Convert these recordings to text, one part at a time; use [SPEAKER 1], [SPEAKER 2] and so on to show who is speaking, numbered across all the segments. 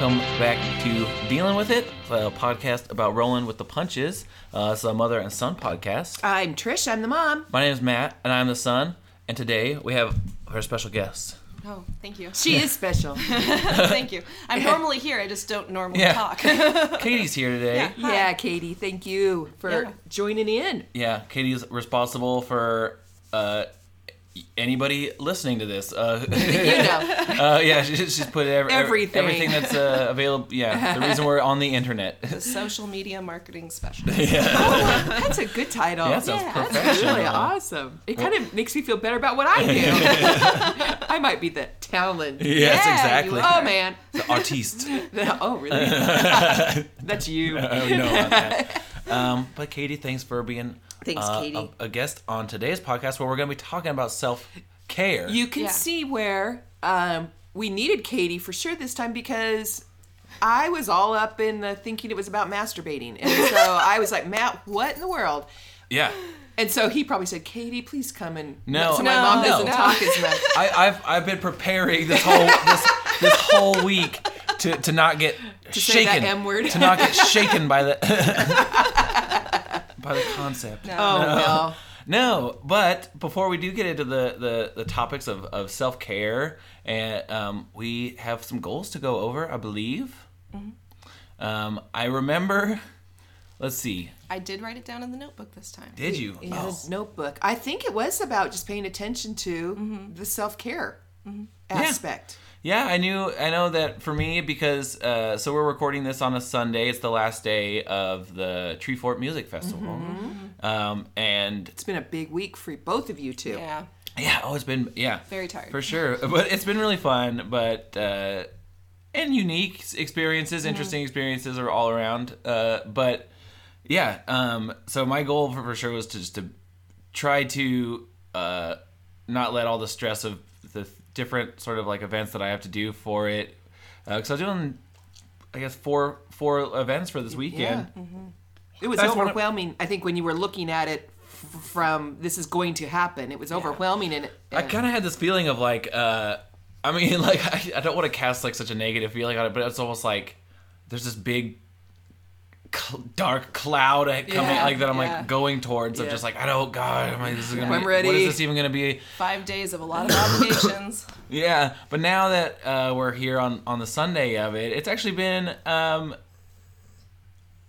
[SPEAKER 1] Hello, welcome back to Dealing with It, a podcast about rolling with the punches. Uh, it's a mother and son podcast.
[SPEAKER 2] I'm Trish. I'm the mom.
[SPEAKER 1] My name is Matt, and I'm the son. And today we have our special guest.
[SPEAKER 3] Oh, thank you.
[SPEAKER 2] She is special.
[SPEAKER 3] thank you. I'm normally here. I just don't normally
[SPEAKER 1] Yeah.
[SPEAKER 3] talk.
[SPEAKER 1] Katie's here today.
[SPEAKER 3] Yeah.
[SPEAKER 2] Yeah, Katie. Thank you for
[SPEAKER 3] Yeah.
[SPEAKER 2] joining in.
[SPEAKER 1] Yeah, Katie's responsible for uh, anybody listening to this. Uh,
[SPEAKER 2] You know.
[SPEAKER 1] uh, yeah, she, she's put every,
[SPEAKER 2] Everything.
[SPEAKER 1] everything that's uh, available. Yeah, the reason we're on the internet.
[SPEAKER 3] The social media marketing specialist.
[SPEAKER 2] Oh, that's a good title.
[SPEAKER 1] Yeah, that sounds
[SPEAKER 3] Yeah,
[SPEAKER 2] That's really awesome. It kind of makes me feel better about what I do. I might be the talent.
[SPEAKER 1] Yes,
[SPEAKER 3] Yeah,
[SPEAKER 1] exactly.
[SPEAKER 2] Oh man.
[SPEAKER 1] The artiste.
[SPEAKER 2] Oh really? That's you.
[SPEAKER 1] I no, not that. Um, but Katie, thanks for being
[SPEAKER 2] Thanks,
[SPEAKER 1] uh,
[SPEAKER 2] Katie.
[SPEAKER 1] A, a guest on today's podcast, where we're going to be talking about self care.
[SPEAKER 2] You can
[SPEAKER 3] Yeah.
[SPEAKER 2] see where um, we needed Katie for sure this time because I was all up in the thinking it was about masturbating, and so I was like, Matt, what in the world?
[SPEAKER 1] yeah.
[SPEAKER 2] And so he probably said, Katie, please come and
[SPEAKER 1] No.
[SPEAKER 2] so my
[SPEAKER 3] No,
[SPEAKER 2] mom doesn't
[SPEAKER 1] no.
[SPEAKER 2] talk as much.
[SPEAKER 1] I, I've I've been preparing this whole this this whole week to, to not get
[SPEAKER 2] To say
[SPEAKER 1] shaken
[SPEAKER 2] that M word.
[SPEAKER 1] to not get shaken by the by the concept.
[SPEAKER 3] No.
[SPEAKER 2] Oh no.
[SPEAKER 1] No, but before we do get into the, the, the topics of, of self care, and um, we have some goals to go over, I believe. Um, I remember. Let's see.
[SPEAKER 3] I did write it down in the notebook this time.
[SPEAKER 1] Did you?
[SPEAKER 2] In
[SPEAKER 1] Oh.
[SPEAKER 2] a notebook. I think it was about just paying attention to the self care aspect.
[SPEAKER 1] Yeah, I knew. I know that for me because uh, so we're recording this on a Sunday. It's the last day of the Treefort Music Festival, um, and
[SPEAKER 2] It's been a big week for both of you two.
[SPEAKER 3] Yeah.
[SPEAKER 1] yeah, oh, it's been yeah,
[SPEAKER 3] Very tired.
[SPEAKER 1] for sure. But it's been really fun, but uh, and unique experiences, interesting experiences are all around. Uh, but yeah, um, so my goal for, for sure was to just to try to uh, not let all the stress of the different sort of like events that I have to do for it. Because I was doing, I guess four four events for this weekend.
[SPEAKER 2] It was
[SPEAKER 1] That's one of-
[SPEAKER 2] overwhelming. I think when you were looking at it f- from this is going to happen, it was overwhelming and it,
[SPEAKER 1] I kind of had this feeling of like, uh, I mean, like I, I don't want to cast like such a negative feeling on it, but it's almost like there's this big cl- dark cloud coming
[SPEAKER 2] Yeah,
[SPEAKER 1] like that I'm
[SPEAKER 3] yeah.
[SPEAKER 1] like going towards
[SPEAKER 2] I'm
[SPEAKER 1] just like I don't God, am I, this is gonna
[SPEAKER 2] I'm
[SPEAKER 1] be,
[SPEAKER 2] ready.
[SPEAKER 1] what is this even gonna be?
[SPEAKER 3] Five days of a lot of obligations.
[SPEAKER 1] Yeah, but now that uh, we're here on on the Sunday of it, it's actually been um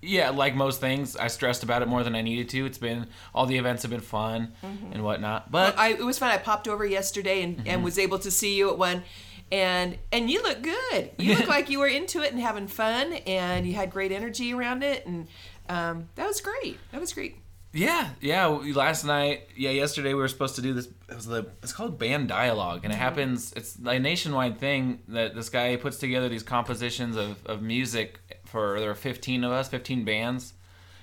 [SPEAKER 1] yeah, like most things, I stressed about it more than I needed to. It's been all the events have been fun and whatnot. But
[SPEAKER 2] I, it was fun. I popped over yesterday and,
[SPEAKER 1] Mm-hmm.
[SPEAKER 2] and was able to see you at one. And and you look good. You look like you were into it and having fun, and you had great energy around it, and um, that was great. That was great.
[SPEAKER 1] Yeah, yeah. Last night, yeah, yesterday we were supposed to do this. It was the it's called band dialogue, and it happens. It's a nationwide thing that this guy puts together these compositions of, of music for there are fifteen of us, fifteen bands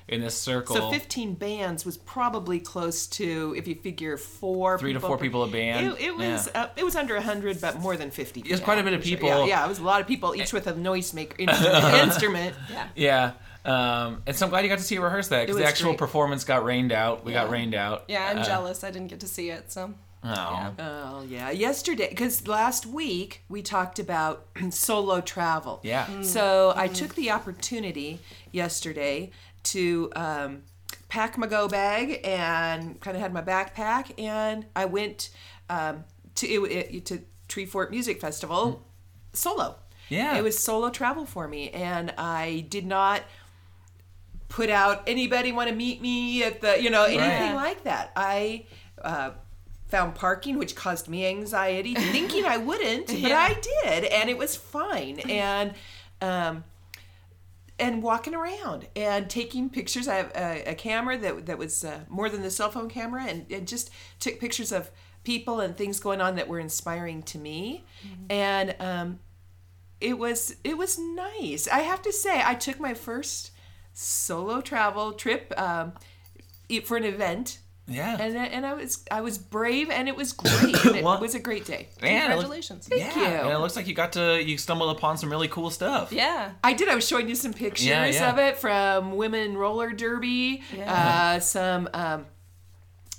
[SPEAKER 1] in this circle.
[SPEAKER 2] So 15 bands was probably close to, if you figure four,
[SPEAKER 1] Three to
[SPEAKER 2] people
[SPEAKER 1] four
[SPEAKER 2] per-
[SPEAKER 1] people a band.
[SPEAKER 2] It, it was uh, it was under 100, but more than 50.
[SPEAKER 1] It was quite a bit of
[SPEAKER 2] for sure.
[SPEAKER 1] people.
[SPEAKER 2] Yeah, yeah, it was a lot of people, each with a noisemaker instrument. instrument.
[SPEAKER 3] Yeah.
[SPEAKER 1] Yeah, um, and so I'm glad you got to see rehearse that because the actual
[SPEAKER 2] great.
[SPEAKER 1] performance got rained out. We got rained out.
[SPEAKER 3] Yeah, I'm
[SPEAKER 1] Uh,
[SPEAKER 3] jealous. I didn't get to see it, so.
[SPEAKER 1] Oh.
[SPEAKER 3] Yeah.
[SPEAKER 2] Oh yeah, yesterday because last week we talked about solo travel.
[SPEAKER 1] Yeah.
[SPEAKER 2] So I took the opportunity yesterday to um, pack my go bag and kind of had my backpack, and I went um, to it, it- to Treefort Music Festival solo.
[SPEAKER 1] Yeah.
[SPEAKER 2] it was solo travel for me, and I did not put out anybody want to meet me at the you know anything
[SPEAKER 1] Right.
[SPEAKER 2] like that. I uh, found parking, which caused me anxiety, thinking I wouldn't, but
[SPEAKER 3] Yeah.
[SPEAKER 2] I did, and it was fine. And um, and walking around and taking pictures. I have a, a camera that that was uh, more than the cell phone camera, and, and just took pictures of people and things going on that were inspiring to me. And um, it was it was nice. I have to say, I took my first solo travel trip um, for an event.
[SPEAKER 1] Yeah.
[SPEAKER 2] And, I- and I was I was brave and it was great. It
[SPEAKER 1] Well-
[SPEAKER 2] was a great day.
[SPEAKER 1] Man, it look-
[SPEAKER 3] Congratulations.
[SPEAKER 1] yeah,
[SPEAKER 2] you.
[SPEAKER 1] and it looks like you got to you stumbled upon some really cool stuff.
[SPEAKER 3] Yeah.
[SPEAKER 2] I did. I was showing you some pictures
[SPEAKER 1] Yeah, yeah.
[SPEAKER 2] of it from women roller derby.
[SPEAKER 3] Yeah.
[SPEAKER 2] Uh, some um,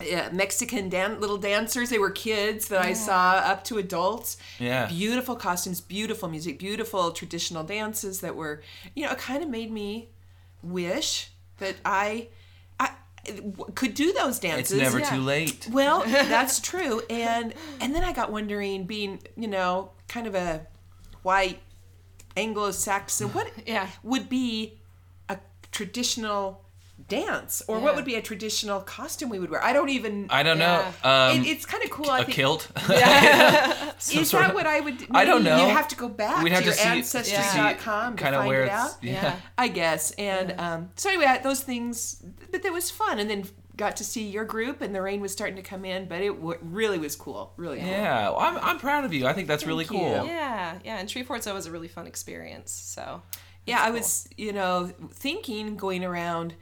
[SPEAKER 2] uh, Mexican dan- little dancers. They were kids that I saw up to adults.
[SPEAKER 1] Yeah.
[SPEAKER 2] Beautiful costumes, beautiful music, beautiful traditional dances that were, you know, it kind of made me wish that I, I w- could do those dances.
[SPEAKER 1] It's never
[SPEAKER 3] yeah.
[SPEAKER 1] too late.
[SPEAKER 2] Well, that's true. And and then I got wondering, being you know kind of a white Anglo-Saxon, what
[SPEAKER 3] Yeah.
[SPEAKER 2] would be a traditional dance, or
[SPEAKER 3] Yeah.
[SPEAKER 2] what would be a traditional costume we would wear? I don't even.
[SPEAKER 1] I don't
[SPEAKER 3] Yeah.
[SPEAKER 1] know. Um,
[SPEAKER 2] it, it's kind of cool. I
[SPEAKER 1] a
[SPEAKER 2] think.
[SPEAKER 1] kilt. Some
[SPEAKER 2] Is that
[SPEAKER 1] of-
[SPEAKER 2] what I would?
[SPEAKER 1] I don't know.
[SPEAKER 2] You have to go back
[SPEAKER 1] We'd
[SPEAKER 2] to
[SPEAKER 1] have
[SPEAKER 2] your
[SPEAKER 1] to see-
[SPEAKER 2] ancestry.com to
[SPEAKER 1] kind of
[SPEAKER 2] find
[SPEAKER 1] where
[SPEAKER 2] it
[SPEAKER 1] it's
[SPEAKER 2] out.
[SPEAKER 1] yeah.
[SPEAKER 3] Yeah.
[SPEAKER 2] I guess. And um, so anyway, those things, but that was fun. And then got to see your group, and the rain was starting to come in, but it w- really was cool. Really cool.
[SPEAKER 1] Yeah, well, I'm I'm proud of you. I think that's really
[SPEAKER 2] Thank
[SPEAKER 1] cool.
[SPEAKER 2] you.
[SPEAKER 3] Yeah, yeah, and Treefort's always a really fun experience. So
[SPEAKER 2] Yeah, I was, you know, thinking going around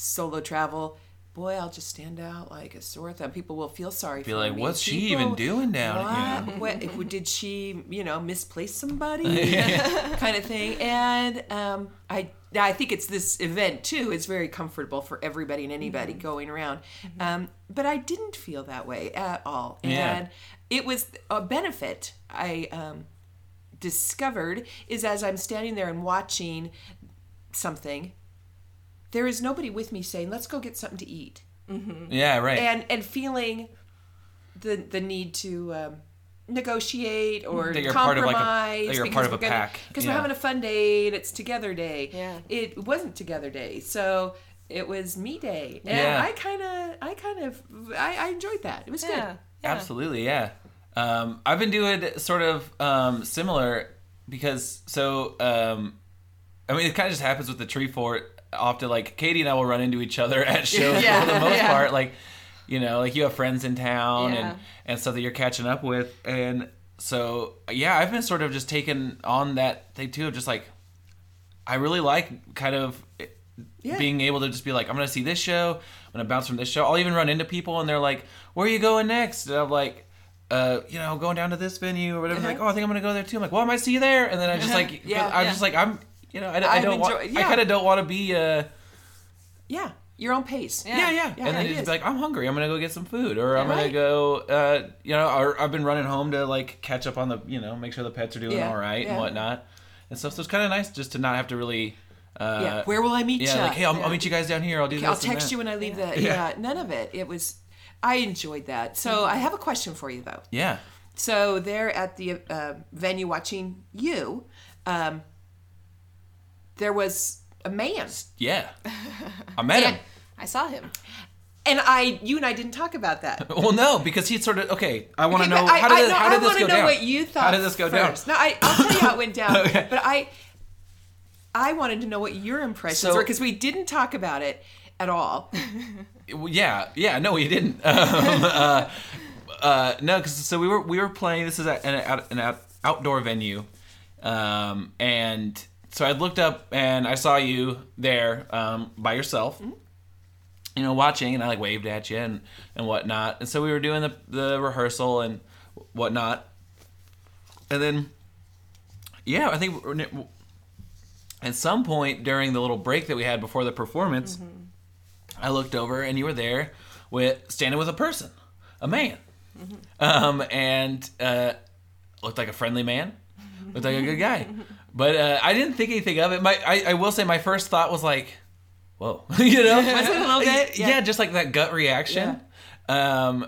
[SPEAKER 2] solo travel. Boy, I'll just stand out like a sore thumb. People will feel sorry for me.
[SPEAKER 1] Be
[SPEAKER 2] for
[SPEAKER 1] like,
[SPEAKER 2] me.
[SPEAKER 1] what's she even doing down here?
[SPEAKER 2] what, what did she you know misplace somebody kind of thing and um, i i think it's this event too it's very comfortable for everybody and anybody
[SPEAKER 1] Mm-hmm.
[SPEAKER 2] going around um, but i didn't feel that way at all
[SPEAKER 1] Yeah.
[SPEAKER 2] and it was a benefit i um, discovered is as i'm standing there and watching something there is nobody with me saying let's go get something to eat
[SPEAKER 1] Yeah, right.
[SPEAKER 2] and and feeling the the need to um, negotiate or
[SPEAKER 1] That you're part of, like, a-
[SPEAKER 2] compromise
[SPEAKER 1] that you're
[SPEAKER 2] because
[SPEAKER 1] part of
[SPEAKER 2] we're
[SPEAKER 1] a
[SPEAKER 2] gonna-
[SPEAKER 1] pack.
[SPEAKER 2] because
[SPEAKER 1] Yeah.
[SPEAKER 2] we're having a fun day and it's together day.
[SPEAKER 3] Yeah.
[SPEAKER 2] it wasn't together day, so it was me day, and
[SPEAKER 1] Yeah.
[SPEAKER 2] I kind of I kind of I, I enjoyed that. It was
[SPEAKER 3] yeah,
[SPEAKER 2] good.
[SPEAKER 3] yeah.
[SPEAKER 1] Absolutely, yeah. Um, I've been doing sort of um, similar because so um, I mean it kind of just happens with the Treefort. Often, like Katie and I will run into each other at shows
[SPEAKER 3] Yeah,
[SPEAKER 1] for the most
[SPEAKER 3] yeah.
[SPEAKER 1] part. Like, you know, like you have friends in town
[SPEAKER 3] Yeah.
[SPEAKER 1] and and stuff that you're catching up with, and so yeah, I've been sort of just taking on that thing too of just like I really like kind of being able to just be like, I'm gonna see this show, I'm gonna bounce from this show. I'll even run into people and they're like, Where are you going next? And I'm like, uh, you know, going down to this venue or whatever. Like,
[SPEAKER 2] Uh-huh.
[SPEAKER 1] oh, I think I'm gonna go there too. I'm like, well, I might see you there. And then I just like,
[SPEAKER 2] Yeah,
[SPEAKER 1] I'm
[SPEAKER 3] yeah.
[SPEAKER 1] just like, I'm, you know, I, I don't want,
[SPEAKER 2] enjoy-
[SPEAKER 1] I
[SPEAKER 2] yeah.
[SPEAKER 1] kind of don't want to be, uh,
[SPEAKER 2] Yeah, your own pace.
[SPEAKER 3] Yeah.
[SPEAKER 1] yeah, yeah.
[SPEAKER 2] Yeah,
[SPEAKER 1] and then
[SPEAKER 2] it
[SPEAKER 1] you just be like, I'm hungry. I'm gonna go get some food, or I'm gonna go, uh, you know, or I've been running home to like catch up on the, you know, make sure the pets are doing
[SPEAKER 2] Yeah,
[SPEAKER 1] all right
[SPEAKER 2] yeah.
[SPEAKER 1] and whatnot, and stuff. So it's kind of nice just to not have to really. Uh,
[SPEAKER 2] yeah. Where will I meet
[SPEAKER 1] yeah,
[SPEAKER 2] you?
[SPEAKER 1] like hey, I'll, I'll meet you guys down here. I'll do this.
[SPEAKER 2] I'll text
[SPEAKER 1] that.
[SPEAKER 2] you when I leave the.
[SPEAKER 1] Yeah.
[SPEAKER 2] Yeah. none of it. It was. I enjoyed that. So I have a question for you though.
[SPEAKER 1] Yeah.
[SPEAKER 2] So they're at the uh, venue watching you. Um, there was a man,
[SPEAKER 1] Yeah. I met him.
[SPEAKER 3] I saw him.
[SPEAKER 2] and I, you and I didn't talk about that.
[SPEAKER 1] Well, no, because he sort of okay. I want to
[SPEAKER 2] Okay,
[SPEAKER 1] know
[SPEAKER 2] I-
[SPEAKER 1] how did
[SPEAKER 2] I
[SPEAKER 1] this, how
[SPEAKER 2] I
[SPEAKER 1] did this
[SPEAKER 2] wanna
[SPEAKER 1] go
[SPEAKER 2] know
[SPEAKER 1] down?
[SPEAKER 2] what you thought.
[SPEAKER 1] How did this go
[SPEAKER 2] first. No, I, I'll tell you how it went down.
[SPEAKER 1] Okay.
[SPEAKER 2] But I, I wanted to know what your impressions
[SPEAKER 1] So-
[SPEAKER 2] were because we didn't talk about it at all.
[SPEAKER 1] Yeah, yeah. No, we didn't. Um, uh, uh, no, because so we were we were playing. This is at an, out, an outdoor venue, um, and so I looked up and I saw you there um, by yourself. You know, watching, and I like waved at you and and whatnot. And so we were doing the the rehearsal and whatnot, and then yeah, I think at some point during the little break that we had before the performance, I looked over and you were there with standing with a person, a man, um, and uh, looked like a friendly man, looked like a good guy. But uh, I didn't think anything of it. My I, I will say my first thought was like, whoa, you know,
[SPEAKER 2] Was it a little bit?
[SPEAKER 1] Yeah.
[SPEAKER 2] Yeah.
[SPEAKER 1] just like that gut reaction. Um,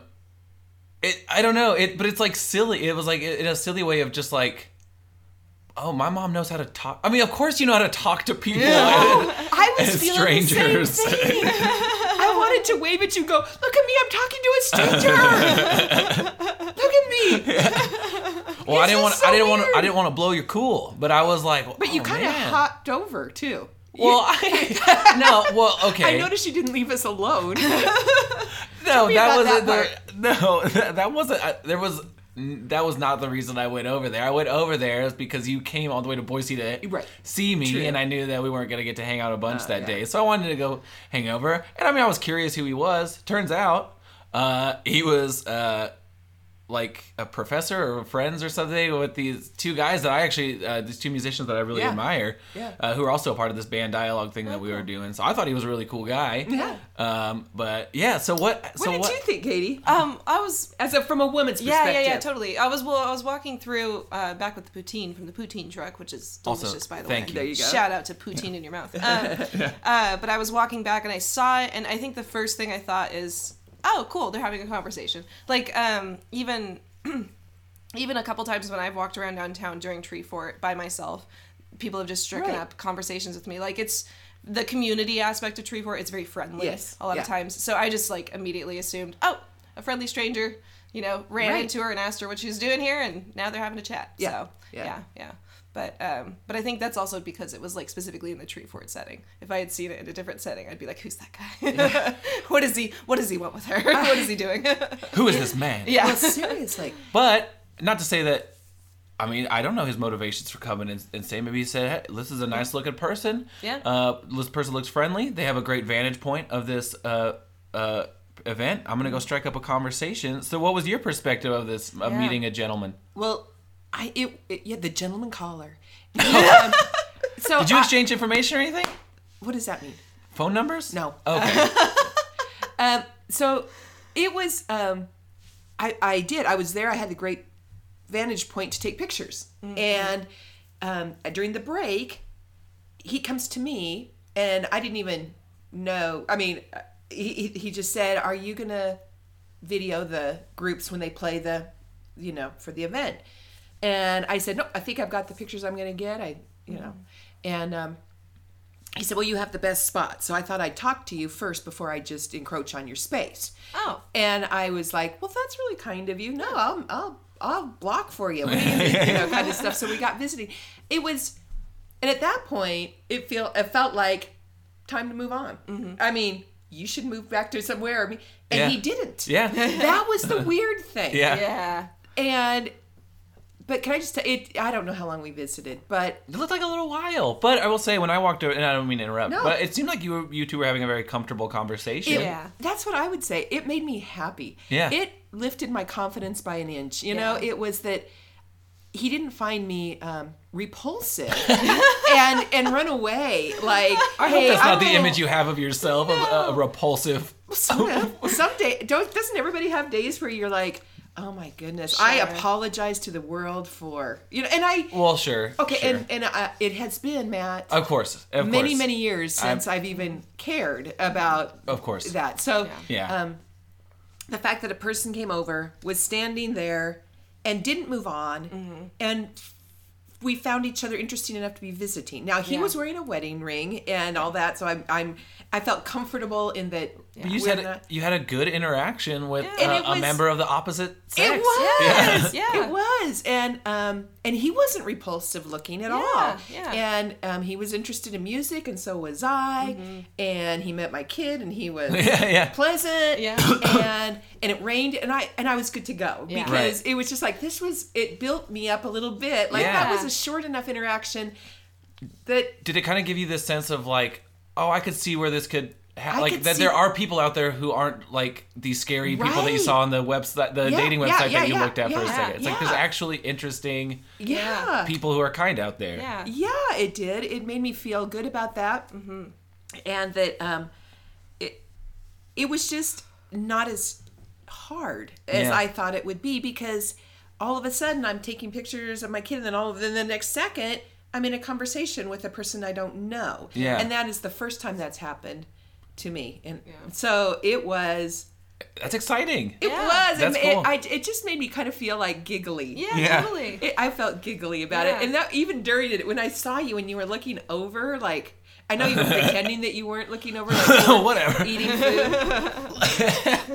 [SPEAKER 1] it I don't know it, but it's like silly. It was like in a silly way of just like. Oh, my mom knows how to talk. I mean, of course you know how to talk to people.
[SPEAKER 2] Yeah, I was
[SPEAKER 1] As
[SPEAKER 2] feeling
[SPEAKER 1] strangers.
[SPEAKER 2] the same thing. I wanted to wave at you, go, look at me, I'm talking to a stranger. look at me.
[SPEAKER 1] Well, I didn't want.
[SPEAKER 2] so
[SPEAKER 1] I didn't want. I didn't want to blow your cool, but I was like.
[SPEAKER 2] But you
[SPEAKER 1] oh,
[SPEAKER 2] kind of hopped over too.
[SPEAKER 1] Well, I, no. Well, okay.
[SPEAKER 2] I noticed you didn't leave us alone.
[SPEAKER 1] no, that wasn't
[SPEAKER 2] that
[SPEAKER 1] the. No, that, that wasn't. I, there was. That was not the reason I went over there. I went over there is because you came all the way to Boise to
[SPEAKER 2] Right.
[SPEAKER 1] see me,
[SPEAKER 2] True.
[SPEAKER 1] and I knew that we weren't gonna get to hang out a bunch
[SPEAKER 2] Oh,
[SPEAKER 1] that
[SPEAKER 2] yeah.
[SPEAKER 1] day. So I wanted to go hang over, and I mean, I was curious who he was. Turns out, uh, he was uh, like a professor or friends or something with these two guys that I actually uh, these two musicians that I really
[SPEAKER 2] Yeah.
[SPEAKER 1] admire,
[SPEAKER 2] Yeah.
[SPEAKER 1] uh, who are also a part of this band dialogue thing that
[SPEAKER 3] Oh,
[SPEAKER 1] we were doing. So I thought he was a really cool guy.
[SPEAKER 2] Yeah.
[SPEAKER 1] Um, but yeah, so what?
[SPEAKER 2] What
[SPEAKER 1] so
[SPEAKER 2] did
[SPEAKER 1] what?
[SPEAKER 2] you think, Katie?
[SPEAKER 3] Um, I was
[SPEAKER 2] As a from a woman's
[SPEAKER 3] yeah,
[SPEAKER 2] perspective.
[SPEAKER 3] yeah, yeah, totally. I was well, I was walking through uh, back with the poutine from the poutine truck, which is
[SPEAKER 1] Also,
[SPEAKER 3] delicious, by the
[SPEAKER 1] thank
[SPEAKER 3] way.
[SPEAKER 1] you.
[SPEAKER 2] There you go.
[SPEAKER 3] Shout out to poutine in your mouth. Um, uh, but I was walking back and I saw it, and I think the first thing I thought is, oh, cool, they're having a conversation. Like, um, even even a couple times when I've walked around downtown during Treefort by myself, people have just stricken
[SPEAKER 2] Right.
[SPEAKER 3] up conversations with me. Like it's the community aspect of Treefort. It's very friendly.
[SPEAKER 2] Yes,
[SPEAKER 3] a lot
[SPEAKER 2] yeah.
[SPEAKER 3] of times. So I just like immediately assumed, oh, a friendly stranger. You know, ran
[SPEAKER 2] Right.
[SPEAKER 3] into her and asked her what she was doing here, and now they're having a chat.
[SPEAKER 2] Yeah,
[SPEAKER 3] So
[SPEAKER 2] yeah.
[SPEAKER 3] yeah, yeah. But um, but I think that's also because it was like specifically in the Treefort setting. If I had seen it in a different setting, I'd be like, "Who's that guy? what is he? What does he want with her? what is he doing?"
[SPEAKER 1] Who is this man?
[SPEAKER 3] yeah.
[SPEAKER 2] Well, seriously.
[SPEAKER 1] But not to say that. I mean, I don't know his motivations for coming and, and saying. Maybe he said, "Hey, this is a nice looking person.
[SPEAKER 3] Yeah.
[SPEAKER 1] Uh, this person looks friendly. They have a great vantage point of this uh, uh, event. I'm gonna go strike up a conversation." So, what was your perspective of this of
[SPEAKER 3] Yeah.
[SPEAKER 1] meeting a gentleman?
[SPEAKER 2] Well, I it, it yeah the gentleman caller. Um, so
[SPEAKER 1] Did you
[SPEAKER 2] I-
[SPEAKER 1] exchange information or anything?
[SPEAKER 2] what does that mean?
[SPEAKER 1] Phone numbers?
[SPEAKER 2] No.
[SPEAKER 1] Okay.
[SPEAKER 2] Um, so it was. Um, I I did. I was there. I had the great vantage point to take pictures, and um, during the break, he comes to me, and I didn't even know. I mean, he he- he just said, "Are you gonna video the groups when they play the, you know, for the event?" And I said, "No, I think I've got the pictures I'm gonna get. I, you know," and um, he said, "Well, you have the best spot." So I thought I'd talk to you first before I just encroach on your space.
[SPEAKER 3] Oh.
[SPEAKER 2] And I was like, "Well, that's really kind of you. No, I'll I'll I'll block for you. What do you think? you know, kind of stuff." So we got visiting. It was, and at that point, it feel it felt like time to move on. I mean, you should move back to somewhere. I mean, and
[SPEAKER 1] Yeah.
[SPEAKER 2] he didn't.
[SPEAKER 1] yeah.
[SPEAKER 2] That was the weird thing.
[SPEAKER 1] Yeah.
[SPEAKER 3] Yeah.
[SPEAKER 2] And, but can I just tell it? I don't know how long we visited, but
[SPEAKER 1] It looked like a little while, but I will say when I walked over, and I don't mean to interrupt,
[SPEAKER 2] No.
[SPEAKER 1] but it seemed like you were, you two were having a very comfortable conversation.
[SPEAKER 2] It,
[SPEAKER 3] Yeah.
[SPEAKER 2] That's what I would say. It made me happy.
[SPEAKER 1] Yeah.
[SPEAKER 2] It lifted my confidence by an inch. You know, it was that he didn't find me um, repulsive and and run away like
[SPEAKER 1] I
[SPEAKER 2] hey,
[SPEAKER 1] hope that's not
[SPEAKER 2] I'm
[SPEAKER 1] the
[SPEAKER 2] a-
[SPEAKER 1] image you have of yourself of a, a repulsive.
[SPEAKER 2] Sort of. Some day, don't doesn't everybody have days where you're like, oh my goodness, I apologize to the world for you know, and I
[SPEAKER 1] Well, sure.
[SPEAKER 2] okay,
[SPEAKER 1] sure.
[SPEAKER 2] and and uh, it has been Matt
[SPEAKER 1] of course, of
[SPEAKER 2] many
[SPEAKER 1] course.
[SPEAKER 2] many years since i have even cared about
[SPEAKER 1] Of course.
[SPEAKER 2] that so
[SPEAKER 1] Yeah.
[SPEAKER 2] um the fact that a person came over was standing there and didn't move on
[SPEAKER 3] Mm-hmm.
[SPEAKER 2] and we found each other interesting enough to be visiting now he
[SPEAKER 3] Yeah.
[SPEAKER 2] was wearing a wedding ring and all that so i'm i'm i felt comfortable in that
[SPEAKER 1] But you just
[SPEAKER 2] we're
[SPEAKER 1] had
[SPEAKER 2] not-
[SPEAKER 1] you had a good interaction with
[SPEAKER 3] Yeah.
[SPEAKER 2] And
[SPEAKER 1] uh,
[SPEAKER 2] it
[SPEAKER 1] a member of the opposite sex.
[SPEAKER 2] It was.
[SPEAKER 3] Yeah. Yeah.
[SPEAKER 2] It was. And um and he wasn't repulsive looking at all.
[SPEAKER 3] yeah.
[SPEAKER 2] And um he was interested in music and so was I.
[SPEAKER 3] Mm-hmm.
[SPEAKER 2] And he met my kid and he was
[SPEAKER 1] Yeah, yeah.
[SPEAKER 2] pleasant.
[SPEAKER 3] Yeah.
[SPEAKER 2] and and it rained and I and I was good to go
[SPEAKER 3] Yeah.
[SPEAKER 2] because
[SPEAKER 1] Right.
[SPEAKER 2] it was just like this was it built me up a little bit. Like that was a short enough interaction that
[SPEAKER 1] Did it kind of give you this sense of like, oh, I could see where this could. Ha- like that,
[SPEAKER 2] see-
[SPEAKER 1] there are people out there who aren't like these scary people that you saw on the website, the
[SPEAKER 2] Yeah,
[SPEAKER 1] dating website
[SPEAKER 2] yeah,
[SPEAKER 1] that you
[SPEAKER 2] yeah,
[SPEAKER 1] looked at for a
[SPEAKER 2] yeah,
[SPEAKER 1] second. It's like there's actually interesting
[SPEAKER 2] yeah.
[SPEAKER 1] people who are kind out there.
[SPEAKER 3] Yeah.
[SPEAKER 2] Yeah, it did. It made me feel good about that, mm-hmm. and that um, it it was just not as hard as
[SPEAKER 1] Yeah.
[SPEAKER 2] I thought it would be because all of a sudden I'm taking pictures of my kid, and then all of then the next second I'm in a conversation with a person I don't know.
[SPEAKER 1] Yeah.
[SPEAKER 2] and that is the first time that's happened to me, and so it was.
[SPEAKER 1] That's exciting.
[SPEAKER 2] It
[SPEAKER 3] Yeah.
[SPEAKER 2] was.
[SPEAKER 1] That's
[SPEAKER 2] it,
[SPEAKER 1] cool.
[SPEAKER 2] it, I, it just made me kind of feel like giggly.
[SPEAKER 3] Yeah,
[SPEAKER 1] Yeah.
[SPEAKER 3] totally.
[SPEAKER 2] It, I felt giggly about
[SPEAKER 3] Yeah.
[SPEAKER 2] it, and that even during it, when I saw you and you were looking over, like I know you were pretending that you weren't looking over, like you
[SPEAKER 1] Whatever.
[SPEAKER 2] eating food.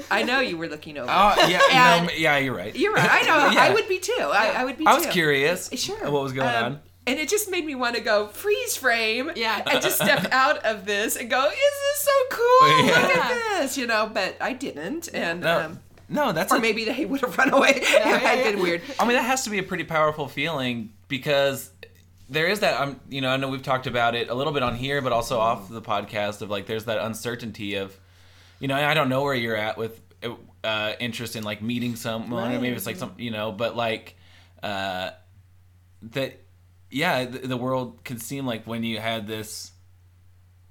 [SPEAKER 2] I know you were looking over.
[SPEAKER 1] Oh yeah, You know, yeah, you're right.
[SPEAKER 2] You're right. I know.
[SPEAKER 1] Yeah.
[SPEAKER 2] I would be too. I, I would be.
[SPEAKER 1] I was
[SPEAKER 2] too.
[SPEAKER 1] curious.
[SPEAKER 2] Sure.
[SPEAKER 1] What was going
[SPEAKER 2] Um,
[SPEAKER 1] on?
[SPEAKER 2] And it just made me want to go freeze frame.
[SPEAKER 3] Yeah.
[SPEAKER 2] And just step out of this and go, is this so cool? Look at this, you know. But I didn't, and
[SPEAKER 1] No,
[SPEAKER 2] um,
[SPEAKER 1] no, that's
[SPEAKER 2] or
[SPEAKER 1] a-
[SPEAKER 2] maybe they would have run away. it had been weird.
[SPEAKER 1] I mean, that has to be a pretty powerful feeling because there is that. I'm, you know, I know we've talked about it a little bit on here, but also off the podcast of like, there's that uncertainty of, you know, I don't know where you're at with uh, interest in like meeting someone, or maybe it's like some, you know, but like uh, that. Yeah, the, the world can seem like when you had this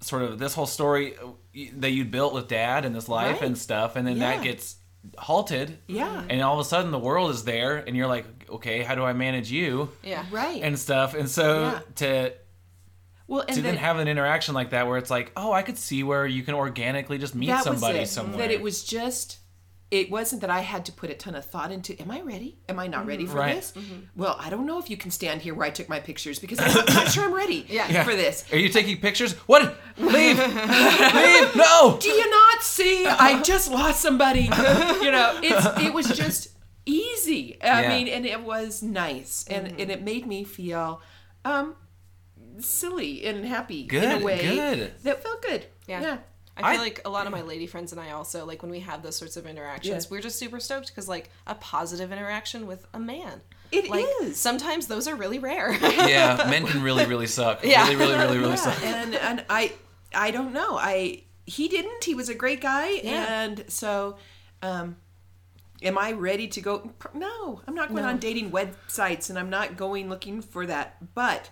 [SPEAKER 1] sort of this whole story uh, that you'd built with dad and this life
[SPEAKER 2] Right.
[SPEAKER 1] and stuff, and then
[SPEAKER 2] Yeah.
[SPEAKER 1] that gets halted.
[SPEAKER 2] Yeah.
[SPEAKER 1] And all of a sudden, the world is there, and you're like, okay, how do I manage you
[SPEAKER 3] Yeah.
[SPEAKER 2] Right.
[SPEAKER 1] and stuff? And so
[SPEAKER 2] Yeah.
[SPEAKER 1] to
[SPEAKER 2] well,
[SPEAKER 1] to
[SPEAKER 2] and
[SPEAKER 1] then
[SPEAKER 2] then
[SPEAKER 1] have an interaction like that, where it's like, oh, I could see where you can organically just meet
[SPEAKER 2] that
[SPEAKER 1] somebody
[SPEAKER 2] was it.
[SPEAKER 1] somewhere.
[SPEAKER 2] That it was just. It wasn't that I had to put a ton of thought into. Am I ready? Am I not mm-hmm. ready for
[SPEAKER 1] Right.
[SPEAKER 2] this? Mm-hmm. Well, I don't know if you can stand here where I took my pictures because I'm not, not sure I'm ready
[SPEAKER 3] Yeah.
[SPEAKER 1] Yeah.
[SPEAKER 2] for this.
[SPEAKER 1] Are you taking pictures? What? Leave! Leave! No!
[SPEAKER 2] Do you not see? I just lost somebody. you know, it's it was just easy. I
[SPEAKER 1] Yeah.
[SPEAKER 2] mean, and it was nice, and mm-hmm. and it made me feel um silly and happy in a way
[SPEAKER 1] good.
[SPEAKER 2] that felt good.
[SPEAKER 3] Yeah.
[SPEAKER 2] Yeah.
[SPEAKER 3] I feel
[SPEAKER 1] I-
[SPEAKER 3] like a lot of my lady friends and I also like when we have those sorts of interactions,
[SPEAKER 2] Yeah.
[SPEAKER 3] we're just super stoked because like a positive interaction with a man.
[SPEAKER 2] It
[SPEAKER 3] like
[SPEAKER 2] is.
[SPEAKER 3] sometimes those are really rare.
[SPEAKER 1] Yeah, men can really, really suck.
[SPEAKER 3] Yeah.
[SPEAKER 1] Really, really, really, really
[SPEAKER 2] Yeah,
[SPEAKER 1] suck.
[SPEAKER 2] and and I I don't know. I he didn't. He was a great guy,
[SPEAKER 3] Yeah.
[SPEAKER 2] and so. um Am I ready to go? No, I'm not going on dating websites, and I'm not going looking for that. But,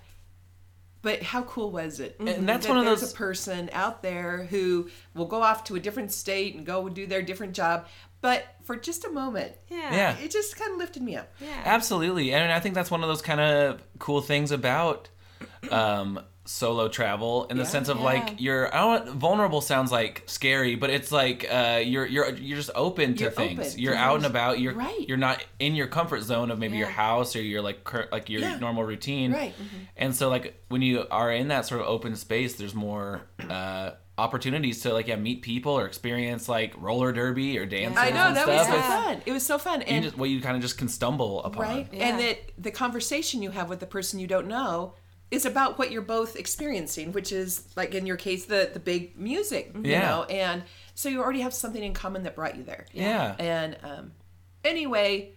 [SPEAKER 2] but how cool was it?
[SPEAKER 1] And that's
[SPEAKER 2] that
[SPEAKER 1] one of those-
[SPEAKER 2] a person out there who will go off to a different state and go do their different job, but for just a moment,
[SPEAKER 3] yeah.
[SPEAKER 1] Yeah.
[SPEAKER 2] it just kind of lifted me up.
[SPEAKER 3] Yeah.
[SPEAKER 1] Absolutely, and I think that's one of those kind of cool things about um, solo travel in the
[SPEAKER 2] Yeah.
[SPEAKER 1] sense of
[SPEAKER 3] Yeah.
[SPEAKER 1] like you're. I don't. Vulnerable sounds like scary, but it's like uh, you're you're you're just open to
[SPEAKER 2] You're
[SPEAKER 1] things.
[SPEAKER 2] open
[SPEAKER 1] You're
[SPEAKER 2] to
[SPEAKER 1] out and about. You're
[SPEAKER 2] Right.
[SPEAKER 1] You're not in your comfort zone of maybe your house or your like cur- like your
[SPEAKER 2] Yeah.
[SPEAKER 1] normal routine.
[SPEAKER 2] Right.
[SPEAKER 1] And so like when you are in that sort of open space, there's more. Uh, opportunities to like yeah meet people or experience like roller derby or dancing
[SPEAKER 2] I know
[SPEAKER 1] and
[SPEAKER 2] that
[SPEAKER 1] stuff.
[SPEAKER 2] was so
[SPEAKER 1] It's-
[SPEAKER 2] fun. It was so fun,
[SPEAKER 1] you
[SPEAKER 2] and
[SPEAKER 1] just, well, you kind of just can stumble upon.
[SPEAKER 2] right
[SPEAKER 3] Yeah.
[SPEAKER 2] and that the conversation you have with the person you don't know is about what you're both experiencing which is like in your case the the big music you
[SPEAKER 1] Yeah.
[SPEAKER 2] know and so you already have something in common that brought you there
[SPEAKER 1] Yeah.
[SPEAKER 2] and um anyway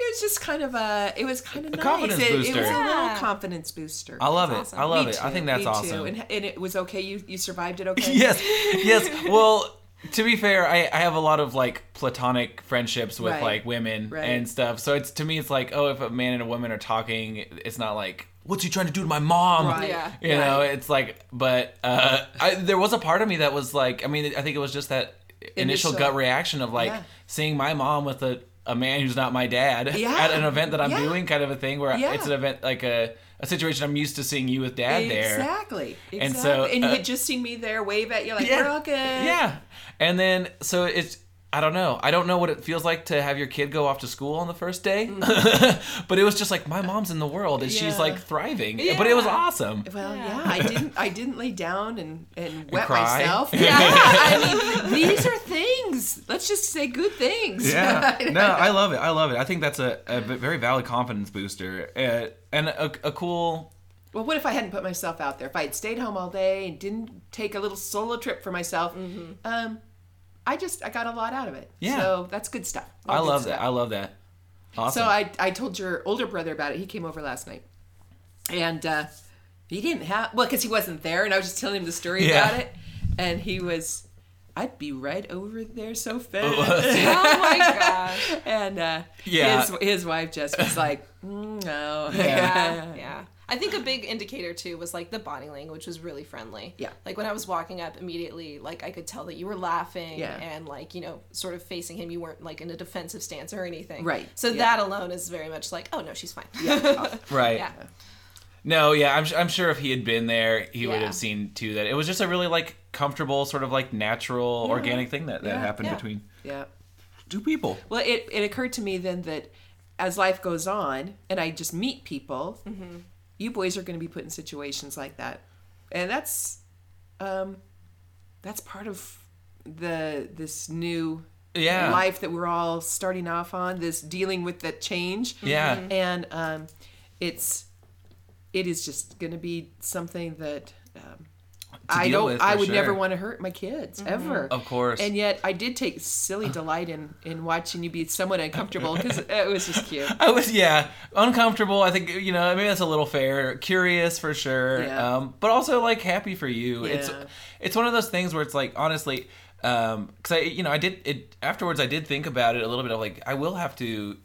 [SPEAKER 2] it was just kind of a it was kind of nice
[SPEAKER 1] confidence
[SPEAKER 2] it, it was
[SPEAKER 1] booster.
[SPEAKER 2] a little confidence booster
[SPEAKER 1] I love it.
[SPEAKER 3] Awesome.
[SPEAKER 1] I love
[SPEAKER 2] Me
[SPEAKER 1] it. I think that's
[SPEAKER 2] me too.
[SPEAKER 1] awesome.
[SPEAKER 2] and, and it was okay you you survived it okay
[SPEAKER 1] yes, yes. Well, to be fair, I, I have a lot of like platonic friendships with
[SPEAKER 2] Right.
[SPEAKER 1] like women
[SPEAKER 2] Right.
[SPEAKER 1] and stuff. So it's to me, it's like, oh, if a man and a woman are talking, it's not like, what's he trying to do to my mom?
[SPEAKER 2] Right.
[SPEAKER 3] Yeah.
[SPEAKER 1] You know, it's like, but uh, I, there was a part of me that was like, I mean, I think it was just that initial,
[SPEAKER 2] Initial-
[SPEAKER 1] gut reaction of like
[SPEAKER 2] Yeah.
[SPEAKER 1] seeing my mom with a, a man who's not my dad
[SPEAKER 2] Yeah.
[SPEAKER 1] at an event that I'm
[SPEAKER 2] Yeah.
[SPEAKER 1] doing, kind of a thing where it's an event like a, a situation I'm used to seeing you with dad there.
[SPEAKER 2] Exactly. Exactly.
[SPEAKER 1] And so,
[SPEAKER 2] and you
[SPEAKER 1] uh,
[SPEAKER 2] had just seen me there wave at you like we're all good.
[SPEAKER 1] Yeah. And then so it's I don't know. I don't know what it feels like to have your kid go off to school on the first day. but it was just like my mom's in the world and she's
[SPEAKER 2] Mm.
[SPEAKER 1] Like thriving. Yeah. But it was awesome.
[SPEAKER 2] Well,
[SPEAKER 3] Yeah.
[SPEAKER 2] yeah, I didn't. I didn't lay down and and wet
[SPEAKER 1] cry?
[SPEAKER 2] myself. Yeah, I mean, these are things. Let's just say good things. Yeah.
[SPEAKER 1] No, I love it. I love it. I think that's a very valid confidence booster. Uh, and a, a cool
[SPEAKER 2] well, what if I hadn't put myself out there? If I had stayed home all day and didn't take a little solo trip for myself, um, I just I got a lot out of it.
[SPEAKER 1] Yeah.
[SPEAKER 2] So that's good stuff. All
[SPEAKER 1] I
[SPEAKER 2] good
[SPEAKER 1] love
[SPEAKER 2] stuff.
[SPEAKER 1] that. I love that. Awesome.
[SPEAKER 2] So I I told your older brother about it. He came over last night, and uh, he didn't have well because he wasn't there, and I was just telling him the story
[SPEAKER 1] Yeah.
[SPEAKER 2] about it, and he was. I'd be right over there so fast.
[SPEAKER 3] Oh my gosh.
[SPEAKER 2] and uh,
[SPEAKER 1] Yeah.
[SPEAKER 2] his his wife just was like, mm, no,
[SPEAKER 3] Yeah, yeah. I think a big indicator too was like the body language was really friendly.
[SPEAKER 2] Yeah.
[SPEAKER 3] Like when I was walking up immediately, like I could tell that you were laughing
[SPEAKER 2] Yeah.
[SPEAKER 3] and like, you know, sort of facing him. You weren't like in a defensive stance or anything.
[SPEAKER 2] Right.
[SPEAKER 3] So
[SPEAKER 2] Yeah.
[SPEAKER 3] that alone is very much like, oh no, she's fine.
[SPEAKER 2] Yeah.
[SPEAKER 1] right.
[SPEAKER 3] yeah.
[SPEAKER 1] No, yeah, I'm, I'm sure if he had been there, he would have seen too that it was just a really like comfortable, sort of like natural, organic thing that, that
[SPEAKER 2] Yeah.
[SPEAKER 1] happened
[SPEAKER 3] Yeah.
[SPEAKER 1] between
[SPEAKER 2] yeah.
[SPEAKER 1] two people.
[SPEAKER 2] Well, it, it occurred to me then that as life goes on and I just meet people,
[SPEAKER 1] Mm-hmm.
[SPEAKER 2] You boys are going to be put in situations like that, and that's um, that's part of the this new
[SPEAKER 1] Yeah.
[SPEAKER 2] life that we're all starting off on. This dealing with that change,
[SPEAKER 1] Yeah.
[SPEAKER 2] and um, it's it is just going to be something that. Um, I
[SPEAKER 1] deal
[SPEAKER 2] don't.
[SPEAKER 1] with,
[SPEAKER 2] I
[SPEAKER 1] for
[SPEAKER 2] would never want to hurt my kids ever.
[SPEAKER 1] Of course.
[SPEAKER 2] And yet, I did take silly delight in in watching you be somewhat uncomfortable because it was just cute.
[SPEAKER 1] I was yeah uncomfortable. I think you know maybe that's a little fair. Curious for sure,
[SPEAKER 2] Yeah.
[SPEAKER 1] um, but also like happy for you. It's
[SPEAKER 2] Yeah.
[SPEAKER 1] it's it's one of those things where it's like honestly, um because i you know i did it afterwards i did think about it a little bit of like i will have to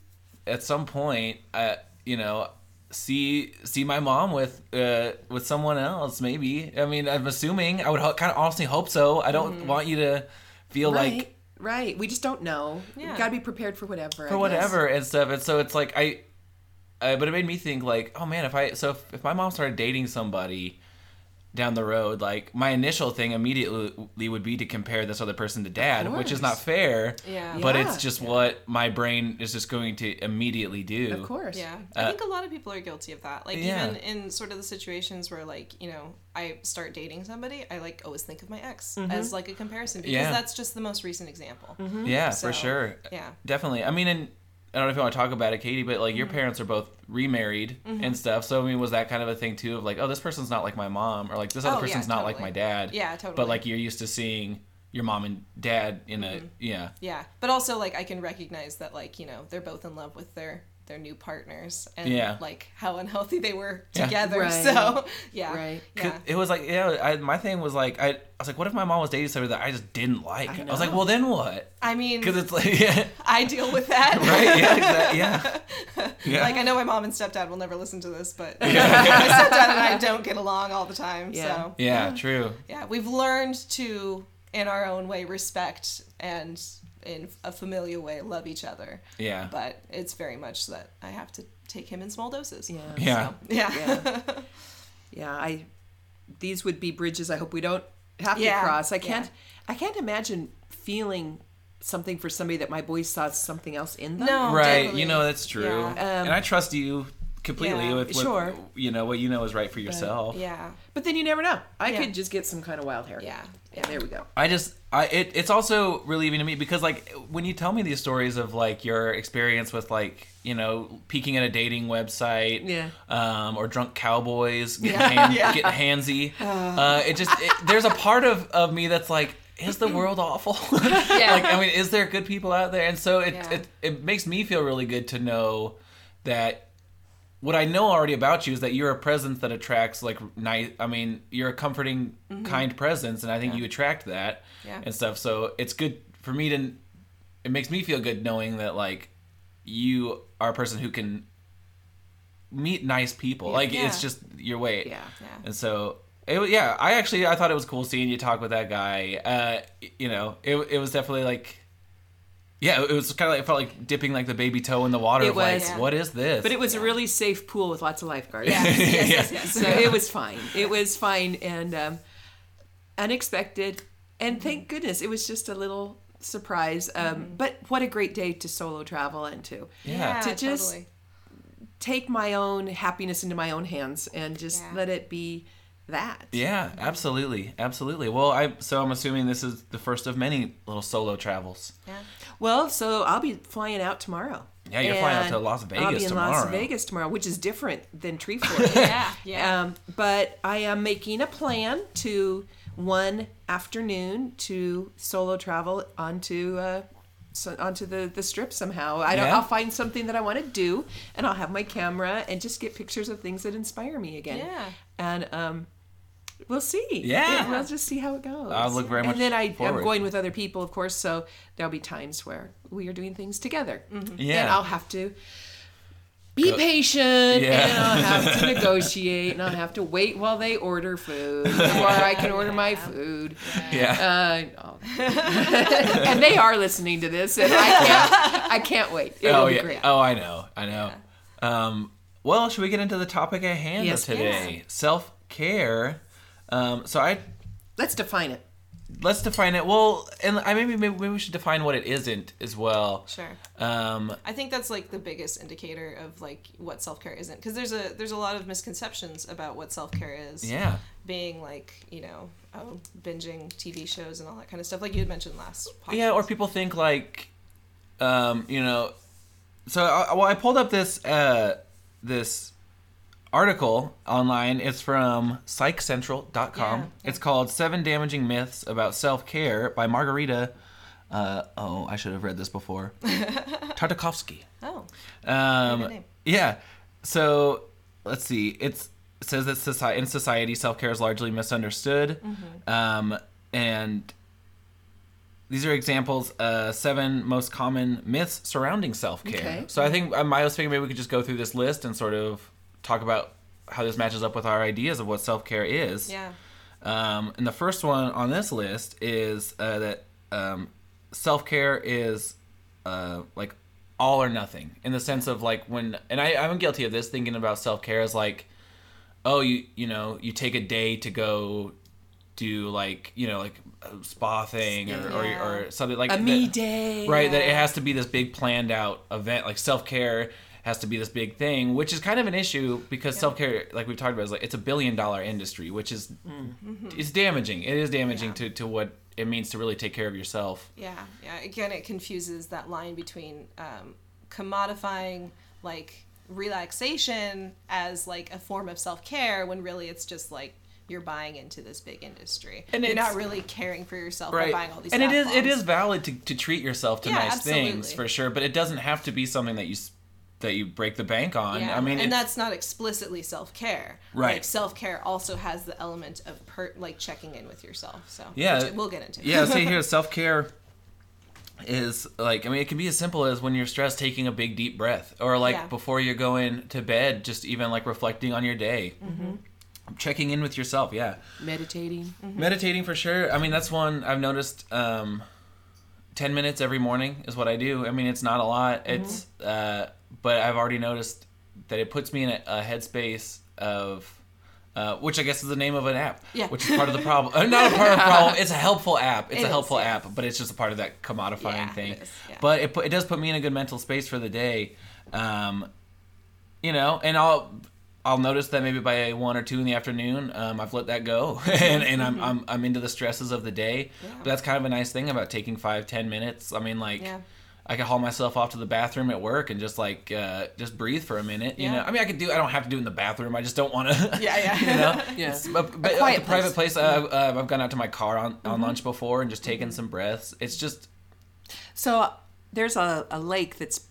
[SPEAKER 1] at some point uh you know see see my mom with uh with someone else maybe i mean i'm assuming i would ho- kind of honestly hope so i don't want you to feel
[SPEAKER 2] right,
[SPEAKER 1] like
[SPEAKER 2] right. We just don't know.
[SPEAKER 3] Yeah.
[SPEAKER 2] We gotta be prepared for whatever. I
[SPEAKER 1] for
[SPEAKER 2] guess.
[SPEAKER 1] whatever and stuff and so it's like i uh, but it made me think like oh man if i so if, if my mom started dating somebody down the road like my initial thing immediately would be to compare this other person to dad which is not fair
[SPEAKER 3] Yeah.
[SPEAKER 1] but
[SPEAKER 2] Yeah.
[SPEAKER 1] it's just what my brain is just going to immediately do
[SPEAKER 2] Of course.
[SPEAKER 3] Yeah, I uh, think a lot of people are guilty of that. Like
[SPEAKER 1] yeah.
[SPEAKER 3] even in sort of the situations where like you know I start dating somebody, I like always think of my ex mm-hmm. as like a comparison because
[SPEAKER 1] Yeah.
[SPEAKER 3] that's just the most recent example. Mm-hmm.
[SPEAKER 1] yeah
[SPEAKER 3] So,
[SPEAKER 1] for sure
[SPEAKER 3] Yeah.
[SPEAKER 1] definitely i mean and I don't know if you want to talk about it, Katie, but like
[SPEAKER 3] Mm-hmm.
[SPEAKER 1] your parents are both remarried and stuff. So I mean, was that kind of a thing too of like, oh, this person's not like my mom, or like this other
[SPEAKER 3] Oh, yeah,
[SPEAKER 1] person's not like my dad.
[SPEAKER 3] Yeah, totally.
[SPEAKER 1] But like you're used to seeing your mom and dad in a yeah.
[SPEAKER 3] Yeah, but also like I can recognize that like you know they're both in love with their their new partners and
[SPEAKER 1] Yeah.
[SPEAKER 3] like how unhealthy they were
[SPEAKER 1] Yeah.
[SPEAKER 3] together.
[SPEAKER 2] Right.
[SPEAKER 3] So yeah,
[SPEAKER 2] Right.
[SPEAKER 1] 'Cause
[SPEAKER 3] yeah.
[SPEAKER 1] It was like yeah, I, my thing was like I, I was like, what if my mom was dating somebody that I just didn't like? I,
[SPEAKER 2] I
[SPEAKER 1] was like, well then what?
[SPEAKER 3] I mean,
[SPEAKER 1] Because it's like yeah,
[SPEAKER 3] I deal with that.
[SPEAKER 1] right, yeah, exactly, yeah, yeah.
[SPEAKER 3] Like I know my mom and stepdad will never listen to this, but my stepdad and I don't get along all the time.
[SPEAKER 2] Yeah.
[SPEAKER 3] So
[SPEAKER 1] yeah, true.
[SPEAKER 3] yeah, we've learned to, in our own way, respect and in a familiar way love each other.
[SPEAKER 1] Yeah,
[SPEAKER 3] But it's very much that I have to take him in small doses.
[SPEAKER 2] Yeah.
[SPEAKER 1] yeah,
[SPEAKER 3] Yeah.
[SPEAKER 2] Yeah. yeah. I. These would be bridges. I hope we don't have
[SPEAKER 3] Yeah,
[SPEAKER 2] to cross. I can't. I can't imagine feeling something for somebody that my boys saw something else in them.
[SPEAKER 3] No.
[SPEAKER 1] right.
[SPEAKER 3] definitely.
[SPEAKER 1] You know that's true,
[SPEAKER 3] Yeah.
[SPEAKER 1] Um, and I trust you completely
[SPEAKER 3] Yeah,
[SPEAKER 1] with what
[SPEAKER 2] sure.
[SPEAKER 1] you know what you know is right for yourself.
[SPEAKER 3] Yeah.
[SPEAKER 2] But then you never know. I
[SPEAKER 3] Yeah.
[SPEAKER 2] could just get some kind of wild hair.
[SPEAKER 3] Yeah.
[SPEAKER 2] Yeah. There we go.
[SPEAKER 1] I just I it, it's also relieving to me because like when you tell me these stories of like your experience with like you know peeking at a dating website
[SPEAKER 2] Yeah.
[SPEAKER 1] um, or drunk cowboys getting,
[SPEAKER 3] Yeah.
[SPEAKER 1] hand,
[SPEAKER 3] Yeah.
[SPEAKER 1] getting handsy uh, it just it, there's a part of, of me that's like is the world awful yeah. like I mean is there good people out there and so it, it it makes me feel really good to know that what I know already about you is that you're a presence that attracts like nice. I mean, you're a comforting, kind presence, and I think you attract that
[SPEAKER 3] Mm-hmm. Yeah.
[SPEAKER 1] and stuff. So it's good for me to. It makes me feel good knowing that like you are a person who can meet nice people. Like
[SPEAKER 3] Yeah.
[SPEAKER 1] it's just your way.
[SPEAKER 2] Yeah.
[SPEAKER 3] Yeah.
[SPEAKER 1] And so. It, yeah, I actually I thought it was cool seeing you talk with that guy. Uh, you know, it, it was definitely like, yeah, it was kind of like it felt like dipping like the baby toe in the water.
[SPEAKER 2] It
[SPEAKER 1] of like,
[SPEAKER 2] was.
[SPEAKER 1] what is this?
[SPEAKER 2] But it was a really safe pool with lots of lifeguards.
[SPEAKER 3] Yes, yes, yes, yes.
[SPEAKER 2] so it was fine. It was fine and um, unexpected, and
[SPEAKER 3] Mm-hmm.
[SPEAKER 2] thank goodness it was just a little surprise. Um, But what a great day to solo travel and to
[SPEAKER 1] Yeah.
[SPEAKER 2] to just
[SPEAKER 3] totally.
[SPEAKER 2] take my own happiness into my own hands and just
[SPEAKER 3] Yeah.
[SPEAKER 2] let it be that.
[SPEAKER 1] Yeah, absolutely, absolutely. Well, I so I'm assuming this is the first of many little solo travels.
[SPEAKER 3] Yeah.
[SPEAKER 2] Well, so I'll be flying out tomorrow.
[SPEAKER 1] Yeah, you're flying out
[SPEAKER 2] And
[SPEAKER 1] to Las
[SPEAKER 2] I'll
[SPEAKER 1] Vegas
[SPEAKER 2] be in Las. Vegas tomorrow, which is different than Tree Treefort.
[SPEAKER 3] Yeah. Yeah.
[SPEAKER 2] Um, but I am making a plan to one afternoon to solo travel onto uh, so, onto the, the strip somehow. I don't.
[SPEAKER 1] Yeah.
[SPEAKER 2] I'll find something that I want to do, and I'll have my camera and just get pictures of things that inspire me again.
[SPEAKER 3] Yeah.
[SPEAKER 2] And um, we'll see.
[SPEAKER 1] Yeah.
[SPEAKER 2] we'll just see how it goes.
[SPEAKER 1] I look very much
[SPEAKER 2] And then I, I'm going with other people, of course. So there'll be times where we are doing things together.
[SPEAKER 1] Yeah.
[SPEAKER 2] And I'll have to be patient
[SPEAKER 1] Yeah.
[SPEAKER 2] and I'll have to negotiate and I'll have to wait while they order food before I can order my food.
[SPEAKER 1] yeah.
[SPEAKER 2] Uh, and they are listening to this and I can't I can't wait. It'll
[SPEAKER 1] oh
[SPEAKER 2] be
[SPEAKER 1] yeah.
[SPEAKER 2] great.
[SPEAKER 1] Oh, I know. I know. Um, well, should we get into the topic at hand
[SPEAKER 2] Yes,
[SPEAKER 1] today? Self care. Um, so I
[SPEAKER 2] Let's define it.
[SPEAKER 1] let's define it. Well, and I maybe maybe we should define what it isn't as well.
[SPEAKER 3] Sure.
[SPEAKER 1] Um,
[SPEAKER 3] I think that's like the biggest indicator of like what self care isn't, because there's a there's a lot of misconceptions about what self care is.
[SPEAKER 1] yeah.
[SPEAKER 3] Being like you know oh, binging TV shows and all that kind of stuff, like you had mentioned last. Podcast.
[SPEAKER 1] Yeah, or people think like, um, you know, so I, well, I pulled up this uh, this article online. It's from PsychCentral.com.
[SPEAKER 3] Yeah.
[SPEAKER 1] It's called Seven Damaging Myths About Self Care by Margarita. Uh, oh, I should have read this before. Tartakovsky.
[SPEAKER 3] Oh.
[SPEAKER 1] Um, yeah. So let's see. It's it says that society, in society, self care is largely misunderstood,
[SPEAKER 3] Mm-hmm.
[SPEAKER 1] um, and these are examples, uh, seven most common myths surrounding self care.
[SPEAKER 2] Okay.
[SPEAKER 1] So I think um, I was thinking maybe we could just go through this list and sort of talk about how this matches up with our ideas of what self care is.
[SPEAKER 3] Yeah.
[SPEAKER 1] Um, and the first one on this list is uh, that um, self care is uh, like all or nothing in the sense of like when, and I, I'm guilty of this thinking about self care as like, oh, you you know, you take a day to go do like you know like a spa thing or,
[SPEAKER 3] Yeah.
[SPEAKER 1] or, or something like
[SPEAKER 2] A
[SPEAKER 1] that-
[SPEAKER 2] me day.
[SPEAKER 1] right that it has to be this big planned out event like self-care has to be this big thing which is kind of an issue because self-care like we've talked about is like it's a billion dollar industry which is it's damaging it is damaging
[SPEAKER 3] Mm-hmm. Yeah.
[SPEAKER 1] to, to what it means to really take care of yourself
[SPEAKER 3] Yeah, yeah. Again, it confuses that line between um, commodifying like relaxation as like a form of self care when really it's just like you're buying into this big industry
[SPEAKER 1] And
[SPEAKER 3] you're not really caring for yourself
[SPEAKER 1] right
[SPEAKER 3] by buying all these.
[SPEAKER 1] and it is it
[SPEAKER 3] bombs.
[SPEAKER 1] is valid to, to treat yourself to
[SPEAKER 3] Yeah,
[SPEAKER 1] nice things for sure but it doesn't have to be something that you that you break the bank on
[SPEAKER 3] Yeah.
[SPEAKER 1] i mean
[SPEAKER 3] and that's not explicitly self care.
[SPEAKER 1] Right.
[SPEAKER 3] Like self care also has the element of per like checking in with yourself. So
[SPEAKER 1] Yeah.
[SPEAKER 3] which we'll get into.
[SPEAKER 1] yeah see here self-care is like i mean it can be as simple as when you're stressed taking a big deep breath or like
[SPEAKER 3] Yeah.
[SPEAKER 1] before you're going to bed just even like reflecting on your day checking in with yourself yeah
[SPEAKER 2] Meditating.
[SPEAKER 1] meditating for sure i mean that's one i've noticed um 10 minutes every morning is what i do i mean it's not a lot it's uh but i've already noticed that it puts me in a, a headspace of uh, which I guess is the name of an app,
[SPEAKER 3] Yeah.
[SPEAKER 1] which is part of the problem. Uh, not a part of the problem. It's a helpful app. It's
[SPEAKER 3] It
[SPEAKER 1] a
[SPEAKER 3] is,
[SPEAKER 1] helpful
[SPEAKER 3] yeah.
[SPEAKER 1] app, but it's just a part of that commodifying
[SPEAKER 3] Yeah,
[SPEAKER 1] thing.
[SPEAKER 3] it is.
[SPEAKER 1] But it it does put me in a good mental space for the day. Um, you know, and I'll I'll notice that maybe by one or two in the afternoon, um, I've let that go, and, and I'm, I'm I'm into the stresses of the day. But that's kind of a nice thing about taking five ten minutes. I mean, like.
[SPEAKER 3] Yeah.
[SPEAKER 1] I could haul myself off to the bathroom at work and just like uh, just breathe for a minute. You
[SPEAKER 3] Yeah.
[SPEAKER 1] know, I mean, I could do. I don't have to do it in the bathroom. I just don't want to.
[SPEAKER 3] Yeah, yeah.
[SPEAKER 1] you know,
[SPEAKER 2] Yeah.
[SPEAKER 1] It's- but, but
[SPEAKER 2] quiet
[SPEAKER 1] like a private
[SPEAKER 2] place.
[SPEAKER 1] place. Uh, uh, I've gone out to my car on, on lunch before and just taken some breaths. It's just
[SPEAKER 2] So uh, there's a, a lake that's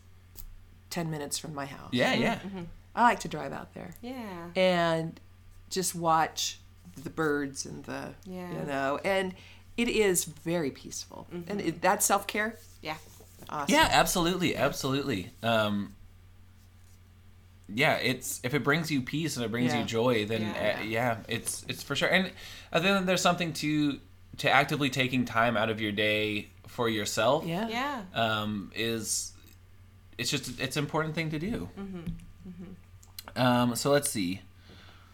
[SPEAKER 2] 10 minutes from my house.
[SPEAKER 1] yeah, yeah.
[SPEAKER 2] I like to drive out there
[SPEAKER 3] Yeah.
[SPEAKER 2] and just watch the birds and the,
[SPEAKER 3] Yeah.
[SPEAKER 2] you know, and it is very peaceful. And it, that's self care.
[SPEAKER 3] Yeah.
[SPEAKER 2] Awesome.
[SPEAKER 1] Yeah, absolutely, absolutely. Um, yeah, it's if it brings you peace and it brings
[SPEAKER 2] Yeah.
[SPEAKER 1] you joy, then
[SPEAKER 3] Yeah.
[SPEAKER 1] yeah. Uh, yeah, it's it's for sure. And I think there's something to to actively taking time out of your day for yourself.
[SPEAKER 2] Yeah.
[SPEAKER 3] Yeah.
[SPEAKER 1] um, is it's just it's an important thing to do. Um, so let's see.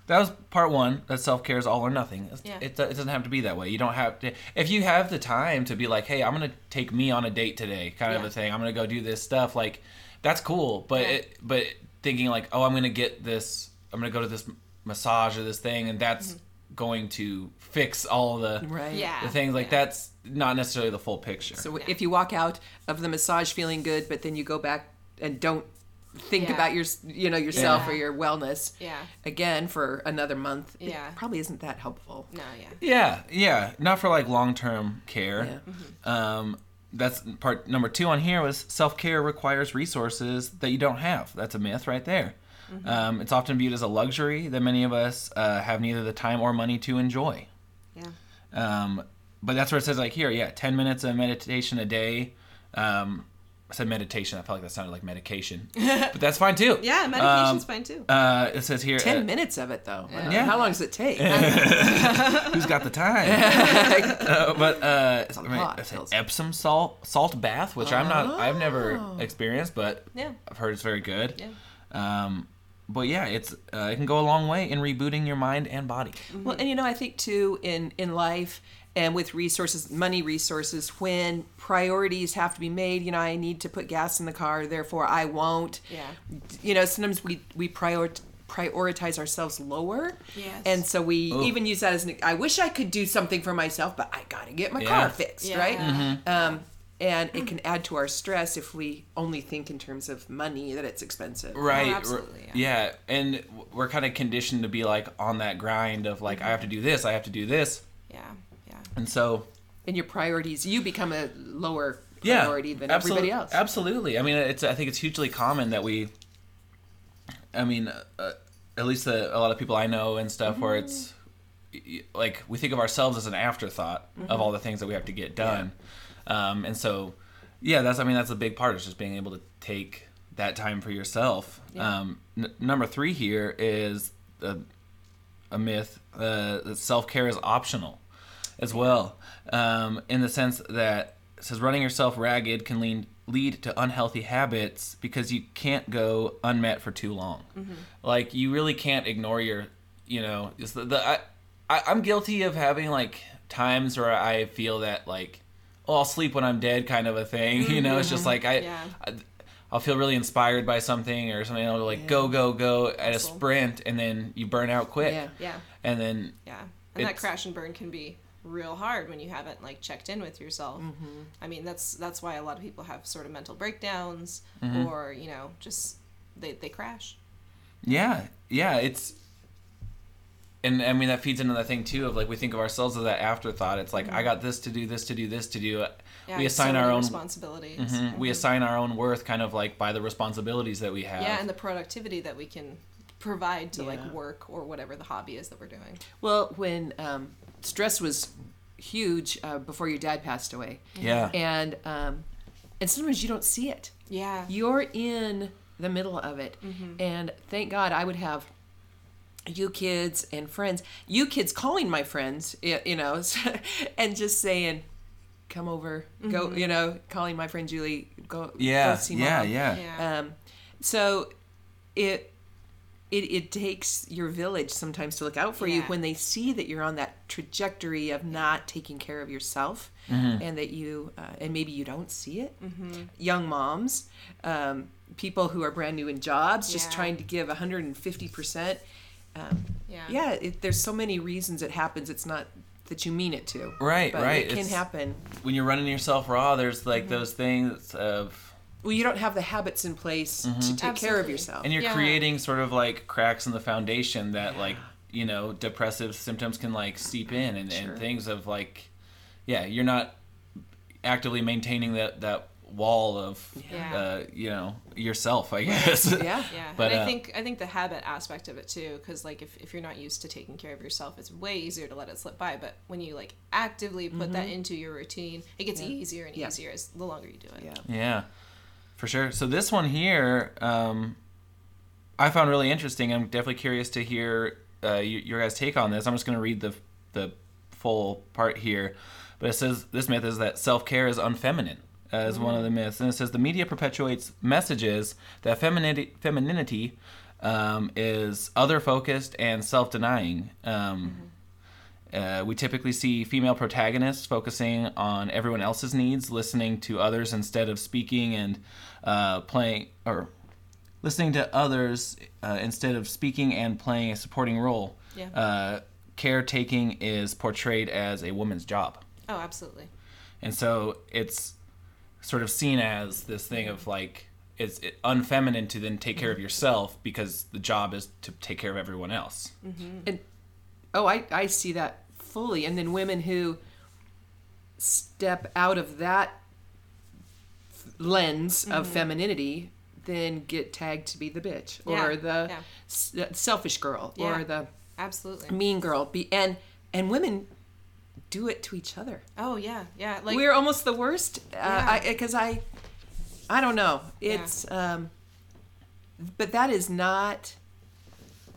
[SPEAKER 1] That was part one. That self care is all or nothing.
[SPEAKER 3] Yeah.
[SPEAKER 1] It, it doesn't have to be that way. You don't have to. If you have the time to be like, hey, I'm gonna take me on a date today, kind of a thing. I'm gonna go do this stuff. Like, that's cool. But
[SPEAKER 3] Yeah.
[SPEAKER 1] it, but thinking like, oh, I'm gonna get this. I'm gonna go to this massage or this thing, and that's going to fix all the
[SPEAKER 2] Right.
[SPEAKER 3] Mm-hmm. Yeah.
[SPEAKER 1] the things like
[SPEAKER 3] yeah.
[SPEAKER 1] that's not necessarily the full picture.
[SPEAKER 2] So if you walk out of the massage feeling good, but then you go back and don't think
[SPEAKER 3] Yeah.
[SPEAKER 2] about your, you know, yourself
[SPEAKER 3] Yeah.
[SPEAKER 2] or your wellness
[SPEAKER 3] Yeah.
[SPEAKER 2] again for another month,
[SPEAKER 3] Yeah.
[SPEAKER 2] it probably isn't that helpful.
[SPEAKER 3] No. Yeah.
[SPEAKER 1] Yeah, yeah, not for like long term care.
[SPEAKER 2] Yeah.
[SPEAKER 3] Mm-hmm.
[SPEAKER 1] Um, that's part number two on here was self care requires resources that you don't have. That's a myth right there.
[SPEAKER 3] Mm-hmm.
[SPEAKER 1] Um, it's often viewed as a luxury that many of us uh, have neither the time or money to enjoy.
[SPEAKER 3] Yeah.
[SPEAKER 1] Um, but that's where it says like here, yeah, ten minutes of meditation a day. Um, I said meditation. I felt like that sounded like medication, but that's fine too.
[SPEAKER 3] Yeah. Medication's
[SPEAKER 1] Um,
[SPEAKER 3] fine too.
[SPEAKER 1] Uh, it says here.
[SPEAKER 2] Ten
[SPEAKER 1] uh,
[SPEAKER 2] minutes of it though.
[SPEAKER 1] Yeah.
[SPEAKER 2] How long does it take?
[SPEAKER 1] Who's got the time? Uh, but uh,
[SPEAKER 2] a
[SPEAKER 1] I mean,
[SPEAKER 2] lot,
[SPEAKER 1] it's an. Epsom salt salt bath, which I'm not. I've never
[SPEAKER 2] Oh.
[SPEAKER 1] experienced, but
[SPEAKER 3] Yeah.
[SPEAKER 1] I've heard it's very good.
[SPEAKER 3] Yeah.
[SPEAKER 1] Um, but yeah, it's uh, it can go a long way in rebooting your mind and body.
[SPEAKER 2] Well, and you know, I think too in in life and with resources, money resources, when priorities have to be made, you know, I need to put gas in the car, therefore I won't.
[SPEAKER 3] Yeah.
[SPEAKER 2] You know, sometimes we we prior prioritize ourselves lower.
[SPEAKER 3] Yes.
[SPEAKER 2] And so we
[SPEAKER 1] Ugh.
[SPEAKER 2] even use that as an I wish I could do something for myself, but I got to get my
[SPEAKER 1] Yeah.
[SPEAKER 2] car fixed,
[SPEAKER 3] Yeah.
[SPEAKER 2] right?
[SPEAKER 1] Mm-hmm.
[SPEAKER 2] Um and it can add to our stress if we only think in terms of money that it's expensive.
[SPEAKER 1] Right. r-
[SPEAKER 3] absolutely,
[SPEAKER 1] yeah. and we're kind of conditioned to be like on that grind of like I have to do this, I have to do this,
[SPEAKER 3] Yeah. Yeah.
[SPEAKER 1] and so
[SPEAKER 2] And your priorities, you become a lower
[SPEAKER 1] yeah,
[SPEAKER 2] priority than
[SPEAKER 1] absolu-
[SPEAKER 2] everybody else.
[SPEAKER 1] Absolutely. I mean, it's I think it's hugely common that we. I mean, uh, at least the, a lot of people I know and stuff, where it's like we think of ourselves as an afterthought of all the things that we have to get done. Um, and so, yeah, that's I mean that's a big part. Is just being able to take that time for yourself.
[SPEAKER 3] Yeah.
[SPEAKER 1] Um, n- number three here is a, a myth uh, that self care is optional as well, um, in the sense that it says running yourself ragged can lead lead to unhealthy habits because you can't go unmet for too long. Like you really can't ignore your, you know, the, the I, I I'm guilty of having like times where I feel that like, oh, I'll sleep when I'm dead, kind of a thing. You know, it's just like I,
[SPEAKER 3] Yeah.
[SPEAKER 1] I I'll feel really inspired by something or something. I'll be like go go go at a sprint, and then you burn out quick.
[SPEAKER 2] Yeah.
[SPEAKER 3] Yeah.
[SPEAKER 1] And then
[SPEAKER 3] Yeah. And that crash and burn can be real hard when you haven't like checked in with yourself.
[SPEAKER 2] Mm-hmm.
[SPEAKER 3] I mean, that's that's why a lot of people have sort of mental breakdowns
[SPEAKER 1] Mm-hmm.
[SPEAKER 3] or, you know, just they they crash.
[SPEAKER 1] Yeah, yeah, it's and I mean that feeds into that thing too of like we think of ourselves as that afterthought. It's like I got this to do, this to do, this to do.
[SPEAKER 3] Yeah,
[SPEAKER 1] we
[SPEAKER 3] it's so
[SPEAKER 1] assign our own
[SPEAKER 3] responsibilities.
[SPEAKER 1] Mhm. we assign our own worth kind of like by the responsibilities that we have.
[SPEAKER 3] Yeah, and the productivity that we can provide to
[SPEAKER 2] Yeah.
[SPEAKER 3] like work or whatever the hobby is that we're doing.
[SPEAKER 2] Well, when um, stress was huge uh, before your dad passed away,
[SPEAKER 1] yeah.
[SPEAKER 2] and um, and sometimes you don't see it.
[SPEAKER 3] Yeah.
[SPEAKER 2] You're in the middle of it,
[SPEAKER 3] Mm-hmm.
[SPEAKER 2] and thank God I would have you kids and friends, you kids calling my friends, you know, and just saying, "Come over, go,"
[SPEAKER 3] Mm-hmm.
[SPEAKER 2] you know, calling my friend Julie, go,
[SPEAKER 1] yeah,
[SPEAKER 2] go see
[SPEAKER 1] yeah,
[SPEAKER 2] mom.
[SPEAKER 1] yeah,
[SPEAKER 3] Yeah.
[SPEAKER 2] Um, so it, it it takes your village sometimes to look out for you when they see that you're on that trajectory of not taking care of yourself,
[SPEAKER 1] Mm-hmm.
[SPEAKER 2] and that you uh, and maybe you don't see it.
[SPEAKER 3] Mm-hmm.
[SPEAKER 2] Young moms, um, people who are brand new in jobs, just
[SPEAKER 3] Yeah.
[SPEAKER 2] trying to give 150 percent. Um,
[SPEAKER 3] Yeah.
[SPEAKER 2] yeah, it, there's so many reasons it happens. It's not that you mean it to.
[SPEAKER 1] Right,
[SPEAKER 2] but
[SPEAKER 1] right.
[SPEAKER 2] It can
[SPEAKER 1] It's-
[SPEAKER 2] happen.
[SPEAKER 1] When you're running yourself raw, there's
[SPEAKER 3] Mm-hmm.
[SPEAKER 1] like those things of
[SPEAKER 2] Well, you don't have the habits in place
[SPEAKER 1] Mm-hmm.
[SPEAKER 2] to take care of yourself.
[SPEAKER 1] and you're
[SPEAKER 3] Yeah.
[SPEAKER 1] creating sort of like cracks in the foundation that like you know depressive symptoms can like seep in and,
[SPEAKER 2] Sure.
[SPEAKER 1] and things of like yeah you're not actively maintaining that that wall of
[SPEAKER 3] Yeah.
[SPEAKER 1] uh, you know yourself i guess
[SPEAKER 2] yeah.
[SPEAKER 3] Yeah,
[SPEAKER 1] But,
[SPEAKER 3] and I
[SPEAKER 1] uh,
[SPEAKER 3] think I think the habit aspect of it too, because like if, if you're not used to taking care of yourself, it's way easier to let it slip by. But when you like actively put that into your routine, it gets easier and
[SPEAKER 2] Mm-hmm. Yeah.
[SPEAKER 3] easier as the longer you do it.
[SPEAKER 2] Yeah.
[SPEAKER 1] yeah for sure. So this one here um i found really interesting. I'm definitely curious to hear uh, your guys take on this. I'm just going to read the the full part here. But it says this myth is that self-care is unfeminine as one of the myths. And it says the media perpetuates messages that femininity femininity um, is other focused and self-denying. Um, uh, we typically see female protagonists focusing on everyone else's needs, listening to others instead of speaking and uh, playing, or listening to others uh, instead of speaking and playing a supporting role.
[SPEAKER 3] Yeah.
[SPEAKER 1] Uh, caretaking is portrayed as a woman's job.
[SPEAKER 3] Oh, absolutely.
[SPEAKER 1] And so it's sort of seen as this thing of like, it's it, unfeminine to then take care of yourself because the job is to take care of everyone else.
[SPEAKER 2] And oh, I, I see that fully. And then women who step out of that lens of femininity then get tagged to be the bitch
[SPEAKER 3] Yeah,
[SPEAKER 2] or the
[SPEAKER 3] yeah.
[SPEAKER 2] s- uh, selfish girl
[SPEAKER 3] Yeah.
[SPEAKER 2] or the
[SPEAKER 3] Absolutely.
[SPEAKER 2] mean girl. Be and and women do it to each other.
[SPEAKER 3] Oh yeah, yeah. Like
[SPEAKER 2] We're almost the worst
[SPEAKER 3] Yeah.
[SPEAKER 2] because I, I, don't know. It's um, but that is not.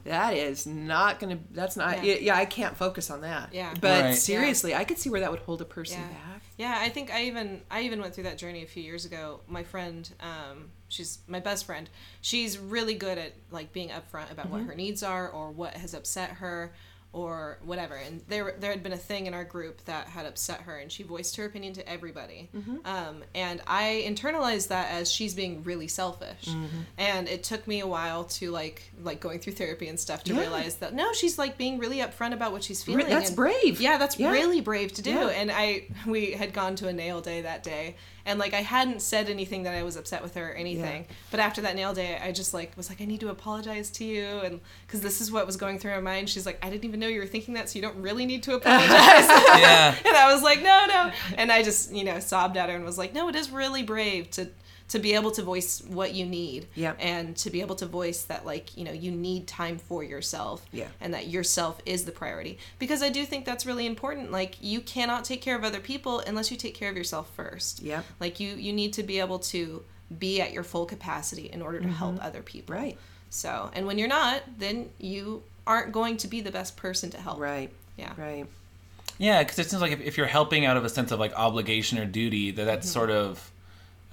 [SPEAKER 2] That is not gonna. That's not.
[SPEAKER 3] Yeah.
[SPEAKER 2] Yeah, yeah I can't focus on that.
[SPEAKER 3] Yeah.
[SPEAKER 2] But
[SPEAKER 1] Right.
[SPEAKER 2] seriously, I could see where that would hold a person
[SPEAKER 3] Yeah.
[SPEAKER 2] back.
[SPEAKER 3] Yeah, I think I even I even went through that journey a few years ago. My friend, um, she's my best friend. She's really good at like being upfront about what her needs are or what has upset her or whatever. And there there had been a thing in our group that had upset her, and she voiced her opinion to everybody. Um, and I internalized that as she's being really selfish. And it took me a while to like like going through therapy and stuff to
[SPEAKER 2] Yeah.
[SPEAKER 3] realize that no, she's like being really upfront about what she's feeling.
[SPEAKER 2] That's
[SPEAKER 3] and-
[SPEAKER 2] brave.
[SPEAKER 3] Yeah, that's
[SPEAKER 2] Yeah.
[SPEAKER 3] really brave to do.
[SPEAKER 2] Yeah.
[SPEAKER 3] And I we had gone to a nail day that day and like I hadn't said anything that I was upset with her or anything.
[SPEAKER 2] Yeah.
[SPEAKER 3] But after that nail day, I just like was like I need to apologize to you and cuz this is what was going through my mind. She's like I didn't even know you were thinking that, so you don't really need to apologize.
[SPEAKER 1] Yeah.
[SPEAKER 3] and I was like, "No, no." And I just, you know, sobbed at her and was like, "No, it is really brave to to be able to voice what you need
[SPEAKER 2] Yeah.
[SPEAKER 3] and to be able to voice that like you know you need time for yourself
[SPEAKER 2] Yeah.
[SPEAKER 3] and that yourself is the priority because i do think that's really important like you cannot take care of other people unless you take care of yourself first
[SPEAKER 2] Yeah.
[SPEAKER 3] like you you need to be able to be at your full capacity in order to help other people
[SPEAKER 2] Right.
[SPEAKER 3] so and when you're not then you aren't going to be the best person to help
[SPEAKER 2] Right.
[SPEAKER 3] yeah
[SPEAKER 2] Right.
[SPEAKER 1] Yeah, because it seems like if, if you're helping out of a sense of like obligation or duty, that
[SPEAKER 2] Mm-hmm.
[SPEAKER 1] that's sort of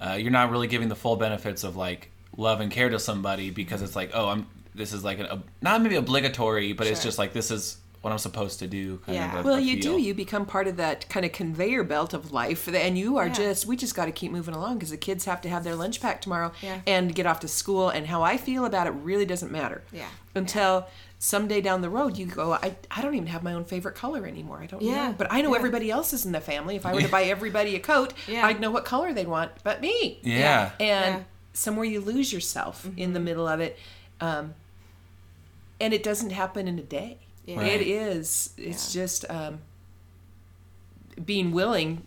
[SPEAKER 1] uh, you're not really giving the full benefits of like love and care to somebody because it's like oh I'm this is like an ob- not maybe obligatory, but it's just like this is what I'm supposed to do. Kind
[SPEAKER 3] Yeah.
[SPEAKER 1] of a,
[SPEAKER 2] Well,
[SPEAKER 1] a
[SPEAKER 2] you do. You become part of that kind of conveyor belt of life, and you are
[SPEAKER 3] Yeah.
[SPEAKER 2] just. We just got to keep moving along because the kids have to have their lunch pack tomorrow
[SPEAKER 3] Yeah.
[SPEAKER 2] and get off to school. And how I feel about it really doesn't matter.
[SPEAKER 3] Yeah.
[SPEAKER 2] Until someday down the road, you go. I, I don't even have my own favorite color anymore. I don't
[SPEAKER 3] Yeah.
[SPEAKER 2] know. But I know
[SPEAKER 3] Yeah.
[SPEAKER 2] everybody is in the family. If I were to buy everybody a coat,
[SPEAKER 3] Yeah.
[SPEAKER 2] I'd know what color they'd want, but me.
[SPEAKER 1] Yeah.
[SPEAKER 2] and
[SPEAKER 3] Yeah.
[SPEAKER 2] somewhere you lose yourself in the middle of it um, and it doesn't happen in a day
[SPEAKER 3] Yeah.
[SPEAKER 1] Right.
[SPEAKER 2] it is it's just um, being willing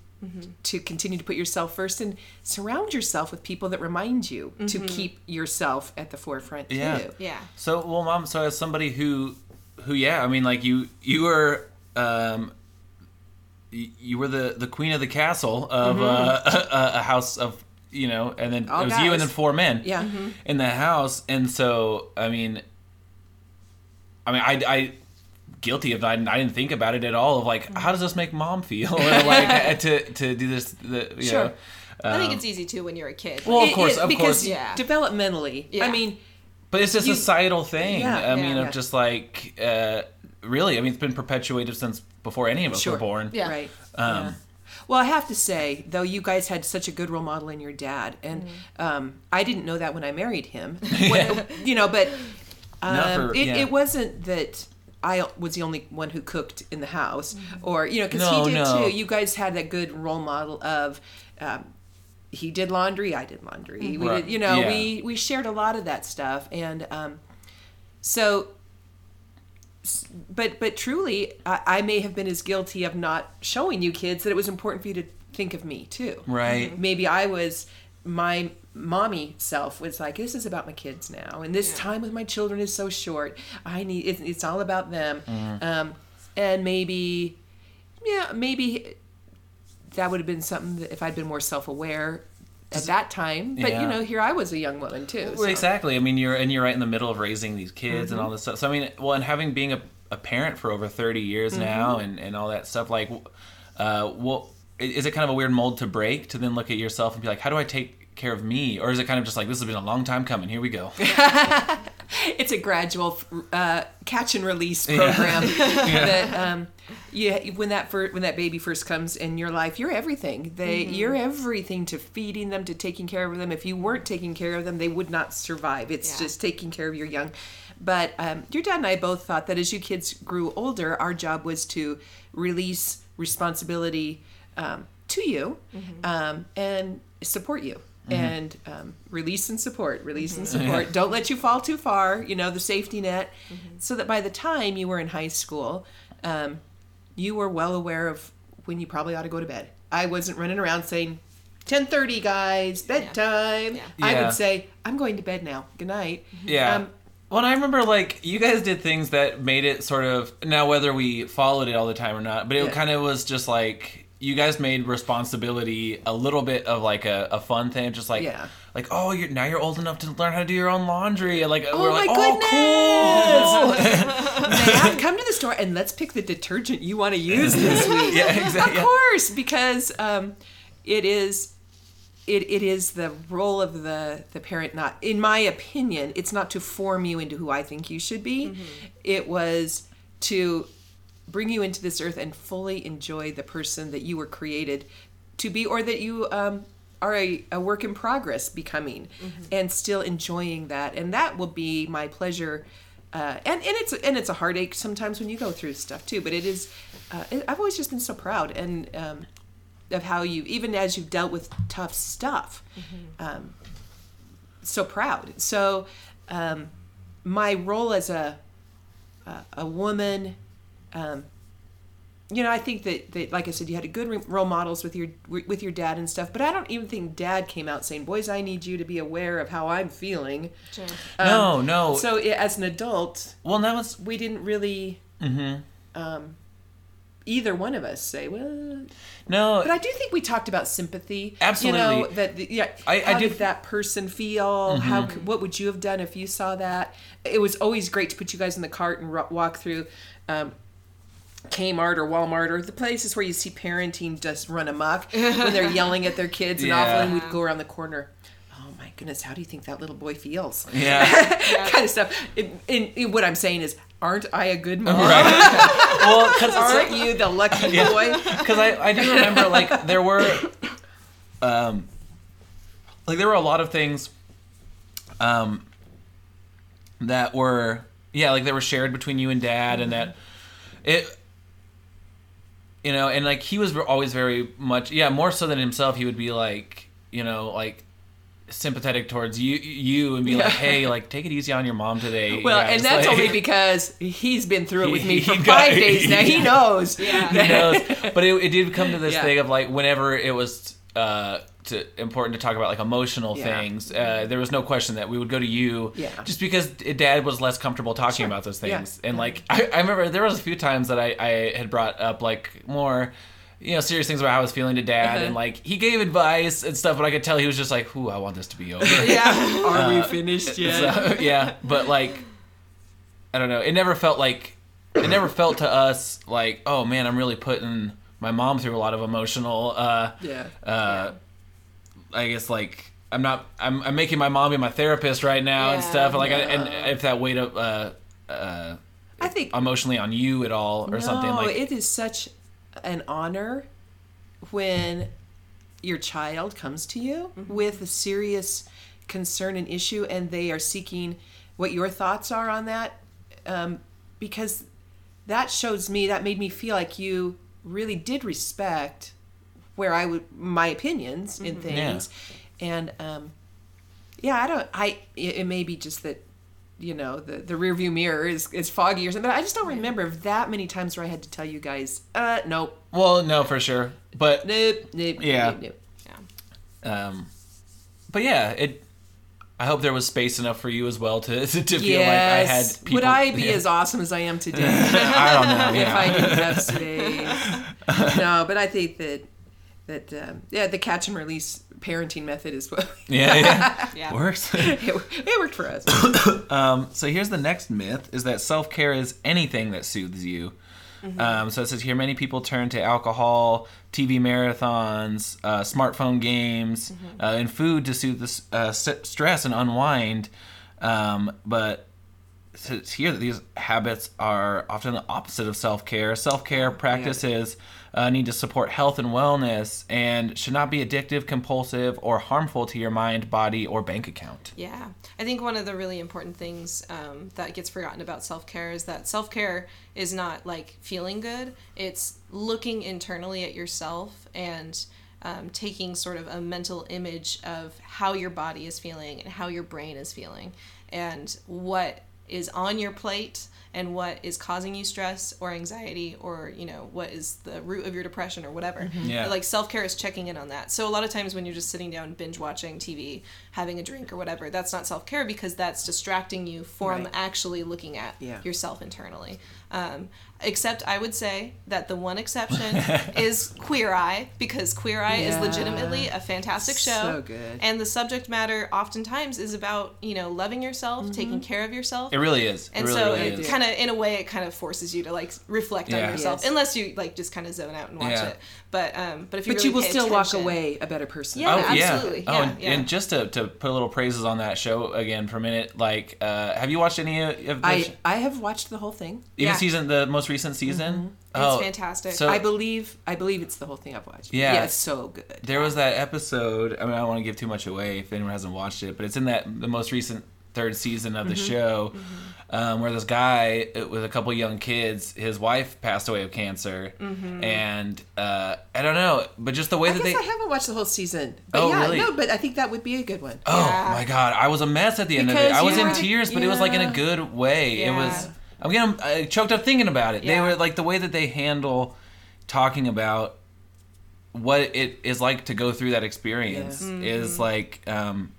[SPEAKER 2] to continue to put yourself first and surround yourself with people that remind you to keep yourself at the forefront
[SPEAKER 1] Yeah.
[SPEAKER 2] too
[SPEAKER 3] yeah
[SPEAKER 1] So, well, mom. So, as somebody who, who, yeah, I mean, like you, you were, um, you were the the queen of the castle of uh, a, a house of, you know, and then
[SPEAKER 2] Mm-hmm. All
[SPEAKER 1] it was you and then four men.
[SPEAKER 2] yeah
[SPEAKER 1] in the house, and so I mean, I mean, I, I guilty of I, I didn't think about it at all. Of like, how does this make mom feel? Or like to to do this, the, you
[SPEAKER 2] Sure.
[SPEAKER 1] know.
[SPEAKER 3] i think
[SPEAKER 1] um,
[SPEAKER 3] it's easy too when you're a kid
[SPEAKER 1] Well, of course,
[SPEAKER 2] it-
[SPEAKER 1] of
[SPEAKER 2] because
[SPEAKER 1] course.
[SPEAKER 3] Yeah.
[SPEAKER 2] developmentally
[SPEAKER 3] Yeah.
[SPEAKER 2] i mean
[SPEAKER 1] But it's a societal thing.
[SPEAKER 2] Yeah,
[SPEAKER 1] I mean,
[SPEAKER 3] yeah,
[SPEAKER 1] of just like, uh, really, I mean, it's been perpetuated since before any of us
[SPEAKER 2] Sure.
[SPEAKER 1] were born.
[SPEAKER 3] Yeah.
[SPEAKER 2] Right.
[SPEAKER 1] Um,
[SPEAKER 2] yeah. Well, I have to say, though, you guys had such a good role model in your dad, and
[SPEAKER 3] Mm-hmm.
[SPEAKER 2] um, I didn't know that when I married him. When- you know, but um,
[SPEAKER 1] Not for-
[SPEAKER 2] it, it wasn't that I was the only one who cooked in the house,
[SPEAKER 3] Mm-hmm.
[SPEAKER 2] or you know, because
[SPEAKER 1] No,
[SPEAKER 2] he did
[SPEAKER 1] no.
[SPEAKER 2] too. You guys had that good role model of. Um, he did laundry. I did laundry. We
[SPEAKER 1] Right.
[SPEAKER 2] did, you know,
[SPEAKER 1] Yeah.
[SPEAKER 2] we we shared a lot of that stuff, and um, so but but truly I, I may have been as guilty of not showing you kids that it was important for you to think of me too
[SPEAKER 1] Right.
[SPEAKER 2] maybe i was my mommy self was like this is about my kids now and this
[SPEAKER 3] Yeah.
[SPEAKER 2] time with my children is so short i need it's, it's all about them um, and maybe yeah maybe that would have been something that if i'd been more self-aware at that time but
[SPEAKER 1] Yeah.
[SPEAKER 2] you know here i was a young woman too
[SPEAKER 1] Well,
[SPEAKER 2] so-
[SPEAKER 1] exactly. I mean, you're and you're right in the middle of raising these kids and all
[SPEAKER 2] Mm-hmm.
[SPEAKER 1] this stuff. So I mean, well, and having being a, a parent for over thirty years
[SPEAKER 2] Mm-hmm.
[SPEAKER 1] now and and all that stuff. Like, uh, well, is it kind of a weird mold to break to then look at yourself and be like, how do I take care of me? Or is it kind of just like this has been a long time coming? Here we go.
[SPEAKER 2] it's a gradual uh, catch and release program that um, you when that fir- when that baby first comes in your life you're everything they you're everything to feeding them to taking care of them if you weren't taking care of them they would not survive it's
[SPEAKER 3] Yeah.
[SPEAKER 2] just taking care of your young but um, your dad and i both thought that as you kids grew older our job was to release responsibility um, to you um, and support you and um, release and support release and support. Don't let you fall too far you know the safety net. So that by the time you were in high school um, you were well aware of when you probably ought to go to bed. I wasn't running around saying 10.30 guys bedtime.
[SPEAKER 3] Yeah.
[SPEAKER 2] i would say i'm going to bed now. Good night.
[SPEAKER 1] Yeah.
[SPEAKER 2] Um,
[SPEAKER 1] well, I remember like you guys did things that made it sort of now whether we followed it all the time or not, but it
[SPEAKER 2] Yeah.
[SPEAKER 1] kind of was just like you guys made responsibility a little bit of like a, a fun thing, just like
[SPEAKER 2] Yeah.
[SPEAKER 1] like oh you're now you're old enough to learn how to do your own laundry, and like
[SPEAKER 2] Oh
[SPEAKER 1] we're
[SPEAKER 2] my
[SPEAKER 1] like oh cool.
[SPEAKER 2] Man, come to the store and let's pick the detergent you want to use this week.
[SPEAKER 1] yeah, exactly.
[SPEAKER 2] Of course, because um, it is it, it is the role of the the parent not in my opinion it's not to form you into who i think you should be it was to bring you into this earth and fully enjoy the person that you were created to be or that you um, are a, a work in progress becoming and still enjoying that. And that will be my pleasure uh, and, and it's and it's a heartache sometimes when you go through stuff too but it is uh, i've always just been so proud and um, of how you even as you've dealt with tough stuff um, so proud. So um, my role as a a, a woman um, you know, I think that, that, like I said, you had a good role models with your with your dad and stuff. But I don't even think dad came out saying, "Boys, I need you to be aware of how I'm feeling."
[SPEAKER 3] Sure.
[SPEAKER 1] no, no.
[SPEAKER 2] Um, So as an adult,
[SPEAKER 1] well, that was
[SPEAKER 2] we didn't really, um, either one of us say, "Well,"
[SPEAKER 1] no.
[SPEAKER 2] but I do think we talked about sympathy.
[SPEAKER 1] Absolutely.
[SPEAKER 2] You know that the, yeah.
[SPEAKER 1] I- I
[SPEAKER 2] how
[SPEAKER 1] do-
[SPEAKER 2] did that person feel? How what would you have done if you saw that? It was always great to put you guys in the cart and ro- walk through. Um, Kmart or Walmart or the places where you see parenting just run amok when they're yelling at their kids and
[SPEAKER 1] Yeah.
[SPEAKER 2] awful, and we'd go around the corner. Oh my goodness, how do you think that little boy feels?
[SPEAKER 1] yeah.
[SPEAKER 2] kind of stuff. What I'm saying is, aren't I a good mom?
[SPEAKER 1] right. well, because
[SPEAKER 2] Aren't you the lucky boy?
[SPEAKER 1] because I, I do remember like there were um like there were a lot of things um that were yeah like they were shared between you and dad and that it you know and like he was always very much yeah more so than himself he would be like you know like sympathetic towards you you and be like hey like take it easy on your mom today
[SPEAKER 2] Well,
[SPEAKER 1] guys."
[SPEAKER 2] and that's
[SPEAKER 1] Like-
[SPEAKER 2] only because he's been through it with me for
[SPEAKER 1] got-
[SPEAKER 2] five days now. He knows.
[SPEAKER 3] Yeah.
[SPEAKER 1] he knows. But it, it did come to this
[SPEAKER 2] Yeah.
[SPEAKER 1] thing of like whenever it was uh, to, important to talk about like emotional
[SPEAKER 2] Yeah.
[SPEAKER 1] things, uh, there was no question that we would go to you,
[SPEAKER 2] Yeah.
[SPEAKER 1] just because Dad was less comfortable talking about those
[SPEAKER 2] Yeah.
[SPEAKER 1] things. And like I, I remember there was a few times that I, I had brought up like more. You know, serious things about how I was feeling to dad,
[SPEAKER 2] Uh-huh.
[SPEAKER 1] and like he gave advice and stuff, but I could tell he was just like, "Ooh, I want this to be over."
[SPEAKER 3] Yeah.
[SPEAKER 2] Are we finished yet?
[SPEAKER 1] So, yeah, but like, I don't know. It never felt like, it never felt to us like, oh man, I'm really putting my mom through a lot of emotional. uh
[SPEAKER 2] yeah.
[SPEAKER 1] uh I guess like I'm not. I'm, I'm making my mom be my therapist right now and stuff. And like, I, and if that weighed up uh, uh,
[SPEAKER 2] I think
[SPEAKER 1] emotionally on you at all or something
[SPEAKER 2] no,
[SPEAKER 1] like.
[SPEAKER 2] it is such an honor when your child comes to you
[SPEAKER 1] Mm-hmm.
[SPEAKER 2] with a serious concern and issue, and they are seeking what your thoughts are on that, um, because that shows me that made me feel like you really did respect where I would my opinions in things, and um, yeah, I don't. I it, it may be just that you know the the rear view mirror is is foggy or something. But I just don't remember of that many times where I had to tell you guys, uh, nope,
[SPEAKER 1] well, no, for sure, but
[SPEAKER 2] nope, nope,
[SPEAKER 1] Yeah.
[SPEAKER 2] nope, nope.
[SPEAKER 3] Yeah.
[SPEAKER 1] um, but yeah, it. I hope there was space enough for you as well to to, to feel
[SPEAKER 2] Yes.
[SPEAKER 1] like I had people.
[SPEAKER 2] Would I be
[SPEAKER 1] yeah.
[SPEAKER 2] as awesome as I am today
[SPEAKER 1] I don't know.
[SPEAKER 2] if I
[SPEAKER 1] Yeah.
[SPEAKER 2] didn't have space? no, but I think that that um, yeah, the catch and release parenting method is what
[SPEAKER 1] yeah, yeah.
[SPEAKER 3] Yeah.
[SPEAKER 1] Works.
[SPEAKER 2] it, it worked for us.
[SPEAKER 1] Um, so here's the next myth: is that self care is anything that soothes you. Um, so it says here many people turn to alcohol, TV marathons, uh, smartphone games, uh, and food to soothe the uh, s- stress and unwind. Um, but it says here that these habits are often the opposite of self care. Self care practices uh, need to support health and wellness and should not be addictive, compulsive, or harmful to your mind, body, or bank account.
[SPEAKER 3] Yeah. I think one of the really important things um, that gets forgotten about self care is that self care is not like feeling good, it's looking internally at yourself and um, taking sort of a mental image of how your body is feeling and how your brain is feeling and what is on your plate and what is causing you stress or anxiety or you know what is the root of your depression or whatever mm-hmm.
[SPEAKER 1] Yeah.
[SPEAKER 3] like self-care is checking in on that so a lot of times when you're just sitting down binge watching tv having a drink or whatever that's not self-care because that's distracting you from
[SPEAKER 2] Right.
[SPEAKER 3] actually looking at
[SPEAKER 2] Yeah.
[SPEAKER 3] yourself internally um, except i would say that the one exception is queer eye because queer eye is legitimately a fantastic show
[SPEAKER 2] So good.
[SPEAKER 3] and the subject matter oftentimes is about you know loving yourself taking care of yourself
[SPEAKER 1] It really is.
[SPEAKER 3] and
[SPEAKER 1] it really,
[SPEAKER 3] so
[SPEAKER 1] really
[SPEAKER 3] it
[SPEAKER 1] is.
[SPEAKER 3] kind of in a way it kind of forces you to like reflect
[SPEAKER 1] Yeah.
[SPEAKER 3] on yourself
[SPEAKER 2] Yes.
[SPEAKER 3] unless you like just kind of zone out and watch
[SPEAKER 1] Yeah.
[SPEAKER 3] it but um but if you
[SPEAKER 2] But
[SPEAKER 3] really
[SPEAKER 2] you will still walk away a better person.
[SPEAKER 3] Yeah.
[SPEAKER 1] Oh yeah.
[SPEAKER 3] absolutely.
[SPEAKER 1] Oh, and,
[SPEAKER 3] yeah.
[SPEAKER 1] and just to, to put a little praises on that show again for a minute, like, uh, have you watched any of the
[SPEAKER 2] I
[SPEAKER 1] sh-
[SPEAKER 2] I have watched the whole thing.
[SPEAKER 1] even
[SPEAKER 3] Yeah.
[SPEAKER 1] Season the most recent season?
[SPEAKER 3] It's fantastic.
[SPEAKER 1] So
[SPEAKER 2] I believe I believe it's the whole thing I've watched.
[SPEAKER 1] Yeah.
[SPEAKER 2] yeah, it's so good.
[SPEAKER 1] there was that episode. I mean, I don't want to give too much away if anyone hasn't watched it, but it's in that the most recent third season of the
[SPEAKER 2] Mm-hmm.
[SPEAKER 1] show, um, where this guy uh, with a couple young kids, his wife passed away of cancer, and uh, I don't know, but just the way
[SPEAKER 2] Mm-hmm. I
[SPEAKER 1] that they.
[SPEAKER 2] I haven't watched the whole season. But
[SPEAKER 1] Oh,
[SPEAKER 2] yeah,
[SPEAKER 1] really?
[SPEAKER 2] no, but I think that would be a good one.
[SPEAKER 1] Oh
[SPEAKER 3] Yeah.
[SPEAKER 1] my god, I was a mess at the end of it. I was in tears, but it was like in a good way. It was.
[SPEAKER 3] Yeah.
[SPEAKER 1] I'm getting uh, choked up thinking about it. They were like the way that they handle talking about what it is like to go through that experience
[SPEAKER 2] Yeah.
[SPEAKER 1] is like um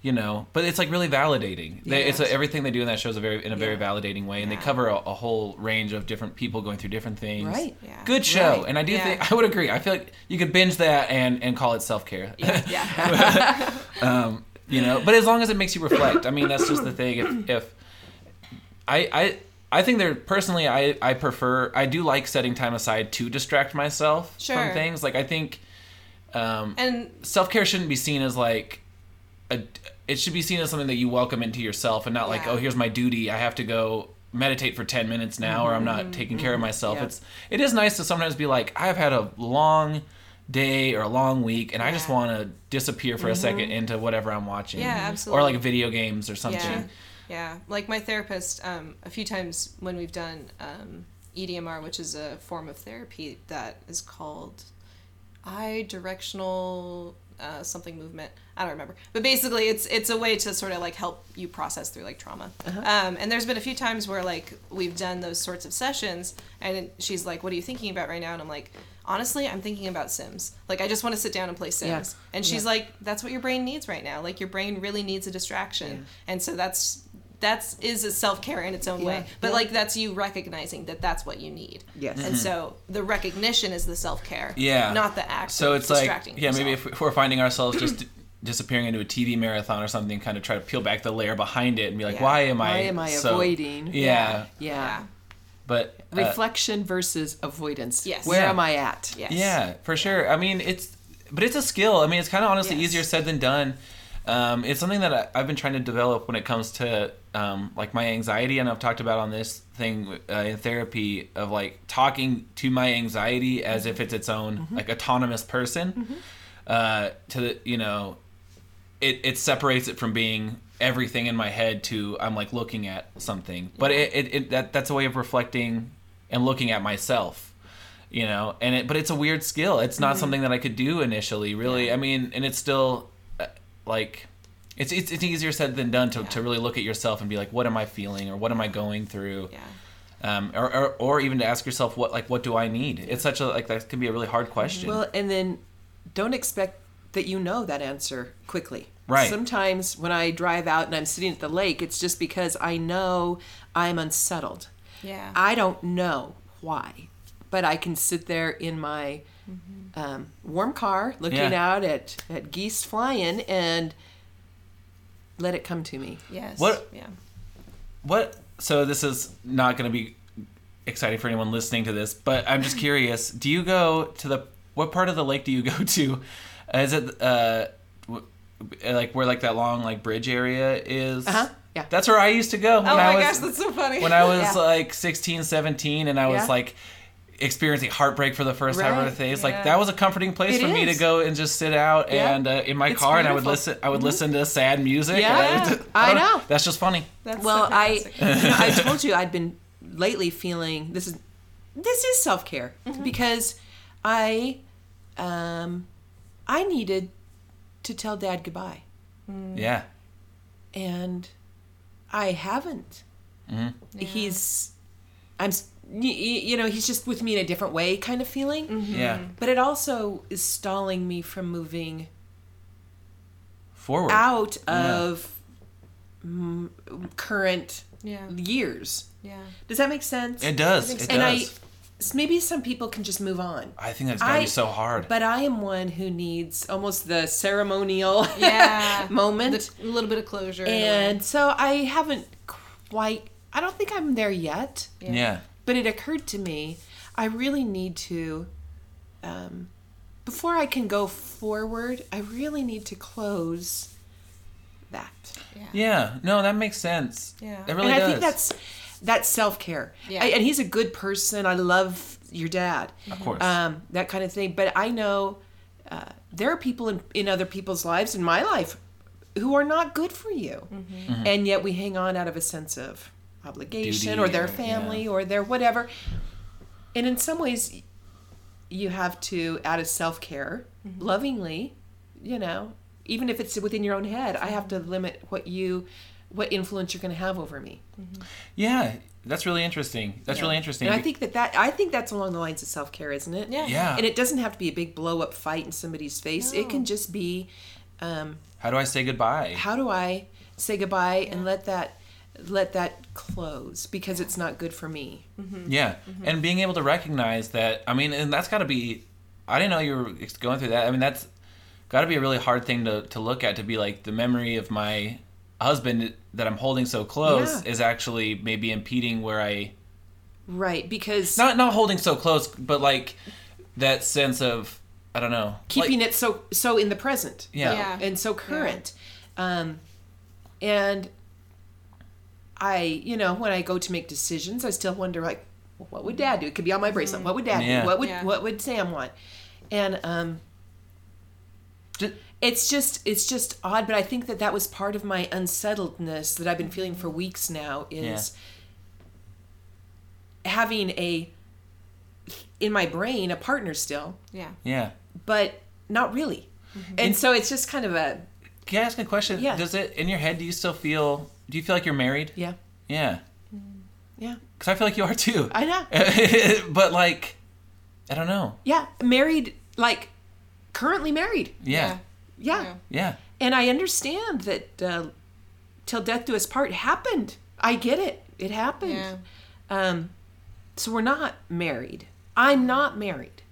[SPEAKER 1] you know but it's like really validating they, it's
[SPEAKER 2] Yes.
[SPEAKER 1] everything they do in that show is a very in a very
[SPEAKER 2] Yeah.
[SPEAKER 1] validating way and they cover a, a whole range of different people going through different things
[SPEAKER 2] Right.
[SPEAKER 3] Yeah.
[SPEAKER 1] good show
[SPEAKER 2] Right.
[SPEAKER 1] and i do
[SPEAKER 3] Yeah.
[SPEAKER 1] think i would agree i feel like you could binge that and and call it self-care
[SPEAKER 3] Yeah.
[SPEAKER 1] um, you know but as long as it makes you reflect i mean that's just the thing if, if i i i think there personally i i prefer i do like setting time aside to distract myself
[SPEAKER 3] Sure.
[SPEAKER 1] from things. Like i think um
[SPEAKER 3] and
[SPEAKER 1] self-care shouldn't be seen as like a it should be seen as something that you welcome into yourself and not like
[SPEAKER 3] Yeah.
[SPEAKER 1] oh here's my duty. I have to go meditate for 10 minutes now or i'm not mm-hmm. taking care of mm-hmm. myself.
[SPEAKER 2] Yeah.
[SPEAKER 1] it's it is nice to sometimes be like i've had a long day or a long week and i just want to disappear for a second mm-hmm. into whatever i'm watching
[SPEAKER 3] Yeah, absolutely.
[SPEAKER 1] or like video games or something
[SPEAKER 3] Yeah, yeah. Like my therapist, um, a few times when we've done um, EDMR, which is a form of therapy that is called eye directional uh, something movement. I don't remember, but basically, it's it's a way to sort of like help you process through like trauma. Um, and there's been a few times where like we've done those sorts of sessions, and she's like, "What are you thinking about right now?" And I'm like. Honestly, I'm thinking about Sims. Like, I just want to sit down and play Sims.
[SPEAKER 2] Yeah.
[SPEAKER 3] And she's
[SPEAKER 2] Yeah.
[SPEAKER 3] like, that's what your brain needs right now. Like, your brain really needs a distraction. And so that's that's is a self care in its own
[SPEAKER 2] Yeah,
[SPEAKER 3] way. But
[SPEAKER 2] yeah.
[SPEAKER 3] like that's you recognizing that that's what you need.
[SPEAKER 2] Yes.
[SPEAKER 3] And so the recognition is the self care.
[SPEAKER 1] Mm-hmm. Yeah.
[SPEAKER 3] Not the act.
[SPEAKER 1] so it's like
[SPEAKER 3] distracting
[SPEAKER 1] yeah maybe if we're finding ourselves just disappearing into a tv marathon or something kind of try to peel back the layer behind it and be like
[SPEAKER 3] Yeah.
[SPEAKER 1] why am i
[SPEAKER 2] Why am I
[SPEAKER 1] so-
[SPEAKER 2] avoiding?
[SPEAKER 1] yeah,
[SPEAKER 2] Yeah.
[SPEAKER 3] yeah.
[SPEAKER 1] but uh,
[SPEAKER 2] Reflection versus avoidance.
[SPEAKER 3] Yes.
[SPEAKER 2] Where
[SPEAKER 1] Yeah.
[SPEAKER 2] am I at?
[SPEAKER 3] Yes.
[SPEAKER 1] Yeah, for sure. I mean, it's but it's a skill. I mean, it's kind of honestly
[SPEAKER 3] Yes.
[SPEAKER 1] easier said than done. Um, it's something that I, I've been trying to develop when it comes to um, like my anxiety, and I've talked about on this thing uh, in therapy of like talking to my anxiety as if it's its own like autonomous person. Uh, to the you know, it it separates it from being everything in my head to I'm like looking at something. But it, it, it that that's a way of reflecting and looking at myself you know? And it but it's a weird skill. It's not something that i could do initially really. I mean and it's still like it's, it's it's easier said than done to, to really look at yourself and be like what am i feeling or what am i going through
[SPEAKER 3] Yeah.
[SPEAKER 1] um or, or or even to ask yourself what like what do i need it's such a like that can be a really hard question
[SPEAKER 2] Well, and then don't expect that you know that answer quickly.
[SPEAKER 1] Right.
[SPEAKER 2] Sometimes when I drive out and I'm sitting at the lake, it's just because I know I'm unsettled.
[SPEAKER 3] Yeah.
[SPEAKER 2] I don't know why, but I can sit there in my um, warm car looking
[SPEAKER 1] Yeah.
[SPEAKER 2] out at, at geese flying and let it come to me.
[SPEAKER 3] yes.
[SPEAKER 1] What-
[SPEAKER 3] Yeah.
[SPEAKER 1] what so this is not going to be exciting for anyone listening to this but i'm just curious do you go to the what part of the lake do you go to Uh, is it uh like where like that long like bridge area is
[SPEAKER 2] Uh-huh, yeah.
[SPEAKER 1] that's where i used to go when
[SPEAKER 3] Oh
[SPEAKER 1] i
[SPEAKER 3] my
[SPEAKER 1] was
[SPEAKER 3] gosh, that's so funny.
[SPEAKER 1] when i was
[SPEAKER 2] Yeah.
[SPEAKER 1] like 16 17 and i was
[SPEAKER 2] Yeah.
[SPEAKER 1] like experiencing heartbreak for the first time
[SPEAKER 2] Right,
[SPEAKER 1] of the days
[SPEAKER 3] yeah.
[SPEAKER 1] like that was a comforting place
[SPEAKER 2] It
[SPEAKER 1] for me to go and just sit out
[SPEAKER 2] Yeah.
[SPEAKER 1] and uh, in my
[SPEAKER 2] It's
[SPEAKER 1] car and i would listen i would listen to sad music.
[SPEAKER 2] Yeah,
[SPEAKER 1] and
[SPEAKER 2] I
[SPEAKER 1] don't-
[SPEAKER 2] know.
[SPEAKER 1] that's just funny.
[SPEAKER 3] That's
[SPEAKER 2] well,
[SPEAKER 3] so
[SPEAKER 2] I you know, I told you I'd been lately feeling this is this is self care because I um I needed to tell Dad goodbye.
[SPEAKER 1] Yeah.
[SPEAKER 2] And I haven't. He's I'm s- y- y- you know he's just with me in a different way kind of feeling,
[SPEAKER 1] yeah
[SPEAKER 2] but it also is stalling me from moving
[SPEAKER 1] forward
[SPEAKER 2] out
[SPEAKER 1] Yeah.
[SPEAKER 2] of mm, current
[SPEAKER 3] Yeah.
[SPEAKER 2] years.
[SPEAKER 3] Yeah.
[SPEAKER 2] Does that make sense?
[SPEAKER 1] It does. It
[SPEAKER 3] so.
[SPEAKER 2] and I
[SPEAKER 1] does.
[SPEAKER 2] s- maybe some people can just move on.
[SPEAKER 1] I, think that's gotta
[SPEAKER 2] I-
[SPEAKER 1] be so hard.
[SPEAKER 2] But I am one who needs almost the ceremonial
[SPEAKER 3] Yeah.
[SPEAKER 2] moment.
[SPEAKER 3] A little bit of closure.
[SPEAKER 2] and so I haven't quite I don't think I'm there yet.
[SPEAKER 1] yeah.
[SPEAKER 2] But it occurred to me I really need to um, before I can go forward, I really need to close that.
[SPEAKER 1] Yeah. yeah. No, that makes sense.
[SPEAKER 3] Yeah.
[SPEAKER 1] It really
[SPEAKER 2] and
[SPEAKER 1] does.
[SPEAKER 2] I think that's that's self care.
[SPEAKER 3] Yeah.
[SPEAKER 2] And he's a good person. I love your dad.
[SPEAKER 1] of course.
[SPEAKER 2] um, that kind of thing. But I know uh, there are people in, in other people's lives, in my life, who are not good for you.
[SPEAKER 1] Mm-hmm.
[SPEAKER 2] And yet we hang on out of a sense of obligation
[SPEAKER 1] Duty
[SPEAKER 2] or their
[SPEAKER 1] or-
[SPEAKER 2] family
[SPEAKER 1] yeah.
[SPEAKER 2] or their whatever. And in some ways, you have to, out of self care,
[SPEAKER 1] Mm-hmm.
[SPEAKER 2] lovingly, you know, even if it's within your own head, I have to limit what you, what influence you're going to have over me.
[SPEAKER 1] yeah. That's really interesting. That's really interesting.
[SPEAKER 2] And I think that, that I think that's along the lines of self care, isn't it?
[SPEAKER 3] Yeah.
[SPEAKER 1] Yeah.
[SPEAKER 2] And it doesn't have to be a big blow up fight in somebody's face. It can just be, um,
[SPEAKER 1] How do I say goodbye?
[SPEAKER 2] how do I say goodbye and let that let that close because it's not good for me.
[SPEAKER 1] Yeah, and being able to recognize that. I mean, and that's got to be. I didn't know you were going through that. I mean, that's got to be a really hard thing to to look at. To be like the memory of my husband that I'm holding so close
[SPEAKER 2] Yeah.
[SPEAKER 1] is actually maybe impeding where I
[SPEAKER 2] Right, because
[SPEAKER 1] not not holding so close, but like that sense of I don't know
[SPEAKER 2] keeping
[SPEAKER 1] like,
[SPEAKER 2] it so so in the present.
[SPEAKER 1] Yeah.
[SPEAKER 3] Yeah.
[SPEAKER 2] and so current. Um, and I, you know, when I go to make decisions, I still wonder like, well, what would Dad do? It could be on my bracelet. What would Dad
[SPEAKER 1] Yeah.
[SPEAKER 2] do? What would
[SPEAKER 3] Yeah.
[SPEAKER 2] what would Sam want? And um,
[SPEAKER 1] Ju-
[SPEAKER 2] it's just it's just odd. But I think that that was part of my unsettledness that I've been feeling for weeks now. Is having a in my brain a partner still,
[SPEAKER 3] Yeah.
[SPEAKER 1] yeah.
[SPEAKER 2] but not really.
[SPEAKER 3] Mm-hmm.
[SPEAKER 2] And so it's just kind of a
[SPEAKER 1] Can I ask a question?
[SPEAKER 2] Yeah.
[SPEAKER 1] Does it in your head? Do you still feel? Do you feel like you're married?
[SPEAKER 2] yeah
[SPEAKER 1] Yeah.
[SPEAKER 2] yeah.
[SPEAKER 1] Because I feel like you are too.
[SPEAKER 2] I know.
[SPEAKER 1] but like, I don't know.
[SPEAKER 2] Yeah, married, like currently married.
[SPEAKER 1] Yeah.
[SPEAKER 2] Yeah.
[SPEAKER 3] Yeah.
[SPEAKER 1] Yeah.
[SPEAKER 2] And I understand that uh, till death do us part happened. I get it. It happened.
[SPEAKER 3] Yeah.
[SPEAKER 2] Um, so we're not married. I'm not married,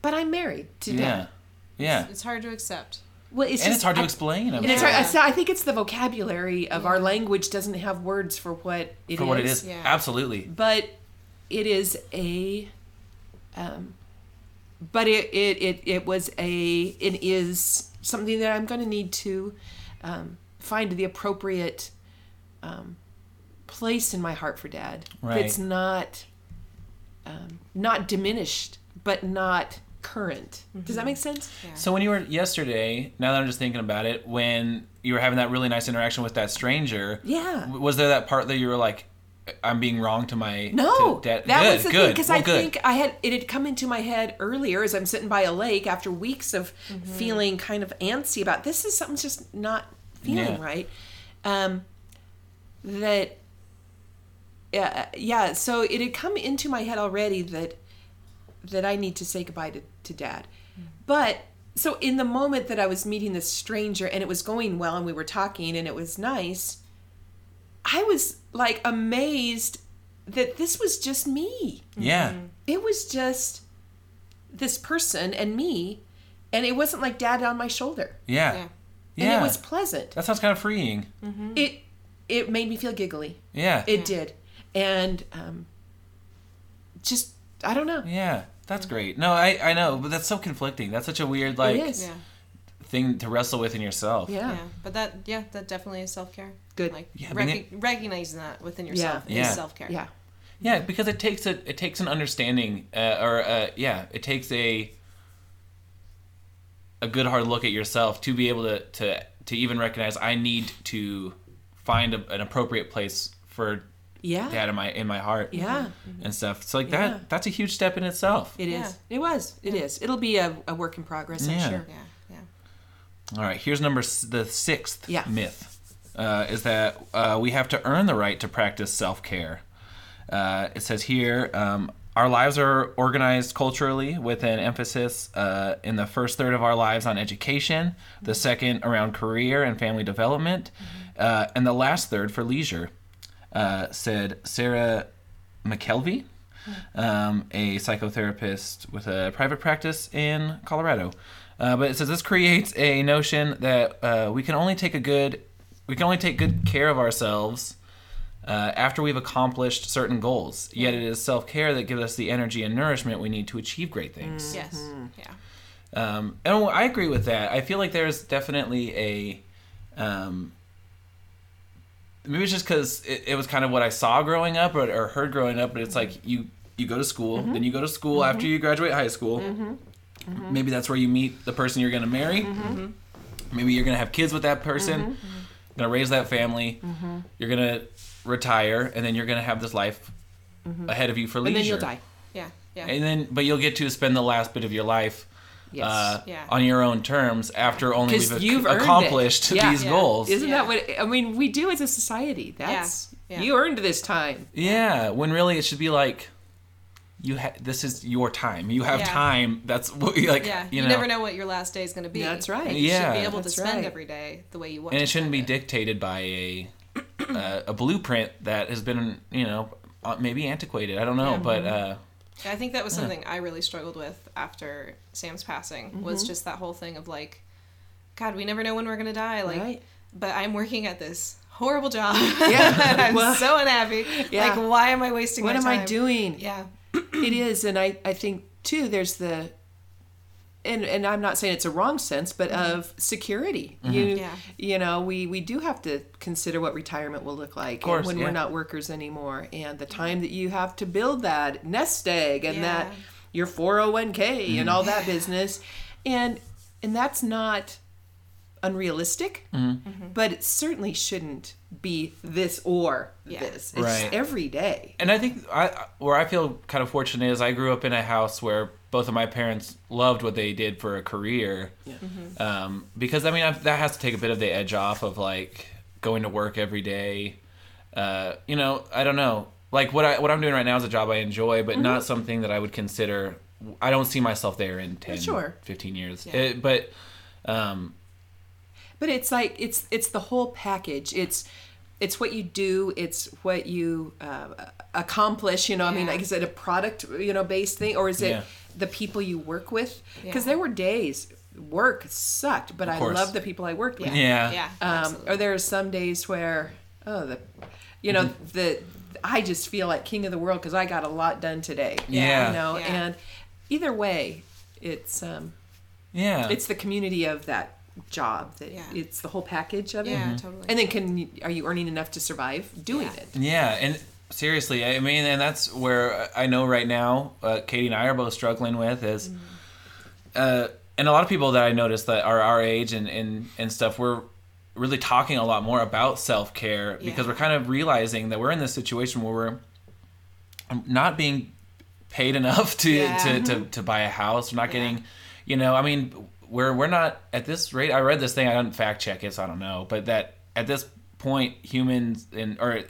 [SPEAKER 2] but I'm married to
[SPEAKER 1] Yeah.
[SPEAKER 2] dad.
[SPEAKER 1] Yeah.
[SPEAKER 3] It's hard to accept.
[SPEAKER 2] Well, it's
[SPEAKER 1] And
[SPEAKER 2] just
[SPEAKER 1] it's hard to
[SPEAKER 2] I-
[SPEAKER 1] explain. I
[SPEAKER 2] And
[SPEAKER 1] mean,
[SPEAKER 2] it's hard, I
[SPEAKER 3] Yeah.
[SPEAKER 2] say- I think it's the vocabulary of our language doesn't have words for what it is.
[SPEAKER 1] for what it is.
[SPEAKER 3] Yeah.
[SPEAKER 1] Absolutely.
[SPEAKER 2] but it is a um but it it it, it was a it is something that i'm going to need to um, find the appropriate um, place in my heart for dad
[SPEAKER 1] Right.
[SPEAKER 2] that's not um, not diminished but not current does that make sense
[SPEAKER 3] Yeah.
[SPEAKER 1] So when you were yesterday, now that I'm just thinking about it, when you were having that really nice interaction with that stranger,
[SPEAKER 2] yeah
[SPEAKER 1] was there that part that you were like, "I'm being wrong to my
[SPEAKER 2] No,
[SPEAKER 1] to dad?
[SPEAKER 2] that
[SPEAKER 1] good,
[SPEAKER 2] was the
[SPEAKER 1] good.
[SPEAKER 2] thing because
[SPEAKER 1] well,
[SPEAKER 2] I
[SPEAKER 1] good.
[SPEAKER 2] think I had it had come into my head earlier as I'm sitting by a lake after weeks of feeling kind of antsy about this is something's just not feeling
[SPEAKER 1] Yeah.
[SPEAKER 2] right. Um, that yeah, yeah. So it had come into my head already that that I need to say goodbye to, to dad, mm. but. So in the moment that I was meeting this stranger and it was going well and we were talking and it was nice, I was like amazed that this was just me.
[SPEAKER 1] yeah, mm-hmm.
[SPEAKER 2] It was just this person and me, and it wasn't like dad on my shoulder.
[SPEAKER 1] yeah,
[SPEAKER 3] Yeah.
[SPEAKER 1] yeah.
[SPEAKER 2] And it was pleasant.
[SPEAKER 1] that sounds kind of freeing. Mm-hmm.
[SPEAKER 2] It it made me feel giggly.
[SPEAKER 1] Yeah,
[SPEAKER 2] It did, and um, just I don't know.
[SPEAKER 1] yeah. That's great. No, I I know, but that's so conflicting. That's such a weird like.
[SPEAKER 3] Yeah.
[SPEAKER 1] thing to wrestle with in yourself.
[SPEAKER 2] Yeah.
[SPEAKER 3] Yeah. But that yeah, that definitely is self care.
[SPEAKER 2] Good.
[SPEAKER 3] Like
[SPEAKER 1] Yeah, being
[SPEAKER 3] rec- recognizing that within yourself
[SPEAKER 1] Yeah.
[SPEAKER 3] is
[SPEAKER 1] Yeah.
[SPEAKER 3] self care.
[SPEAKER 2] Yeah.
[SPEAKER 1] Yeah, because it takes a it takes an understanding, uh, or uh, yeah, it takes a a good hard look at yourself to be able to to to even recognize I need to find a, an appropriate place for
[SPEAKER 2] Yeah.
[SPEAKER 1] dad in my in my heart
[SPEAKER 2] Yeah.
[SPEAKER 1] and stuff. So like
[SPEAKER 2] Yeah.
[SPEAKER 1] that that's a huge step in itself.
[SPEAKER 2] It is.
[SPEAKER 3] Yeah.
[SPEAKER 2] It was. It is. It'll be a, a work in progress. I'm
[SPEAKER 1] Yeah.
[SPEAKER 2] sure.
[SPEAKER 3] Yeah. Yeah.
[SPEAKER 1] All right, here's number s- the sixth
[SPEAKER 2] Yeah.
[SPEAKER 1] myth uh, is that uh, we have to earn the right to practice self care. Uh, it says here um, our lives are organized culturally with an emphasis uh, in the first third of our lives on education, the second around career and family development, uh, and the last third for leisure, uh, said Sarah McKelvey. Um, a psychotherapist with a private practice in Colorado. Uh, but it says this creates a notion that uh, we can only take a good, we can only take good care of ourselves uh, after we've accomplished certain goals. Yet it is self care that gives us the energy and nourishment we need to achieve great things.
[SPEAKER 3] Yes.
[SPEAKER 2] Mm-hmm.
[SPEAKER 3] Yeah.
[SPEAKER 1] Um, and I agree with that. I feel like there's definitely a. Um, maybe it's just because it, it was kind of what I saw growing up or, or heard growing up, but it's like you you go to school, mm-hmm. then you go to school mm-hmm. after you graduate high school. Mm-hmm. Maybe that's where you meet the person you're going to marry. Maybe you're going to have kids with that person. Going to raise that family. You're going to retire, and then you're going to have this life ahead of you for leisure.
[SPEAKER 2] And then you'll die.
[SPEAKER 3] Yeah. Yeah.
[SPEAKER 1] And then, but you'll get to spend the last bit of your life
[SPEAKER 2] Yes.
[SPEAKER 1] uh,
[SPEAKER 3] Yeah.
[SPEAKER 1] on your own terms after only we've ac-
[SPEAKER 2] you've earned
[SPEAKER 1] accomplished
[SPEAKER 2] Yeah.
[SPEAKER 1] these
[SPEAKER 3] Yeah.
[SPEAKER 1] goals.
[SPEAKER 2] Isn't
[SPEAKER 3] Yeah.
[SPEAKER 2] that what I mean? We do as a society. That's
[SPEAKER 3] yeah. Yeah.
[SPEAKER 2] You earned this time.
[SPEAKER 1] Yeah, when really it should be like, you ha- this is your time. You have
[SPEAKER 3] Yeah.
[SPEAKER 1] time. That's what you like.
[SPEAKER 3] Yeah,
[SPEAKER 1] you,
[SPEAKER 3] you, never know what your last day is going to be.
[SPEAKER 2] That's right.
[SPEAKER 3] And you
[SPEAKER 1] Yeah.
[SPEAKER 3] should be able
[SPEAKER 2] That's
[SPEAKER 3] to spend
[SPEAKER 2] right.
[SPEAKER 3] every day the way you want.
[SPEAKER 1] and
[SPEAKER 3] to
[SPEAKER 1] it shouldn't be
[SPEAKER 3] it.
[SPEAKER 1] dictated by a uh, a blueprint that has been you know uh, maybe antiquated. I don't know,
[SPEAKER 3] Yeah.
[SPEAKER 1] but uh,
[SPEAKER 3] I think that was something I really struggled with after Sam's passing. Was
[SPEAKER 2] Mm-hmm.
[SPEAKER 3] just that whole thing of like, God, we never know when we're going to die. Like,
[SPEAKER 2] Right.
[SPEAKER 3] but I'm working at this horrible job.
[SPEAKER 2] Yeah.
[SPEAKER 3] and I'm
[SPEAKER 2] Well,
[SPEAKER 3] so unhappy.
[SPEAKER 2] yeah.
[SPEAKER 3] Like, why am I wasting
[SPEAKER 2] What
[SPEAKER 3] my
[SPEAKER 2] am
[SPEAKER 3] time?
[SPEAKER 2] I doing?
[SPEAKER 3] Yeah.
[SPEAKER 2] it is and i i think too there's the and and i'm not saying it's a wrong sense but of security you
[SPEAKER 3] Mm-hmm. Yeah.
[SPEAKER 2] you know we we do have to consider what retirement will look like
[SPEAKER 1] course,
[SPEAKER 2] when
[SPEAKER 1] yeah.
[SPEAKER 2] we're not workers anymore and the time that you have to build that nest egg and that
[SPEAKER 3] Yeah.
[SPEAKER 2] Your 401k and all that business and and that's not unrealistic
[SPEAKER 1] Mm-hmm.
[SPEAKER 2] but it certainly shouldn't be this or
[SPEAKER 3] Yeah.
[SPEAKER 2] this it's
[SPEAKER 1] Right.
[SPEAKER 2] every day
[SPEAKER 1] and I think I where I feel kind of fortunate is I grew up in a house where both of my parents loved what they did for a career. Um, because I mean I've, that has to take a bit of the edge off of like going to work every day. Uh, you know, I don't know. Like what I what I'm doing right now is a job I enjoy, but not something that I would consider. I don't see myself there in 10,
[SPEAKER 2] Sure.
[SPEAKER 1] 15 years.
[SPEAKER 3] Yeah.
[SPEAKER 1] It- but um,
[SPEAKER 2] But it's like it's it's the whole package. It's it's what you do. It's what you uh, accomplish. You know, I mean, like is it a product you know based thing or is it
[SPEAKER 1] Yeah.
[SPEAKER 2] the people you work with? Because
[SPEAKER 3] Yeah.
[SPEAKER 2] there were days work sucked, but I love the people I worked with.
[SPEAKER 1] Yeah.
[SPEAKER 3] Yeah.
[SPEAKER 2] Um, or there are some days where oh the you know
[SPEAKER 1] Mm-hmm.
[SPEAKER 2] the I just feel like king of the world because I got a lot done today.
[SPEAKER 1] Yeah.
[SPEAKER 2] you know,
[SPEAKER 3] Yeah.
[SPEAKER 2] and either way, it's um
[SPEAKER 1] yeah.
[SPEAKER 2] it's the community of that job that
[SPEAKER 3] Yeah.
[SPEAKER 2] it's the whole package of it
[SPEAKER 3] Yeah, Mhm. totally.
[SPEAKER 2] and then can you, are you earning enough to survive doing
[SPEAKER 3] Yeah.
[SPEAKER 2] it
[SPEAKER 1] Yeah, and seriously, I mean, and that's where I know right now, uh, Katie and I are both struggling with is, uh, and a lot of people that I notice that are our age and and and stuff, we're really talking a lot more about self care because we're kind of realizing that we're in this situation where we're not being paid enough to
[SPEAKER 3] Yeah.
[SPEAKER 1] to, to to buy a house. We're not getting, you know, I mean, we're we're not at this rate. I read this thing. I didn't fact check it, so I don't know. But that at this point, humans and or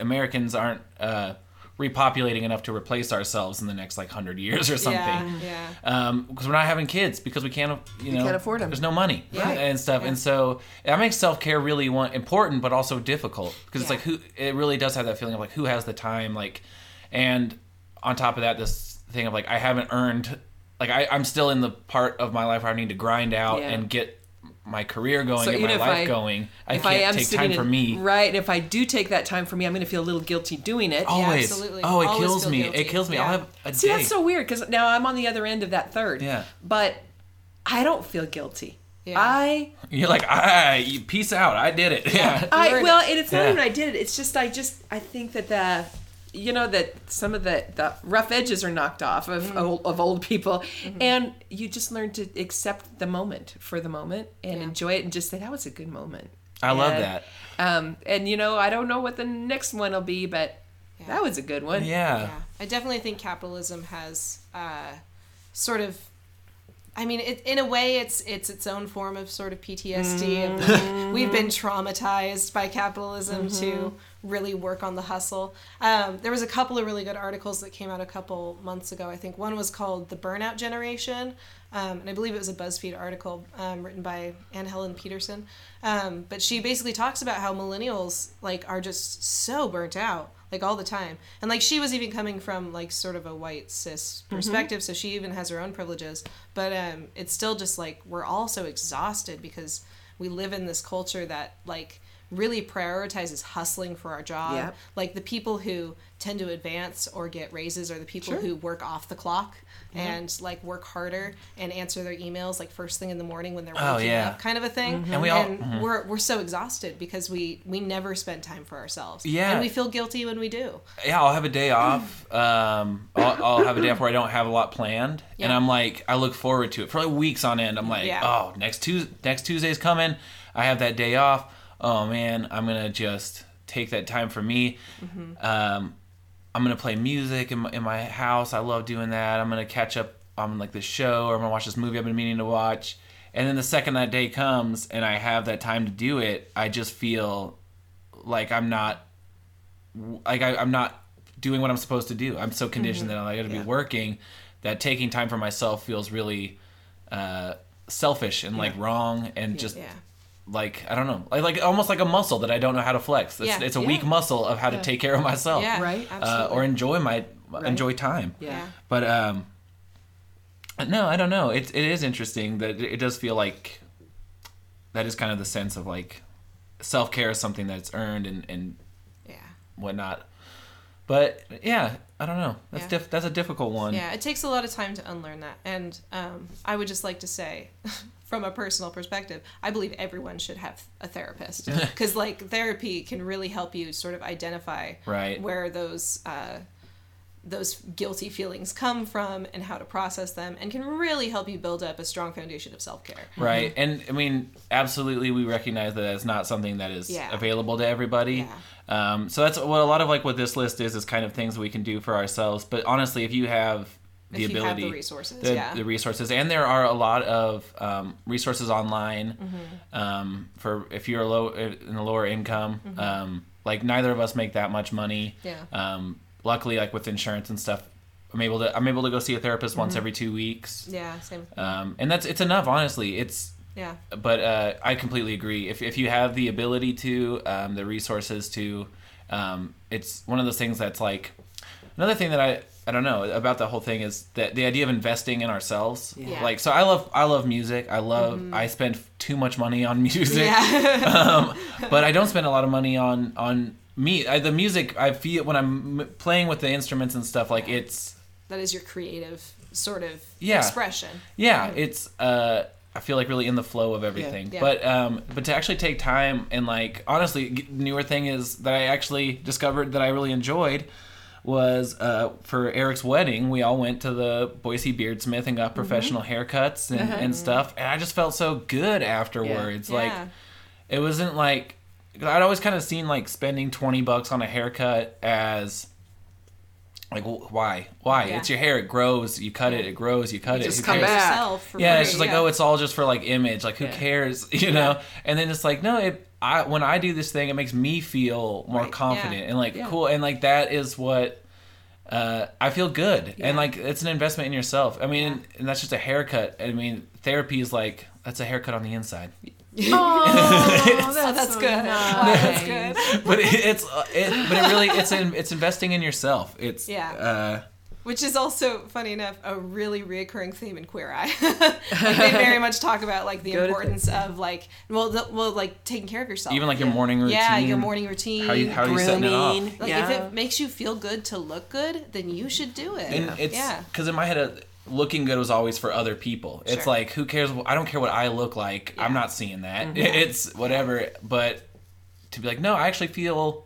[SPEAKER 1] Americans aren't uh, repopulating enough to replace ourselves in the next like hundred years or something.
[SPEAKER 3] Yeah. Yeah.
[SPEAKER 1] Um, because we're not having kids because we can't, you know,
[SPEAKER 2] can't afford 'em.
[SPEAKER 1] There's no money
[SPEAKER 2] Right.
[SPEAKER 1] and stuff, and so that makes self care really one important, but also difficult because it's like who it really does have that feeling of like who has the time, like, and on top of that, this thing of like I haven't earned, like I, I'm still in the part of my life where I need to grind out
[SPEAKER 2] Yeah.
[SPEAKER 1] and get my career going,
[SPEAKER 2] So
[SPEAKER 1] get my life
[SPEAKER 2] I-
[SPEAKER 1] going. I can't
[SPEAKER 2] I am
[SPEAKER 1] take
[SPEAKER 2] sitting
[SPEAKER 1] time for me.
[SPEAKER 2] right and if I do take that time for me I'm going to feel a little guilty doing it
[SPEAKER 1] Always.
[SPEAKER 3] absolutely.
[SPEAKER 1] Oh, it
[SPEAKER 3] Always
[SPEAKER 1] kills me.
[SPEAKER 3] guilty.
[SPEAKER 1] It kills me. I'll have a
[SPEAKER 2] see
[SPEAKER 1] day.
[SPEAKER 2] that's so weird because now I'm on the other end of that third
[SPEAKER 1] Yeah.
[SPEAKER 2] but I don't feel guilty
[SPEAKER 3] Yeah.
[SPEAKER 2] I
[SPEAKER 1] You're like, ah, I, peace out. I did it. Yeah.
[SPEAKER 2] I well, and it's not
[SPEAKER 1] Yeah.
[SPEAKER 2] even I did it. It's just I just I think that the you know that some of the the rough edges are knocked off of
[SPEAKER 3] Mm-hmm.
[SPEAKER 2] old, of old people, and you just learn to accept the moment for the moment and
[SPEAKER 3] Yeah.
[SPEAKER 2] enjoy it and just say that was a good moment.
[SPEAKER 1] I love that.
[SPEAKER 2] Um, and you know I don't know what the next one will be, but
[SPEAKER 3] Yeah.
[SPEAKER 2] that was a good one.
[SPEAKER 1] Yeah.
[SPEAKER 3] Yeah, I definitely think capitalism has uh, sort of. I mean, it, in a way, it's it's its own form of sort of PTSD. Of like, we've been traumatized by capitalism to really work on the hustle. Um, there was a couple of really good articles that came out a couple months ago. I think one was called "The Burnout Generation," um, and I believe it was a BuzzFeed article um, written by Anne Helen Petersen. Um, but she basically talks about how millennials like are just so burnt out like all the time and like she was even coming from like sort of a white cis perspective so she even has her own privileges but um it's still just like we're all so exhausted because we live in this culture that like really prioritizes hustling for our job
[SPEAKER 2] Yep.
[SPEAKER 3] like the people who tend to advance or get raises are the people
[SPEAKER 2] Sure.
[SPEAKER 3] who work off the clock and like work harder and answer their emails like first thing in the morning when they're
[SPEAKER 1] Oh,
[SPEAKER 3] waking
[SPEAKER 1] yeah.
[SPEAKER 3] up kind of a thing
[SPEAKER 1] And we all- mhm.
[SPEAKER 3] we're we're so exhausted because we we never spend time for ourselves
[SPEAKER 1] Yeah.
[SPEAKER 3] and we feel guilty when we do
[SPEAKER 1] yeah, I'll have a day off. Um, I'll, I'll have a day off where I don't have a lot planned, and I'm like, I look forward to it for like weeks on end. I'm like,
[SPEAKER 3] Yeah.
[SPEAKER 1] oh, next Tuesday, next Tuesday's coming. I have that day off. Oh man, I'm gonna just take that time for me. Um, I'm gonna play music in my, in my house. I love doing that. I'm gonna catch up on like this show, or I'm gonna watch this movie I've been meaning to watch. And then the second that day comes, and I have that time to do it, I just feel like I'm not like I, I'm not doing what I'm supposed to do. I'm so conditioned that I got to
[SPEAKER 2] Yeah.
[SPEAKER 1] be working that taking time for myself feels really uh, selfish and like wrong and just
[SPEAKER 3] Yeah.
[SPEAKER 1] Like I don't know, like, like almost like a muscle that I don't know how to flex. It's,
[SPEAKER 3] Yeah.
[SPEAKER 1] it's a
[SPEAKER 2] Yeah.
[SPEAKER 1] weak muscle of how to take care of myself,
[SPEAKER 3] Yeah.
[SPEAKER 2] Right.
[SPEAKER 1] uh,
[SPEAKER 3] Absolutely.
[SPEAKER 1] or enjoy my enjoy time.
[SPEAKER 2] Yeah.
[SPEAKER 3] Yeah.
[SPEAKER 1] But um, no, I don't know. It it is interesting that it does feel like that is kind of the sense of like self care is something that's earned and and
[SPEAKER 3] Yeah.
[SPEAKER 1] whatnot. But yeah, I don't know. That's
[SPEAKER 3] Yeah.
[SPEAKER 1] diff- that's a difficult one.
[SPEAKER 3] Yeah, it takes a lot of time to unlearn that. And um, I would just like to say, from a personal perspective, I believe everyone should have a therapist because, like, therapy can really help you sort of identify
[SPEAKER 1] Right.
[SPEAKER 3] where those uh, those guilty feelings come from and how to process them, and can really help you build up a strong foundation of self care.
[SPEAKER 1] Right. And I mean, absolutely, we recognize that it's not something that is
[SPEAKER 3] Yeah.
[SPEAKER 1] available to everybody. Um, so that's what a lot of like what this list is is kind of things we can do for ourselves. But honestly, if you have the
[SPEAKER 3] If you have
[SPEAKER 1] ability,
[SPEAKER 3] the resources,
[SPEAKER 1] the,
[SPEAKER 3] yeah.
[SPEAKER 1] the resources, and there are a lot of um, resources online
[SPEAKER 3] Mm-hmm.
[SPEAKER 1] um, for if you're low in a lower income.
[SPEAKER 3] Mm-hmm.
[SPEAKER 1] Um, like neither of us make that much money.
[SPEAKER 3] Yeah.
[SPEAKER 1] Um, luckily, like with insurance and stuff, I'm able to I'm able to go see a therapist
[SPEAKER 3] Mm-hmm.
[SPEAKER 1] once every two weeks.
[SPEAKER 3] Yeah, same.
[SPEAKER 1] Um, and that's it's enough, honestly. It's
[SPEAKER 3] Yeah.
[SPEAKER 1] but uh, I completely agree. If if you have the ability to, um, the resources to, um, it's one of those things that's like another thing that I I don't know about the whole thing is that the idea of investing in ourselves.
[SPEAKER 3] Yeah.
[SPEAKER 1] Like so, I love I love music. I love I spend too much money on music,
[SPEAKER 3] Yeah.
[SPEAKER 1] um, but I don't spend a lot of money on on me. I, the music I feel when I'm playing with the instruments and stuff like it's
[SPEAKER 3] that is your creative sort of
[SPEAKER 1] Yeah.
[SPEAKER 3] expression.
[SPEAKER 1] yeah it's uh i feel like really in the flow of everything
[SPEAKER 3] Yeah.
[SPEAKER 1] but um but to actually take time and like honestly newer thing is that i actually discovered that i really enjoyed was uh for eric's wedding we all went to the boise beardsmith and got professional haircuts and, and stuff and i just felt so good afterwards like
[SPEAKER 3] Yeah.
[SPEAKER 1] it wasn't like i'd always kind of seen like spending 20 bucks on a haircut as like why why
[SPEAKER 3] Yeah.
[SPEAKER 1] it's your hair it grows you cut it it grows you cut it
[SPEAKER 2] just
[SPEAKER 1] who
[SPEAKER 2] come
[SPEAKER 1] cares?
[SPEAKER 2] back.
[SPEAKER 1] Yeah
[SPEAKER 3] free,
[SPEAKER 1] it's just like oh it's all just for like image like who
[SPEAKER 2] Yeah.
[SPEAKER 1] cares you know and then it's like no it i when i do this thing it makes me feel more
[SPEAKER 2] Right.
[SPEAKER 1] confident
[SPEAKER 3] Yeah.
[SPEAKER 1] and like
[SPEAKER 2] Yeah.
[SPEAKER 1] cool and like that is what uh, I feel good,
[SPEAKER 2] Yeah.
[SPEAKER 1] and like it's an investment in yourself. I mean, and that's just a haircut. I mean, therapy is like that's a haircut on the inside.
[SPEAKER 2] Oh,
[SPEAKER 3] that's
[SPEAKER 2] so
[SPEAKER 3] good.
[SPEAKER 2] nice.
[SPEAKER 3] That's good.
[SPEAKER 1] but it, it's uh, it, but it really it's in, it's investing in yourself. It's
[SPEAKER 3] Yeah.
[SPEAKER 1] Uh,
[SPEAKER 3] Which is also, funny enough, a really reoccurring theme in Queer Eye. like they very much talk about like the
[SPEAKER 2] Go to
[SPEAKER 3] importance of like, well, the, well, like taking care of yourself.
[SPEAKER 1] even like your morning routine.
[SPEAKER 3] yeah, your morning routine.
[SPEAKER 1] How you how you setting it off?
[SPEAKER 2] Grooming.
[SPEAKER 3] like
[SPEAKER 2] yeah.
[SPEAKER 3] if it makes you feel good to look good, then you should do it.
[SPEAKER 1] And it's
[SPEAKER 3] yeah.
[SPEAKER 1] because in my head, uh, looking good was always for other people.
[SPEAKER 3] sure.
[SPEAKER 1] It's like who cares? I don't care what I look like. I'm
[SPEAKER 3] Mm-hmm.
[SPEAKER 1] not seeing that. It's whatever. But to be like, no, I actually feel.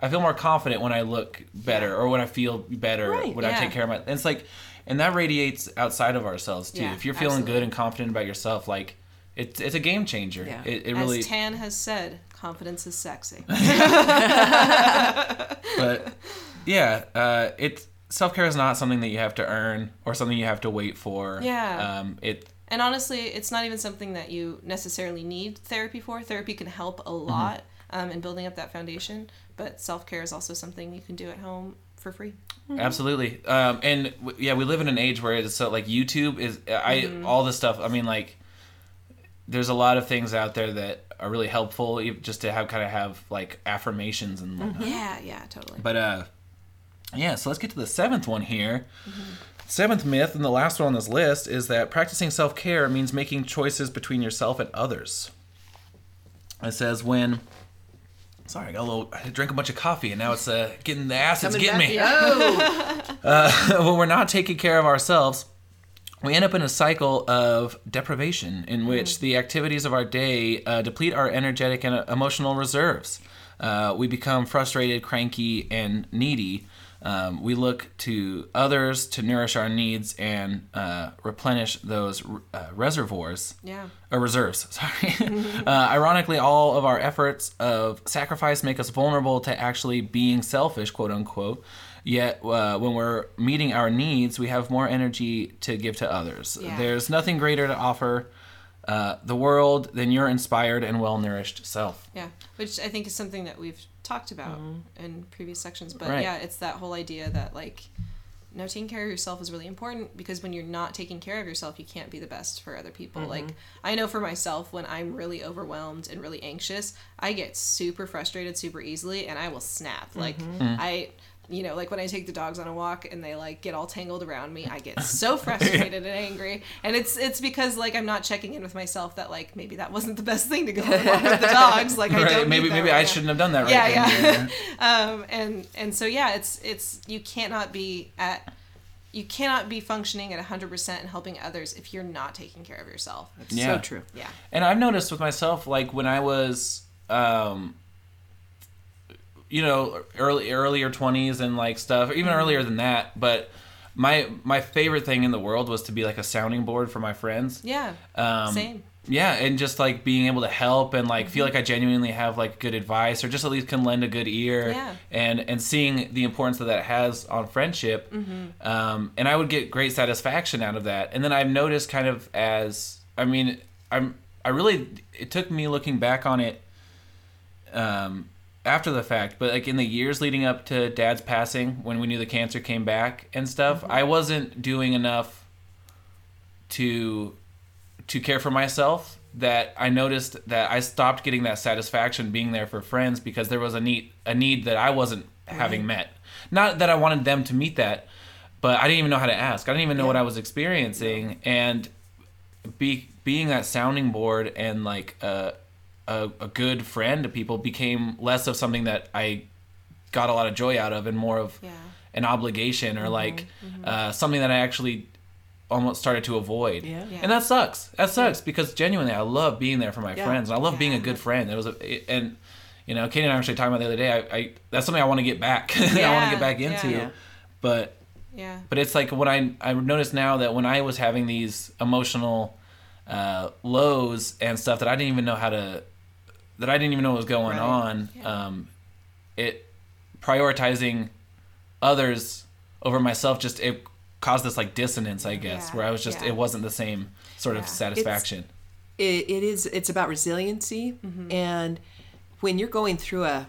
[SPEAKER 1] I feel more confident when I look better, or when I feel better,
[SPEAKER 2] Right,
[SPEAKER 1] when I take care of my. And it's like, and that radiates outside of ourselves too.
[SPEAKER 3] Yeah,
[SPEAKER 1] if you're feeling
[SPEAKER 3] absolutely.
[SPEAKER 1] good and confident about yourself, like it's it's a game changer.
[SPEAKER 2] Yeah.
[SPEAKER 1] It, it really.
[SPEAKER 3] As Tan has said, confidence is sexy.
[SPEAKER 1] but yeah, uh, it self care is not something that you have to earn or something you have to wait for.
[SPEAKER 3] Yeah.
[SPEAKER 1] Um, it
[SPEAKER 3] And honestly, it's not even something that you necessarily need therapy for. Therapy can help a lot um, in building up that foundation, but self care is also something you can do at home for free.
[SPEAKER 1] Absolutely. Um, and w- yeah, we live in an age where it's so like YouTube is I
[SPEAKER 3] Mm-hmm.
[SPEAKER 1] all this stuff. I mean, like there's a lot of things out there that are really helpful, just to have kind of have like affirmations and whatnot.
[SPEAKER 3] Yeah, yeah, totally.
[SPEAKER 1] But uh, yeah. So let's get to the seventh one here.
[SPEAKER 3] Mm-hmm.
[SPEAKER 1] Seventh myth and the last one on this list is that practicing self care means making choices between yourself and others. It says when. Sorry, I got a little. I drank a bunch of coffee and now it's uh, getting the acid's
[SPEAKER 2] Coming
[SPEAKER 1] getting me.
[SPEAKER 2] Oh,
[SPEAKER 1] when we're not taking care of ourselves, we end up in a cycle of deprivation in which the activities of our day uh, deplete our energetic and uh, emotional reserves. Uh, we become frustrated, cranky, and needy. Um, we look to others to nourish our needs and uh, replenish those uh, reservoirs
[SPEAKER 3] yeah.
[SPEAKER 1] or reserves. Sorry. uh, ironically, all of our efforts of sacrifice make us vulnerable to actually being selfish, quote unquote. Yet, uh, when we're meeting our needs, we have more energy to give to others.
[SPEAKER 3] Yeah.
[SPEAKER 1] There's nothing greater to offer uh, the world than your inspired and well nourished self.
[SPEAKER 3] Yeah, which I think is something that we've talked about mm-hmm. in previous sections. But
[SPEAKER 1] Right.
[SPEAKER 3] yeah, it's that whole idea that like no taking care of yourself is really important because when you're not taking care of yourself you can't be the best for other people. Mm-hmm. Like i know for myself when i'm really overwhelmed and really anxious i get super frustrated super easily and i will snap. Like mm-hmm. mm. i you know like when i take the dogs on a walk and they like get all tangled around me i get so frustrated and angry and it's it's because like i'm not checking in with myself that like maybe that wasn't the best thing to go on a walk with the dogs like i
[SPEAKER 1] Right,
[SPEAKER 3] don't
[SPEAKER 1] maybe maybe
[SPEAKER 3] right
[SPEAKER 1] I
[SPEAKER 3] now
[SPEAKER 1] shouldn't have done that right
[SPEAKER 3] yeah,
[SPEAKER 1] then.
[SPEAKER 3] yeah. um, and and so yeah, it's it's you cannot be at you cannot be functioning at 100% and helping others if you're not taking care of yourself.
[SPEAKER 1] Yeah.
[SPEAKER 2] So true.
[SPEAKER 3] Yeah.
[SPEAKER 1] And I've noticed with myself, like when I was, um, you know, early earlier twenties and like stuff, even
[SPEAKER 3] Mm-hmm.
[SPEAKER 1] earlier than that. But my my favorite thing in the world was to be like a sounding board for my friends.
[SPEAKER 3] Yeah.
[SPEAKER 1] Um,
[SPEAKER 3] Same.
[SPEAKER 1] Yeah, and just like being able to help and like
[SPEAKER 3] Mm-hmm.
[SPEAKER 1] feel like I genuinely have like good advice or just at least can lend a good ear.
[SPEAKER 3] Yeah.
[SPEAKER 1] And and seeing the importance that that has on friendship,
[SPEAKER 3] Mm-hmm.
[SPEAKER 1] um, and I would get great satisfaction out of that. And then I've noticed kind of as I mean I'm I really it took me looking back on it, um, after the fact, but like in the years leading up to Dad's passing, when we knew the cancer came back and stuff,
[SPEAKER 3] Mm-hmm.
[SPEAKER 1] I wasn't doing enough to to care for myself that I noticed that I stopped getting that satisfaction being there for friends because there was a need a need that I wasn't having met. Not that I wanted them to meet that, but I didn't even know how to ask. I didn't even know what I was experiencing and be being that sounding board and like a, a a good friend to people became less of something that I got a lot of joy out of and more of
[SPEAKER 3] Yeah.
[SPEAKER 1] an obligation or like uh, something that I actually almost started to avoid.
[SPEAKER 2] Yeah.
[SPEAKER 3] Yeah.
[SPEAKER 1] And that sucks. That sucks because genuinely I love being there for my
[SPEAKER 2] Yeah.
[SPEAKER 1] friends and I love being a good friend. It was a it- and you know, Katie and I were actually talking about the other day. I, I that's something I want to get back. I want to get back into.
[SPEAKER 3] Yeah.
[SPEAKER 1] But
[SPEAKER 3] Yeah.
[SPEAKER 1] but it's like when I I noticed now that when I was having these emotional uh, lows and stuff that I didn't even know how to that I didn't even know was going
[SPEAKER 2] Right.
[SPEAKER 1] on.
[SPEAKER 3] Yeah.
[SPEAKER 1] Um, it prioritizing others over myself just it caused this like dissonance, I guess,
[SPEAKER 3] Yeah.
[SPEAKER 1] where I was just
[SPEAKER 3] Yeah.
[SPEAKER 1] it wasn't the same sort of
[SPEAKER 3] Yeah.
[SPEAKER 1] satisfaction.
[SPEAKER 2] It, it is. It's about resiliency, and when you're going through a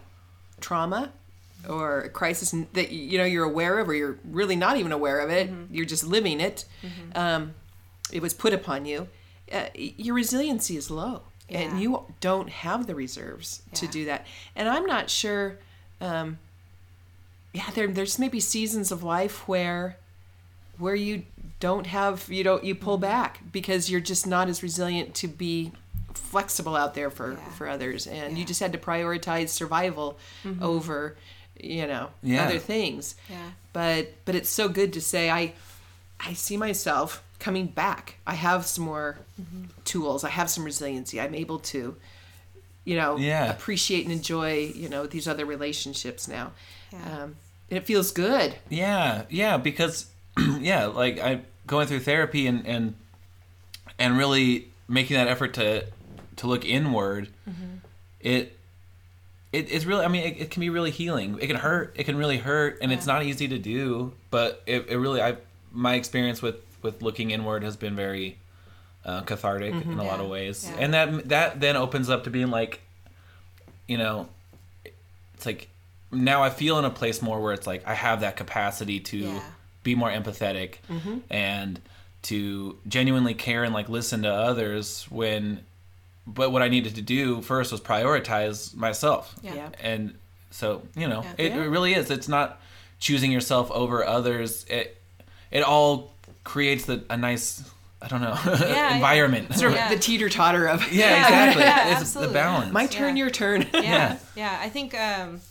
[SPEAKER 2] trauma or a crisis that you know you're aware of, or you're really not even aware of it, you're just living it. Um, it was put upon you. Uh, your resiliency is low,
[SPEAKER 3] Yeah.
[SPEAKER 2] and you don't have the reserves to do that. And I'm not sure. Um, yeah, there, there's maybe seasons of life where where you don't have you don't you pull back because you're just not as resilient to be flexible out there for
[SPEAKER 3] Yeah.
[SPEAKER 2] for others and you just had to prioritize survival over you know
[SPEAKER 1] Yeah.
[SPEAKER 2] other things
[SPEAKER 3] Yeah.
[SPEAKER 2] but but it's so good to say i i see myself coming back i have some more tools i have some resiliency i'm able to you know
[SPEAKER 1] Yeah.
[SPEAKER 2] appreciate and enjoy you know these other relationships now
[SPEAKER 3] Yeah.
[SPEAKER 2] um, and it feels good
[SPEAKER 1] Yeah, yeah, because yeah, like I going through therapy and and and really making that effort to to look inward. It it it's really I mean it, it can be really healing. It can hurt. It can really hurt, and it's not easy to do. But it, it really I my experience with with looking inward has been very uh, cathartic in a lot of ways,
[SPEAKER 3] yeah.
[SPEAKER 1] and that that then opens up to being like, you know, it's like now I feel in a place more where it's like I have that capacity to
[SPEAKER 3] Yeah.
[SPEAKER 1] be more empathetic and to genuinely care and like listen to others when but what I needed to do first was prioritize myself.
[SPEAKER 3] Yeah.
[SPEAKER 2] Yeah.
[SPEAKER 1] And so, you know,
[SPEAKER 3] Yeah.
[SPEAKER 1] it,
[SPEAKER 2] Yeah.
[SPEAKER 1] it really is. It's not choosing yourself over others. It it all creates the a nice I don't know
[SPEAKER 3] yeah.
[SPEAKER 1] environment.
[SPEAKER 2] sort of
[SPEAKER 3] Yeah.
[SPEAKER 2] the teeter totter of
[SPEAKER 1] Yeah,
[SPEAKER 3] Yeah,
[SPEAKER 1] exactly.
[SPEAKER 3] yeah,
[SPEAKER 1] it's
[SPEAKER 3] absolutely.
[SPEAKER 1] the balance.
[SPEAKER 2] my turn
[SPEAKER 3] Yeah.
[SPEAKER 2] your turn
[SPEAKER 3] yeah,
[SPEAKER 1] Yeah.
[SPEAKER 3] yeah. I think um,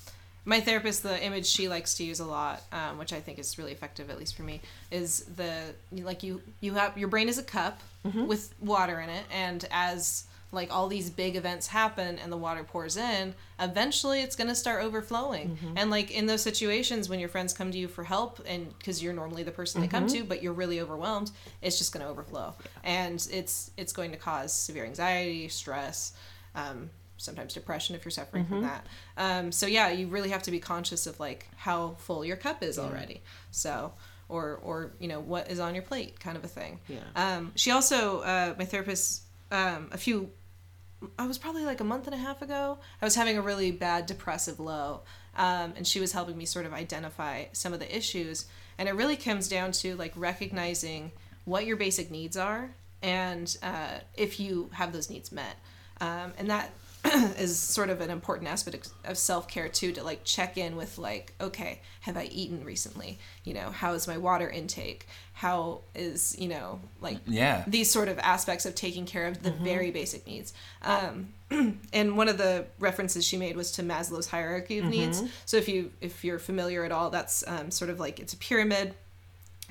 [SPEAKER 3] my therapist, the image she likes to use a lot, um, which I think is really effective, at least for me, is the like you you have your brain is a cup with water in it, and as like all these big events happen and the water pours in, eventually it's going to start overflowing. And like in those situations when your friends come to you for help and cuz you're normally the person they come to, but you're really overwhelmed, it's just going to overflow. And it's it's going to cause severe anxiety, stress, um, sometimes depression if you're suffering from that. Um, so yeah, you really have to be conscious of like how full your cup is already. So or or you know what is on your plate kind of a thing.
[SPEAKER 2] Yeah.
[SPEAKER 3] Um, she also uh, my therapist um, a few I was probably like a month and a half ago. I was having a really bad depressive low, um, and she was helping me sort of identify some of the issues. And it really comes down to like recognizing what your basic needs are and uh, if you have those needs met. Um, and that is sort of an important aspect of self care too to like check in with like okay have I eaten recently? You know how is my water intake? How is you know like
[SPEAKER 1] Yeah.
[SPEAKER 3] these sort of aspects of taking care of the very basic needs. Um, and one of the references she made was to Maslow's hierarchy of needs. So if you if you're familiar at all that's um, sort of like it's a pyramid.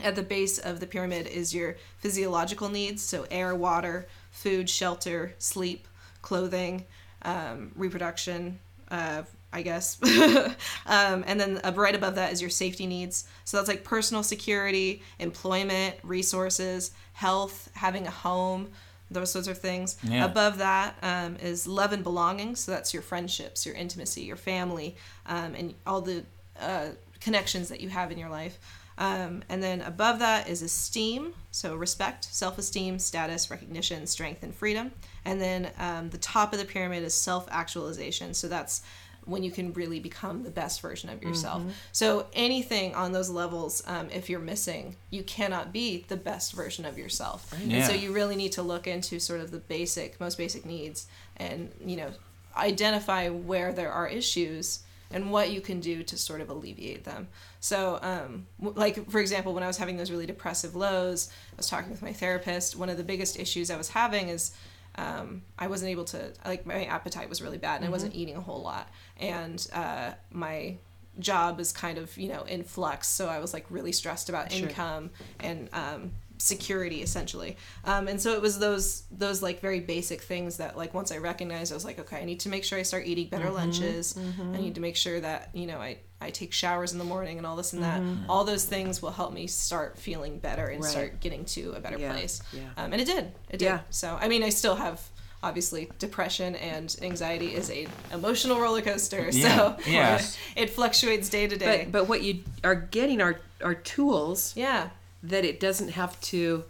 [SPEAKER 3] At the base of the pyramid is your physiological needs so air water food shelter sleep clothing um, reproduction uh, i guess. Um, and then right above that is your safety needs. So that's like personal security employment resources health having a home those sorts of things.
[SPEAKER 1] Yeah.
[SPEAKER 3] above that um, is love and belonging. So that's your friendships your intimacy your family um, and all the uh, connections that you have in your life um, and then above that is esteem, so respect, self esteem, status, recognition, strength, and freedom. And then um, the top of the pyramid is self actualization, so that's when you can really become the best version of yourself. So anything on those levels, um, if you're missing, you cannot be the best version of yourself. And so you really need to look into sort of the basic, most basic needs, and you know, identify where there are issues and what you can do to sort of alleviate them. So, um, like for example, when I was having those really depressive lows, I was talking with my therapist. One of the biggest issues I was having is um, I wasn't able to like my appetite was really bad and I wasn't eating a whole lot, and uh, my job is kind of you know in flux. So I was like really stressed about income and um, security essentially. Um, and so it was those those like very basic things that like once i recognized i was like okay i need to make sure i start eating better lunches. I need to make sure that you know i i take showers in the morning and all this and that all those things will help me start feeling better and
[SPEAKER 2] Right.
[SPEAKER 3] start getting to a better
[SPEAKER 2] Yeah,
[SPEAKER 3] place
[SPEAKER 2] yeah.
[SPEAKER 3] um, and it did it did
[SPEAKER 2] Yeah.
[SPEAKER 3] so i mean i still have obviously depression and anxiety is a emotional roller coaster
[SPEAKER 1] Yeah,
[SPEAKER 3] so
[SPEAKER 1] yeah.
[SPEAKER 3] it fluctuates day to day
[SPEAKER 2] But but what you are getting are are tools
[SPEAKER 3] yeah
[SPEAKER 2] that it doesn't have to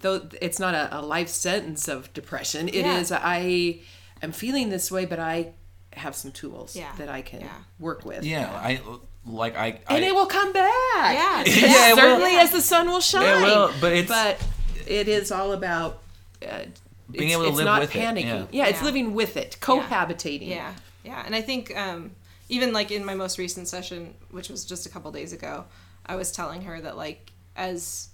[SPEAKER 2] though it's not a, a life sentence of depression It is
[SPEAKER 3] Yeah.
[SPEAKER 2] i am feeling this way but i have some tools
[SPEAKER 3] Yeah.
[SPEAKER 2] that i can
[SPEAKER 3] Yeah.
[SPEAKER 2] work with
[SPEAKER 1] Yeah, I like I.
[SPEAKER 2] and it will come back
[SPEAKER 3] Yeah.
[SPEAKER 1] Yeah, it will.
[SPEAKER 2] certainly as the sun will shine
[SPEAKER 1] will, but it's-
[SPEAKER 2] but it is all about uh,
[SPEAKER 1] Being
[SPEAKER 2] it's,
[SPEAKER 1] able to
[SPEAKER 2] it's
[SPEAKER 1] live
[SPEAKER 2] not
[SPEAKER 1] with it,
[SPEAKER 2] panicking
[SPEAKER 1] yeah.
[SPEAKER 2] yeah. it's living with it cohabitating
[SPEAKER 3] Yeah, yeah, and I think um, even like in my most recent session, which was just a couple days ago, I was telling her that like as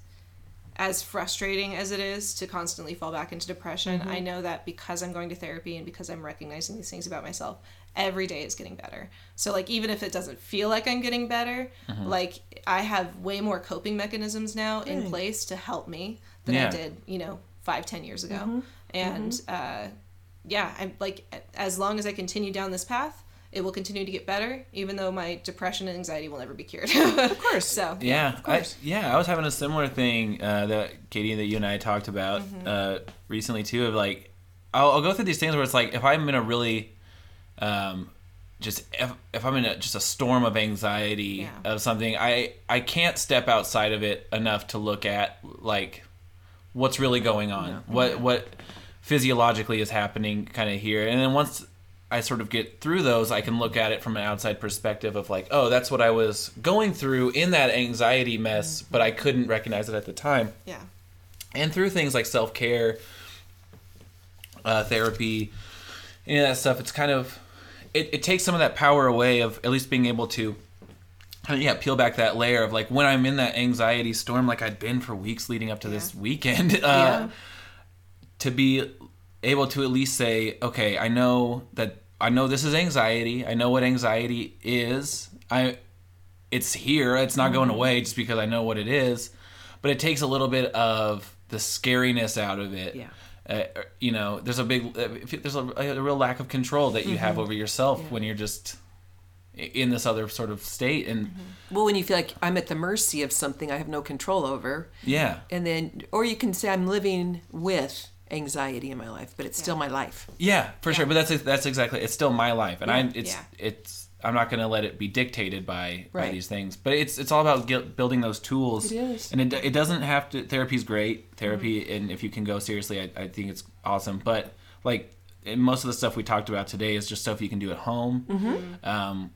[SPEAKER 3] as frustrating as it is to constantly fall back into depression, I mm-hmm. know that because I'm going to therapy and because I'm recognizing these things about myself, every day is getting better. So like even if it doesn't feel like I'm getting better, mm-hmm. like I have way more coping mechanisms now in place to help me than
[SPEAKER 1] Yeah.
[SPEAKER 3] I did, you know, five, ten years ago. Mm-hmm. And uh yeah, I'm like as long as I continue down this path, it will continue to get better, even though my depression and anxiety will never be cured. of
[SPEAKER 2] course.
[SPEAKER 3] So
[SPEAKER 1] Yeah, I,
[SPEAKER 2] course.
[SPEAKER 1] yeah, I was having a similar thing uh, that Katie, that you and I talked about
[SPEAKER 3] Mm-hmm.
[SPEAKER 1] uh, recently too. Of like, I'll, I'll go through these things where it's like, if I'm in a really, um, just if, if I'm in a, just a storm of anxiety
[SPEAKER 3] Yeah.
[SPEAKER 1] of something, I I can't step outside of it enough to look at like what's really going on, what what physiologically is happening, kind of here, and then once. I sort of get through those, I can look at it from an outside perspective of like, oh, that's what I was going through in that anxiety mess, but I couldn't recognize it at the time.
[SPEAKER 3] yeah.
[SPEAKER 1] And through things like self care, uh, therapy, any of that stuff, it's kind of it, it takes some of that power away of at least being able to yeah, peel back that layer of like when I'm in that anxiety storm, like I'd been for weeks leading up to this weekend, uh,
[SPEAKER 2] Yeah.
[SPEAKER 1] to be able to at least say, okay, I know that I know this is anxiety. I know what anxiety is. I it's here. It's not
[SPEAKER 2] Mm-hmm.
[SPEAKER 1] going away just because I know what it is. But it takes a little bit of the scariness out of it.
[SPEAKER 2] Yeah.
[SPEAKER 1] Uh, you know, there's a big, uh, there's a, a real lack of control that you have
[SPEAKER 2] Mm-hmm.
[SPEAKER 1] over yourself when you're just in this other sort of state. And
[SPEAKER 2] Mm-hmm. well when you feel like i'm at the mercy of something i have no control over
[SPEAKER 1] yeah,
[SPEAKER 2] and then or you can say i'm living with anxiety in my life but it's still my life
[SPEAKER 1] yeah, for sure. But that's that's exactly. It's still my life, and I it's
[SPEAKER 3] Yeah.
[SPEAKER 1] it's. I'm not going to let it be dictated by, by these things. But it's it's all about gui- building those tools.
[SPEAKER 2] It is.
[SPEAKER 1] and it, it doesn't have to. Therapy's great. Therapy, mm-hmm. and if you can go seriously, I, I think it's awesome. But like and most of the stuff we talked about today is just stuff you can do at home. Mm-hmm. Mm-hmm. Um,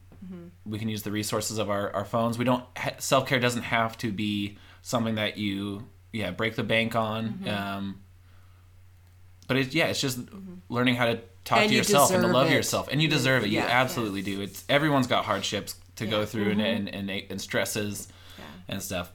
[SPEAKER 1] We can use the resources of our, our phones. We don't self care doesn't have to be something that you yeah break the bank on. Um, but it's yeah, it's just learning how to talk
[SPEAKER 2] And
[SPEAKER 1] to
[SPEAKER 2] you
[SPEAKER 1] yourself and to love
[SPEAKER 2] it.
[SPEAKER 1] yourself, and you deserve it. You
[SPEAKER 2] Yeah.
[SPEAKER 1] absolutely do. It's everyone's got hardships to go
[SPEAKER 3] Yeah.
[SPEAKER 1] through and, and, and and stresses and stuff.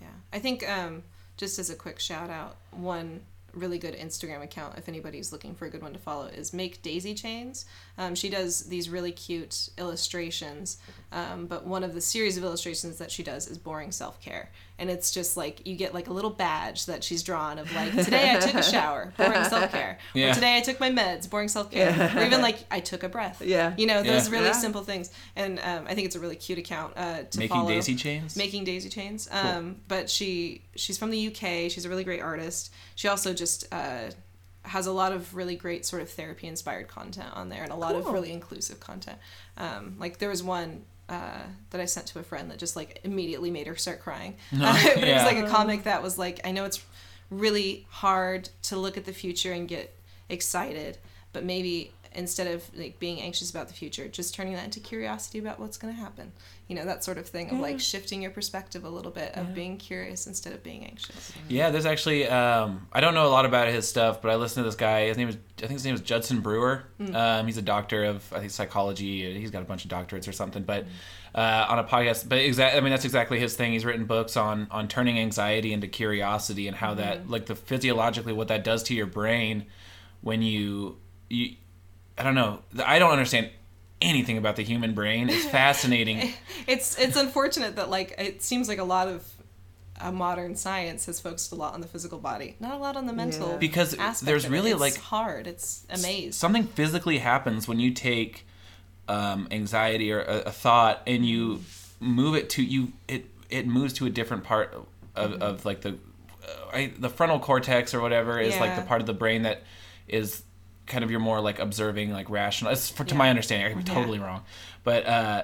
[SPEAKER 3] Yeah, I think um, just as a quick shout out, one really good Instagram account, if anybody's looking for a good one to follow, is Make Daisy Chains. Um, she does these really cute illustrations, um, but one of the series of illustrations that she does is boring self care, and it's just like you get like a little badge that she's drawn of like today I took a shower, boring self care,
[SPEAKER 1] Yeah.
[SPEAKER 3] or today I took my meds, boring self care, yeah. or even like I took a breath.
[SPEAKER 2] Yeah.
[SPEAKER 3] you know those
[SPEAKER 1] Yeah.
[SPEAKER 3] really
[SPEAKER 2] Yeah.
[SPEAKER 3] simple things, and um, I think it's a really cute account uh, to
[SPEAKER 1] Making
[SPEAKER 3] follow
[SPEAKER 1] daisy chains.
[SPEAKER 3] making daisy chains um but she she's from the uk she's a really great artist she also just uh has a lot of really great sort of therapy inspired content on there and a lot of really inclusive content. Um like there was one uh, that I sent to a friend that just like immediately made her start crying. Uh, it was like a comic that was like, I know it's really hard to look at the future and get excited, but maybe instead of like being anxious about the future, just turning that into curiosity about what's going to happen. You know, that sort of thing of like shifting your perspective a little bit of being curious instead of being anxious.
[SPEAKER 1] Yeah, there's actually um, I don't know a lot about his stuff, but I listened to this guy. His name is I think his name is Judson Brewer. Um, he's a doctor of I think psychology. He's got a bunch of doctorates or something. But uh, on a podcast, but exactly I mean that's exactly his thing. He's written books on on turning anxiety into curiosity and how that like the physiologically what that does to your brain when you you I don't know I don't understand anything about the human brain. It's fascinating.
[SPEAKER 3] It's it's unfortunate that like it seems like a lot of uh, modern science has focused a lot on the physical body, not a lot on the mental.
[SPEAKER 2] Yeah.
[SPEAKER 1] Because
[SPEAKER 3] aspect
[SPEAKER 1] there's
[SPEAKER 3] of it.
[SPEAKER 1] really,
[SPEAKER 3] It's
[SPEAKER 1] like-
[SPEAKER 3] hard. It's amazing.
[SPEAKER 1] something physically happens when you take um, anxiety or a, a thought and you move it to you it it moves to a different part of,
[SPEAKER 3] Mm-hmm.
[SPEAKER 1] of like the uh, I, the frontal cortex or whatever is like the part of the brain that is kind of your more like observing like rational it's for, to
[SPEAKER 3] Yeah.
[SPEAKER 1] my understanding i could be
[SPEAKER 3] Yeah.
[SPEAKER 1] totally wrong but uh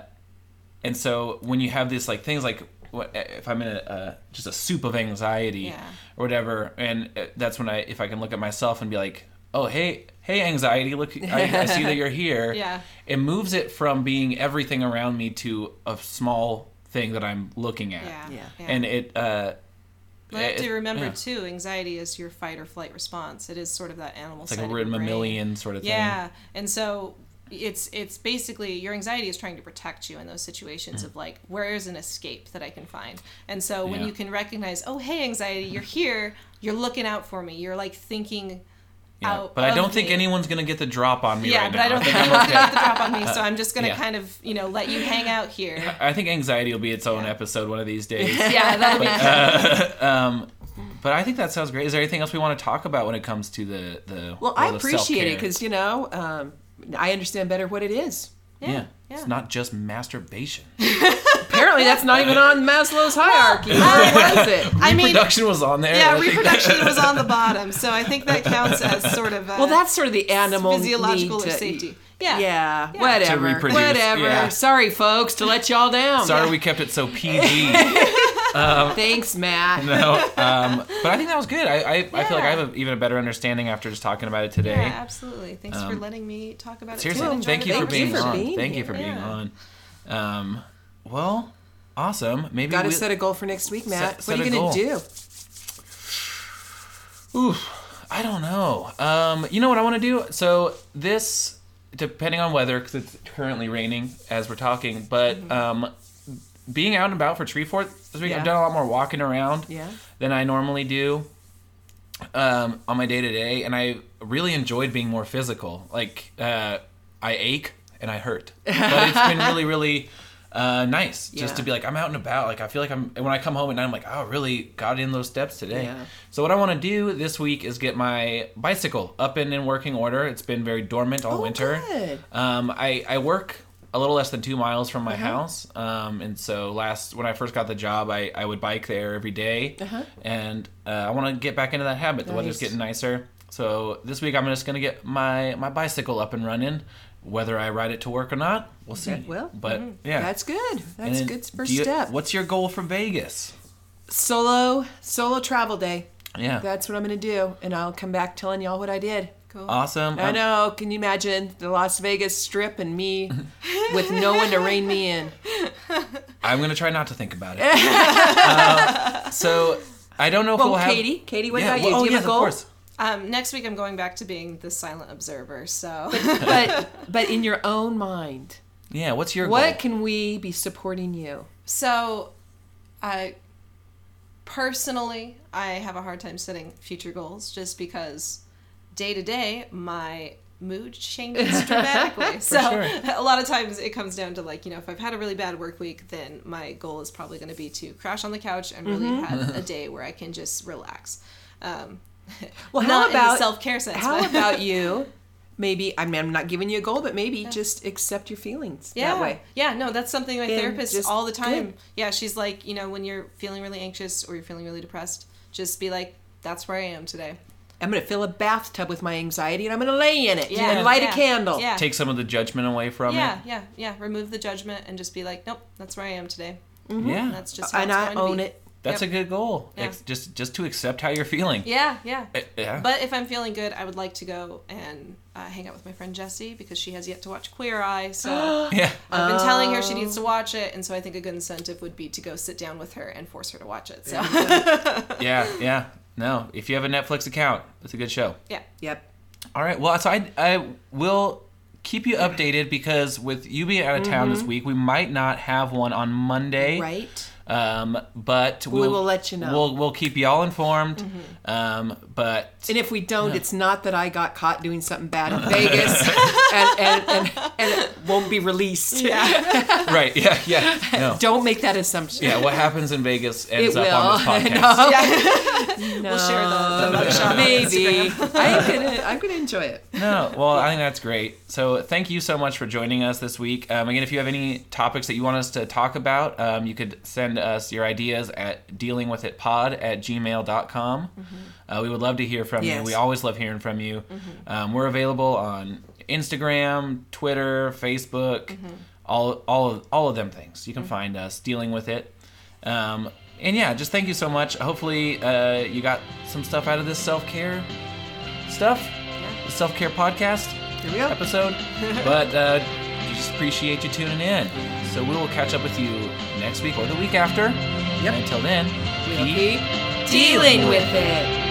[SPEAKER 1] and so when you have these like things like what if i'm in a uh, just a soup of anxiety
[SPEAKER 3] Yeah.
[SPEAKER 1] or whatever and uh, that's when i if i can look at myself and be like oh hey hey anxiety look i, I see that you're here
[SPEAKER 3] Yeah.
[SPEAKER 1] it moves it from being everything around me to a small thing that i'm looking at
[SPEAKER 3] Yeah.
[SPEAKER 2] Yeah.
[SPEAKER 1] and it uh
[SPEAKER 3] But I have
[SPEAKER 1] eh,
[SPEAKER 3] to remember
[SPEAKER 1] yeah.
[SPEAKER 3] too, anxiety is your fight or flight response. It is sort of that animal
[SPEAKER 1] it's like a mammalian sort of thing
[SPEAKER 3] Yeah, and so it's it's basically your anxiety is trying to protect you in those situations mm-hmm. of like where is an escape that I can find. And so when.
[SPEAKER 1] Yeah.
[SPEAKER 3] you can recognize, oh hey anxiety, you're here, you're looking out for me. You're like thinking
[SPEAKER 1] Yeah,
[SPEAKER 3] out.
[SPEAKER 1] but I don't think
[SPEAKER 3] me.
[SPEAKER 1] anyone's gonna get the drop on me
[SPEAKER 3] Yeah,
[SPEAKER 1] right
[SPEAKER 3] but
[SPEAKER 1] now.
[SPEAKER 3] I don't think
[SPEAKER 1] I'm
[SPEAKER 3] anyone's gonna get the drop on me, so I'm just gonna
[SPEAKER 1] Yeah.
[SPEAKER 3] kind of you know let you hang out here.
[SPEAKER 1] I think anxiety will be its own
[SPEAKER 3] Yeah.
[SPEAKER 1] episode one of these days.
[SPEAKER 3] Yeah, that'll be.
[SPEAKER 1] um, but I think that sounds great. Is there anything else we want to talk about when it comes to the the?
[SPEAKER 2] Well, I appreciate it because you know um, I understand better what it is.
[SPEAKER 1] yeah,
[SPEAKER 3] Yeah,
[SPEAKER 1] it's not just masturbation.
[SPEAKER 2] Apparently, that's not even on Maslow's hierarchy. Where was it?
[SPEAKER 3] I mean,
[SPEAKER 1] Reproduction was on there.
[SPEAKER 3] yeah, reproduction was on the bottom, so I think that counts as sort of. A,
[SPEAKER 2] Well, that's sort of the animal
[SPEAKER 3] physiological
[SPEAKER 2] need
[SPEAKER 3] or
[SPEAKER 2] to,
[SPEAKER 3] safety. Yeah.
[SPEAKER 2] Yeah,
[SPEAKER 3] Yeah.
[SPEAKER 2] whatever,
[SPEAKER 1] To reproduce,
[SPEAKER 2] whatever.
[SPEAKER 1] yeah.
[SPEAKER 2] Sorry, folks, to let y'all down.
[SPEAKER 1] Sorry, we kept it so PG.
[SPEAKER 2] Thanks, Matt.
[SPEAKER 1] no, um, but I think that was good. I I, I feel like I have a, even a better understanding after just talking about it today.
[SPEAKER 3] Yeah, absolutely. Thanks for letting me talk about it.
[SPEAKER 1] Um, Seriously,
[SPEAKER 3] I enjoyed
[SPEAKER 1] thank you for
[SPEAKER 2] Thank you
[SPEAKER 1] being on. thank you for being on. Um, well, awesome. Maybe
[SPEAKER 2] Got to
[SPEAKER 1] we-
[SPEAKER 2] set a goal for next week, Matt.
[SPEAKER 1] Set-
[SPEAKER 2] what are you gonna
[SPEAKER 1] goal.
[SPEAKER 2] do?
[SPEAKER 1] Oof, I don't know. Um, you know what I want to do? So this, depending on weather, because it's currently raining as we're talking, but um, being out and about for Treefort this week,
[SPEAKER 2] Yeah.
[SPEAKER 1] I've done a lot more walking around
[SPEAKER 2] Yeah.
[SPEAKER 1] than I normally do um, on my day to day, and I really enjoyed being more physical. Like uh, I ache and I hurt, but it's been really, really uh, nice just to be like I'm out and about. Like I feel like I'm when I come home at night, I'm like, oh, really got in those steps today.
[SPEAKER 2] Yeah.
[SPEAKER 1] So what I want to do this week is get my bicycle up and in working order. It's been very dormant all
[SPEAKER 2] Oh,
[SPEAKER 1] winter.
[SPEAKER 2] good.
[SPEAKER 1] Um, I I work a little less than two miles from my
[SPEAKER 2] Uh-huh.
[SPEAKER 1] house. Um, and so last when I first got the job, I, I would bike there every day.
[SPEAKER 2] Uh-huh.
[SPEAKER 1] and uh, I want to get back into that habit. The weather's getting nicer, so this week I'm just gonna get my my bicycle up and running. Whether I ride it to work or not, we'll see.
[SPEAKER 2] Well,
[SPEAKER 1] but yeah,
[SPEAKER 2] That's good. That's a good first
[SPEAKER 1] you-
[SPEAKER 2] step.
[SPEAKER 1] What's your goal for Vegas?
[SPEAKER 2] Solo solo travel day.
[SPEAKER 1] Yeah,
[SPEAKER 2] That's what I'm gonna do, and I'll come back telling y'all what I did.
[SPEAKER 3] Cool.
[SPEAKER 1] Awesome.
[SPEAKER 2] I know. Can you imagine the Las Vegas Strip and me with no one to rein me in?
[SPEAKER 1] I'm gonna try not to think about it. Uh, so I don't know if
[SPEAKER 2] Well,
[SPEAKER 1] we'll have
[SPEAKER 2] Katie, Katie, what
[SPEAKER 1] Yeah,
[SPEAKER 2] about you?
[SPEAKER 1] well,
[SPEAKER 2] Do you
[SPEAKER 1] oh,
[SPEAKER 2] have
[SPEAKER 1] yes,
[SPEAKER 2] a
[SPEAKER 1] of
[SPEAKER 2] goal?
[SPEAKER 1] course.
[SPEAKER 3] Um, next week I'm going back to being the silent observer. So
[SPEAKER 2] But but in your own mind,
[SPEAKER 1] Yeah. What's your
[SPEAKER 2] what
[SPEAKER 1] goal?
[SPEAKER 2] can we be supporting you?
[SPEAKER 3] so I personally I have a hard time setting future goals just because day to day my mood changes dramatically. so
[SPEAKER 1] sure.
[SPEAKER 3] a lot of times it comes down to like, you know, if I've had a really bad work week, then my goal is probably going to be to crash on the couch and really have a day where I can just relax. Um,
[SPEAKER 2] Well, how
[SPEAKER 3] not in
[SPEAKER 2] about
[SPEAKER 3] self care sense.
[SPEAKER 2] How
[SPEAKER 3] but-
[SPEAKER 2] about you? Maybe I mean I'm not giving you a goal, but maybe just accept your feelings
[SPEAKER 3] yeah.
[SPEAKER 2] that way.
[SPEAKER 3] Yeah, no, that's something my
[SPEAKER 2] And
[SPEAKER 3] therapist
[SPEAKER 2] just-
[SPEAKER 3] all the time.
[SPEAKER 2] good.
[SPEAKER 3] Yeah, she's like, you know, when you're feeling really anxious or you're feeling really depressed, just be like, that's where I am today.
[SPEAKER 2] I'm gonna fill a bathtub with my anxiety and I'm gonna lay in it
[SPEAKER 3] Yeah,
[SPEAKER 2] and light
[SPEAKER 3] yeah,
[SPEAKER 2] a candle.
[SPEAKER 3] Yeah.
[SPEAKER 1] Take some of the judgment away from
[SPEAKER 3] yeah,
[SPEAKER 1] it.
[SPEAKER 3] yeah, yeah. Yeah. Remove the judgment and just be like, nope, that's where I am today. Mm-hmm.
[SPEAKER 1] Yeah.
[SPEAKER 3] That's just uh, how
[SPEAKER 2] and
[SPEAKER 3] it's
[SPEAKER 2] I
[SPEAKER 3] going to
[SPEAKER 2] own
[SPEAKER 3] be.
[SPEAKER 2] it.
[SPEAKER 1] That's
[SPEAKER 3] Yep.
[SPEAKER 1] a good goal.
[SPEAKER 3] Yeah.
[SPEAKER 1] Ex- just just to accept how you're feeling.
[SPEAKER 3] Yeah, yeah.
[SPEAKER 1] Uh, yeah.
[SPEAKER 3] But if I'm feeling good, I would like to go and uh, hang out with my friend Jessie because she has yet to watch Queer Eye. So
[SPEAKER 1] yeah.
[SPEAKER 3] I've been telling her she needs to watch it, and so I think a good incentive would be to go sit down with her and force her to watch it. So
[SPEAKER 1] Yeah. Yeah. No. If you have a Netflix account, it's a good show.
[SPEAKER 3] yeah,
[SPEAKER 2] Yep.
[SPEAKER 1] All right. Well, so I I will keep you updated because with you being out of town this week, we might not have one on Monday.
[SPEAKER 2] Right.
[SPEAKER 1] Um, but we'll,
[SPEAKER 2] will let you know.
[SPEAKER 1] We'll we'll keep y'all informed. Um, but
[SPEAKER 2] And if we don't, it's not that I got caught doing something bad in Vegas and, and, and, and it won't be released.
[SPEAKER 1] right, yeah, yeah, no.
[SPEAKER 2] Don't make that assumption.
[SPEAKER 1] Yeah, what happens in Vegas ends
[SPEAKER 2] It
[SPEAKER 1] up on this
[SPEAKER 2] will.
[SPEAKER 1] podcast.
[SPEAKER 2] No.
[SPEAKER 3] we'll share the, the
[SPEAKER 2] Maybe. I'm gonna I'm gonna enjoy it.
[SPEAKER 1] No, well, I think that's great. So, thank you so much for joining us this week. Um, again, if you have any topics that you want us to talk about, um, you could send us your ideas at dealingwithitpod at gmail.com. Uh, we would love to hear from you. We always love hearing from you. Um, we're available on Instagram, Twitter, Facebook, all, all, of, all of them things. You can find us dealing with it. Um, and yeah, just thank you so much. Hopefully, uh, you got some stuff out of this self care stuff, the self care podcast
[SPEAKER 2] Here we go.
[SPEAKER 1] episode. but uh, we just appreciate you tuning in. So we will catch up with you next week or the week after.
[SPEAKER 2] Yep.
[SPEAKER 1] And until then,
[SPEAKER 2] keep dealing with it.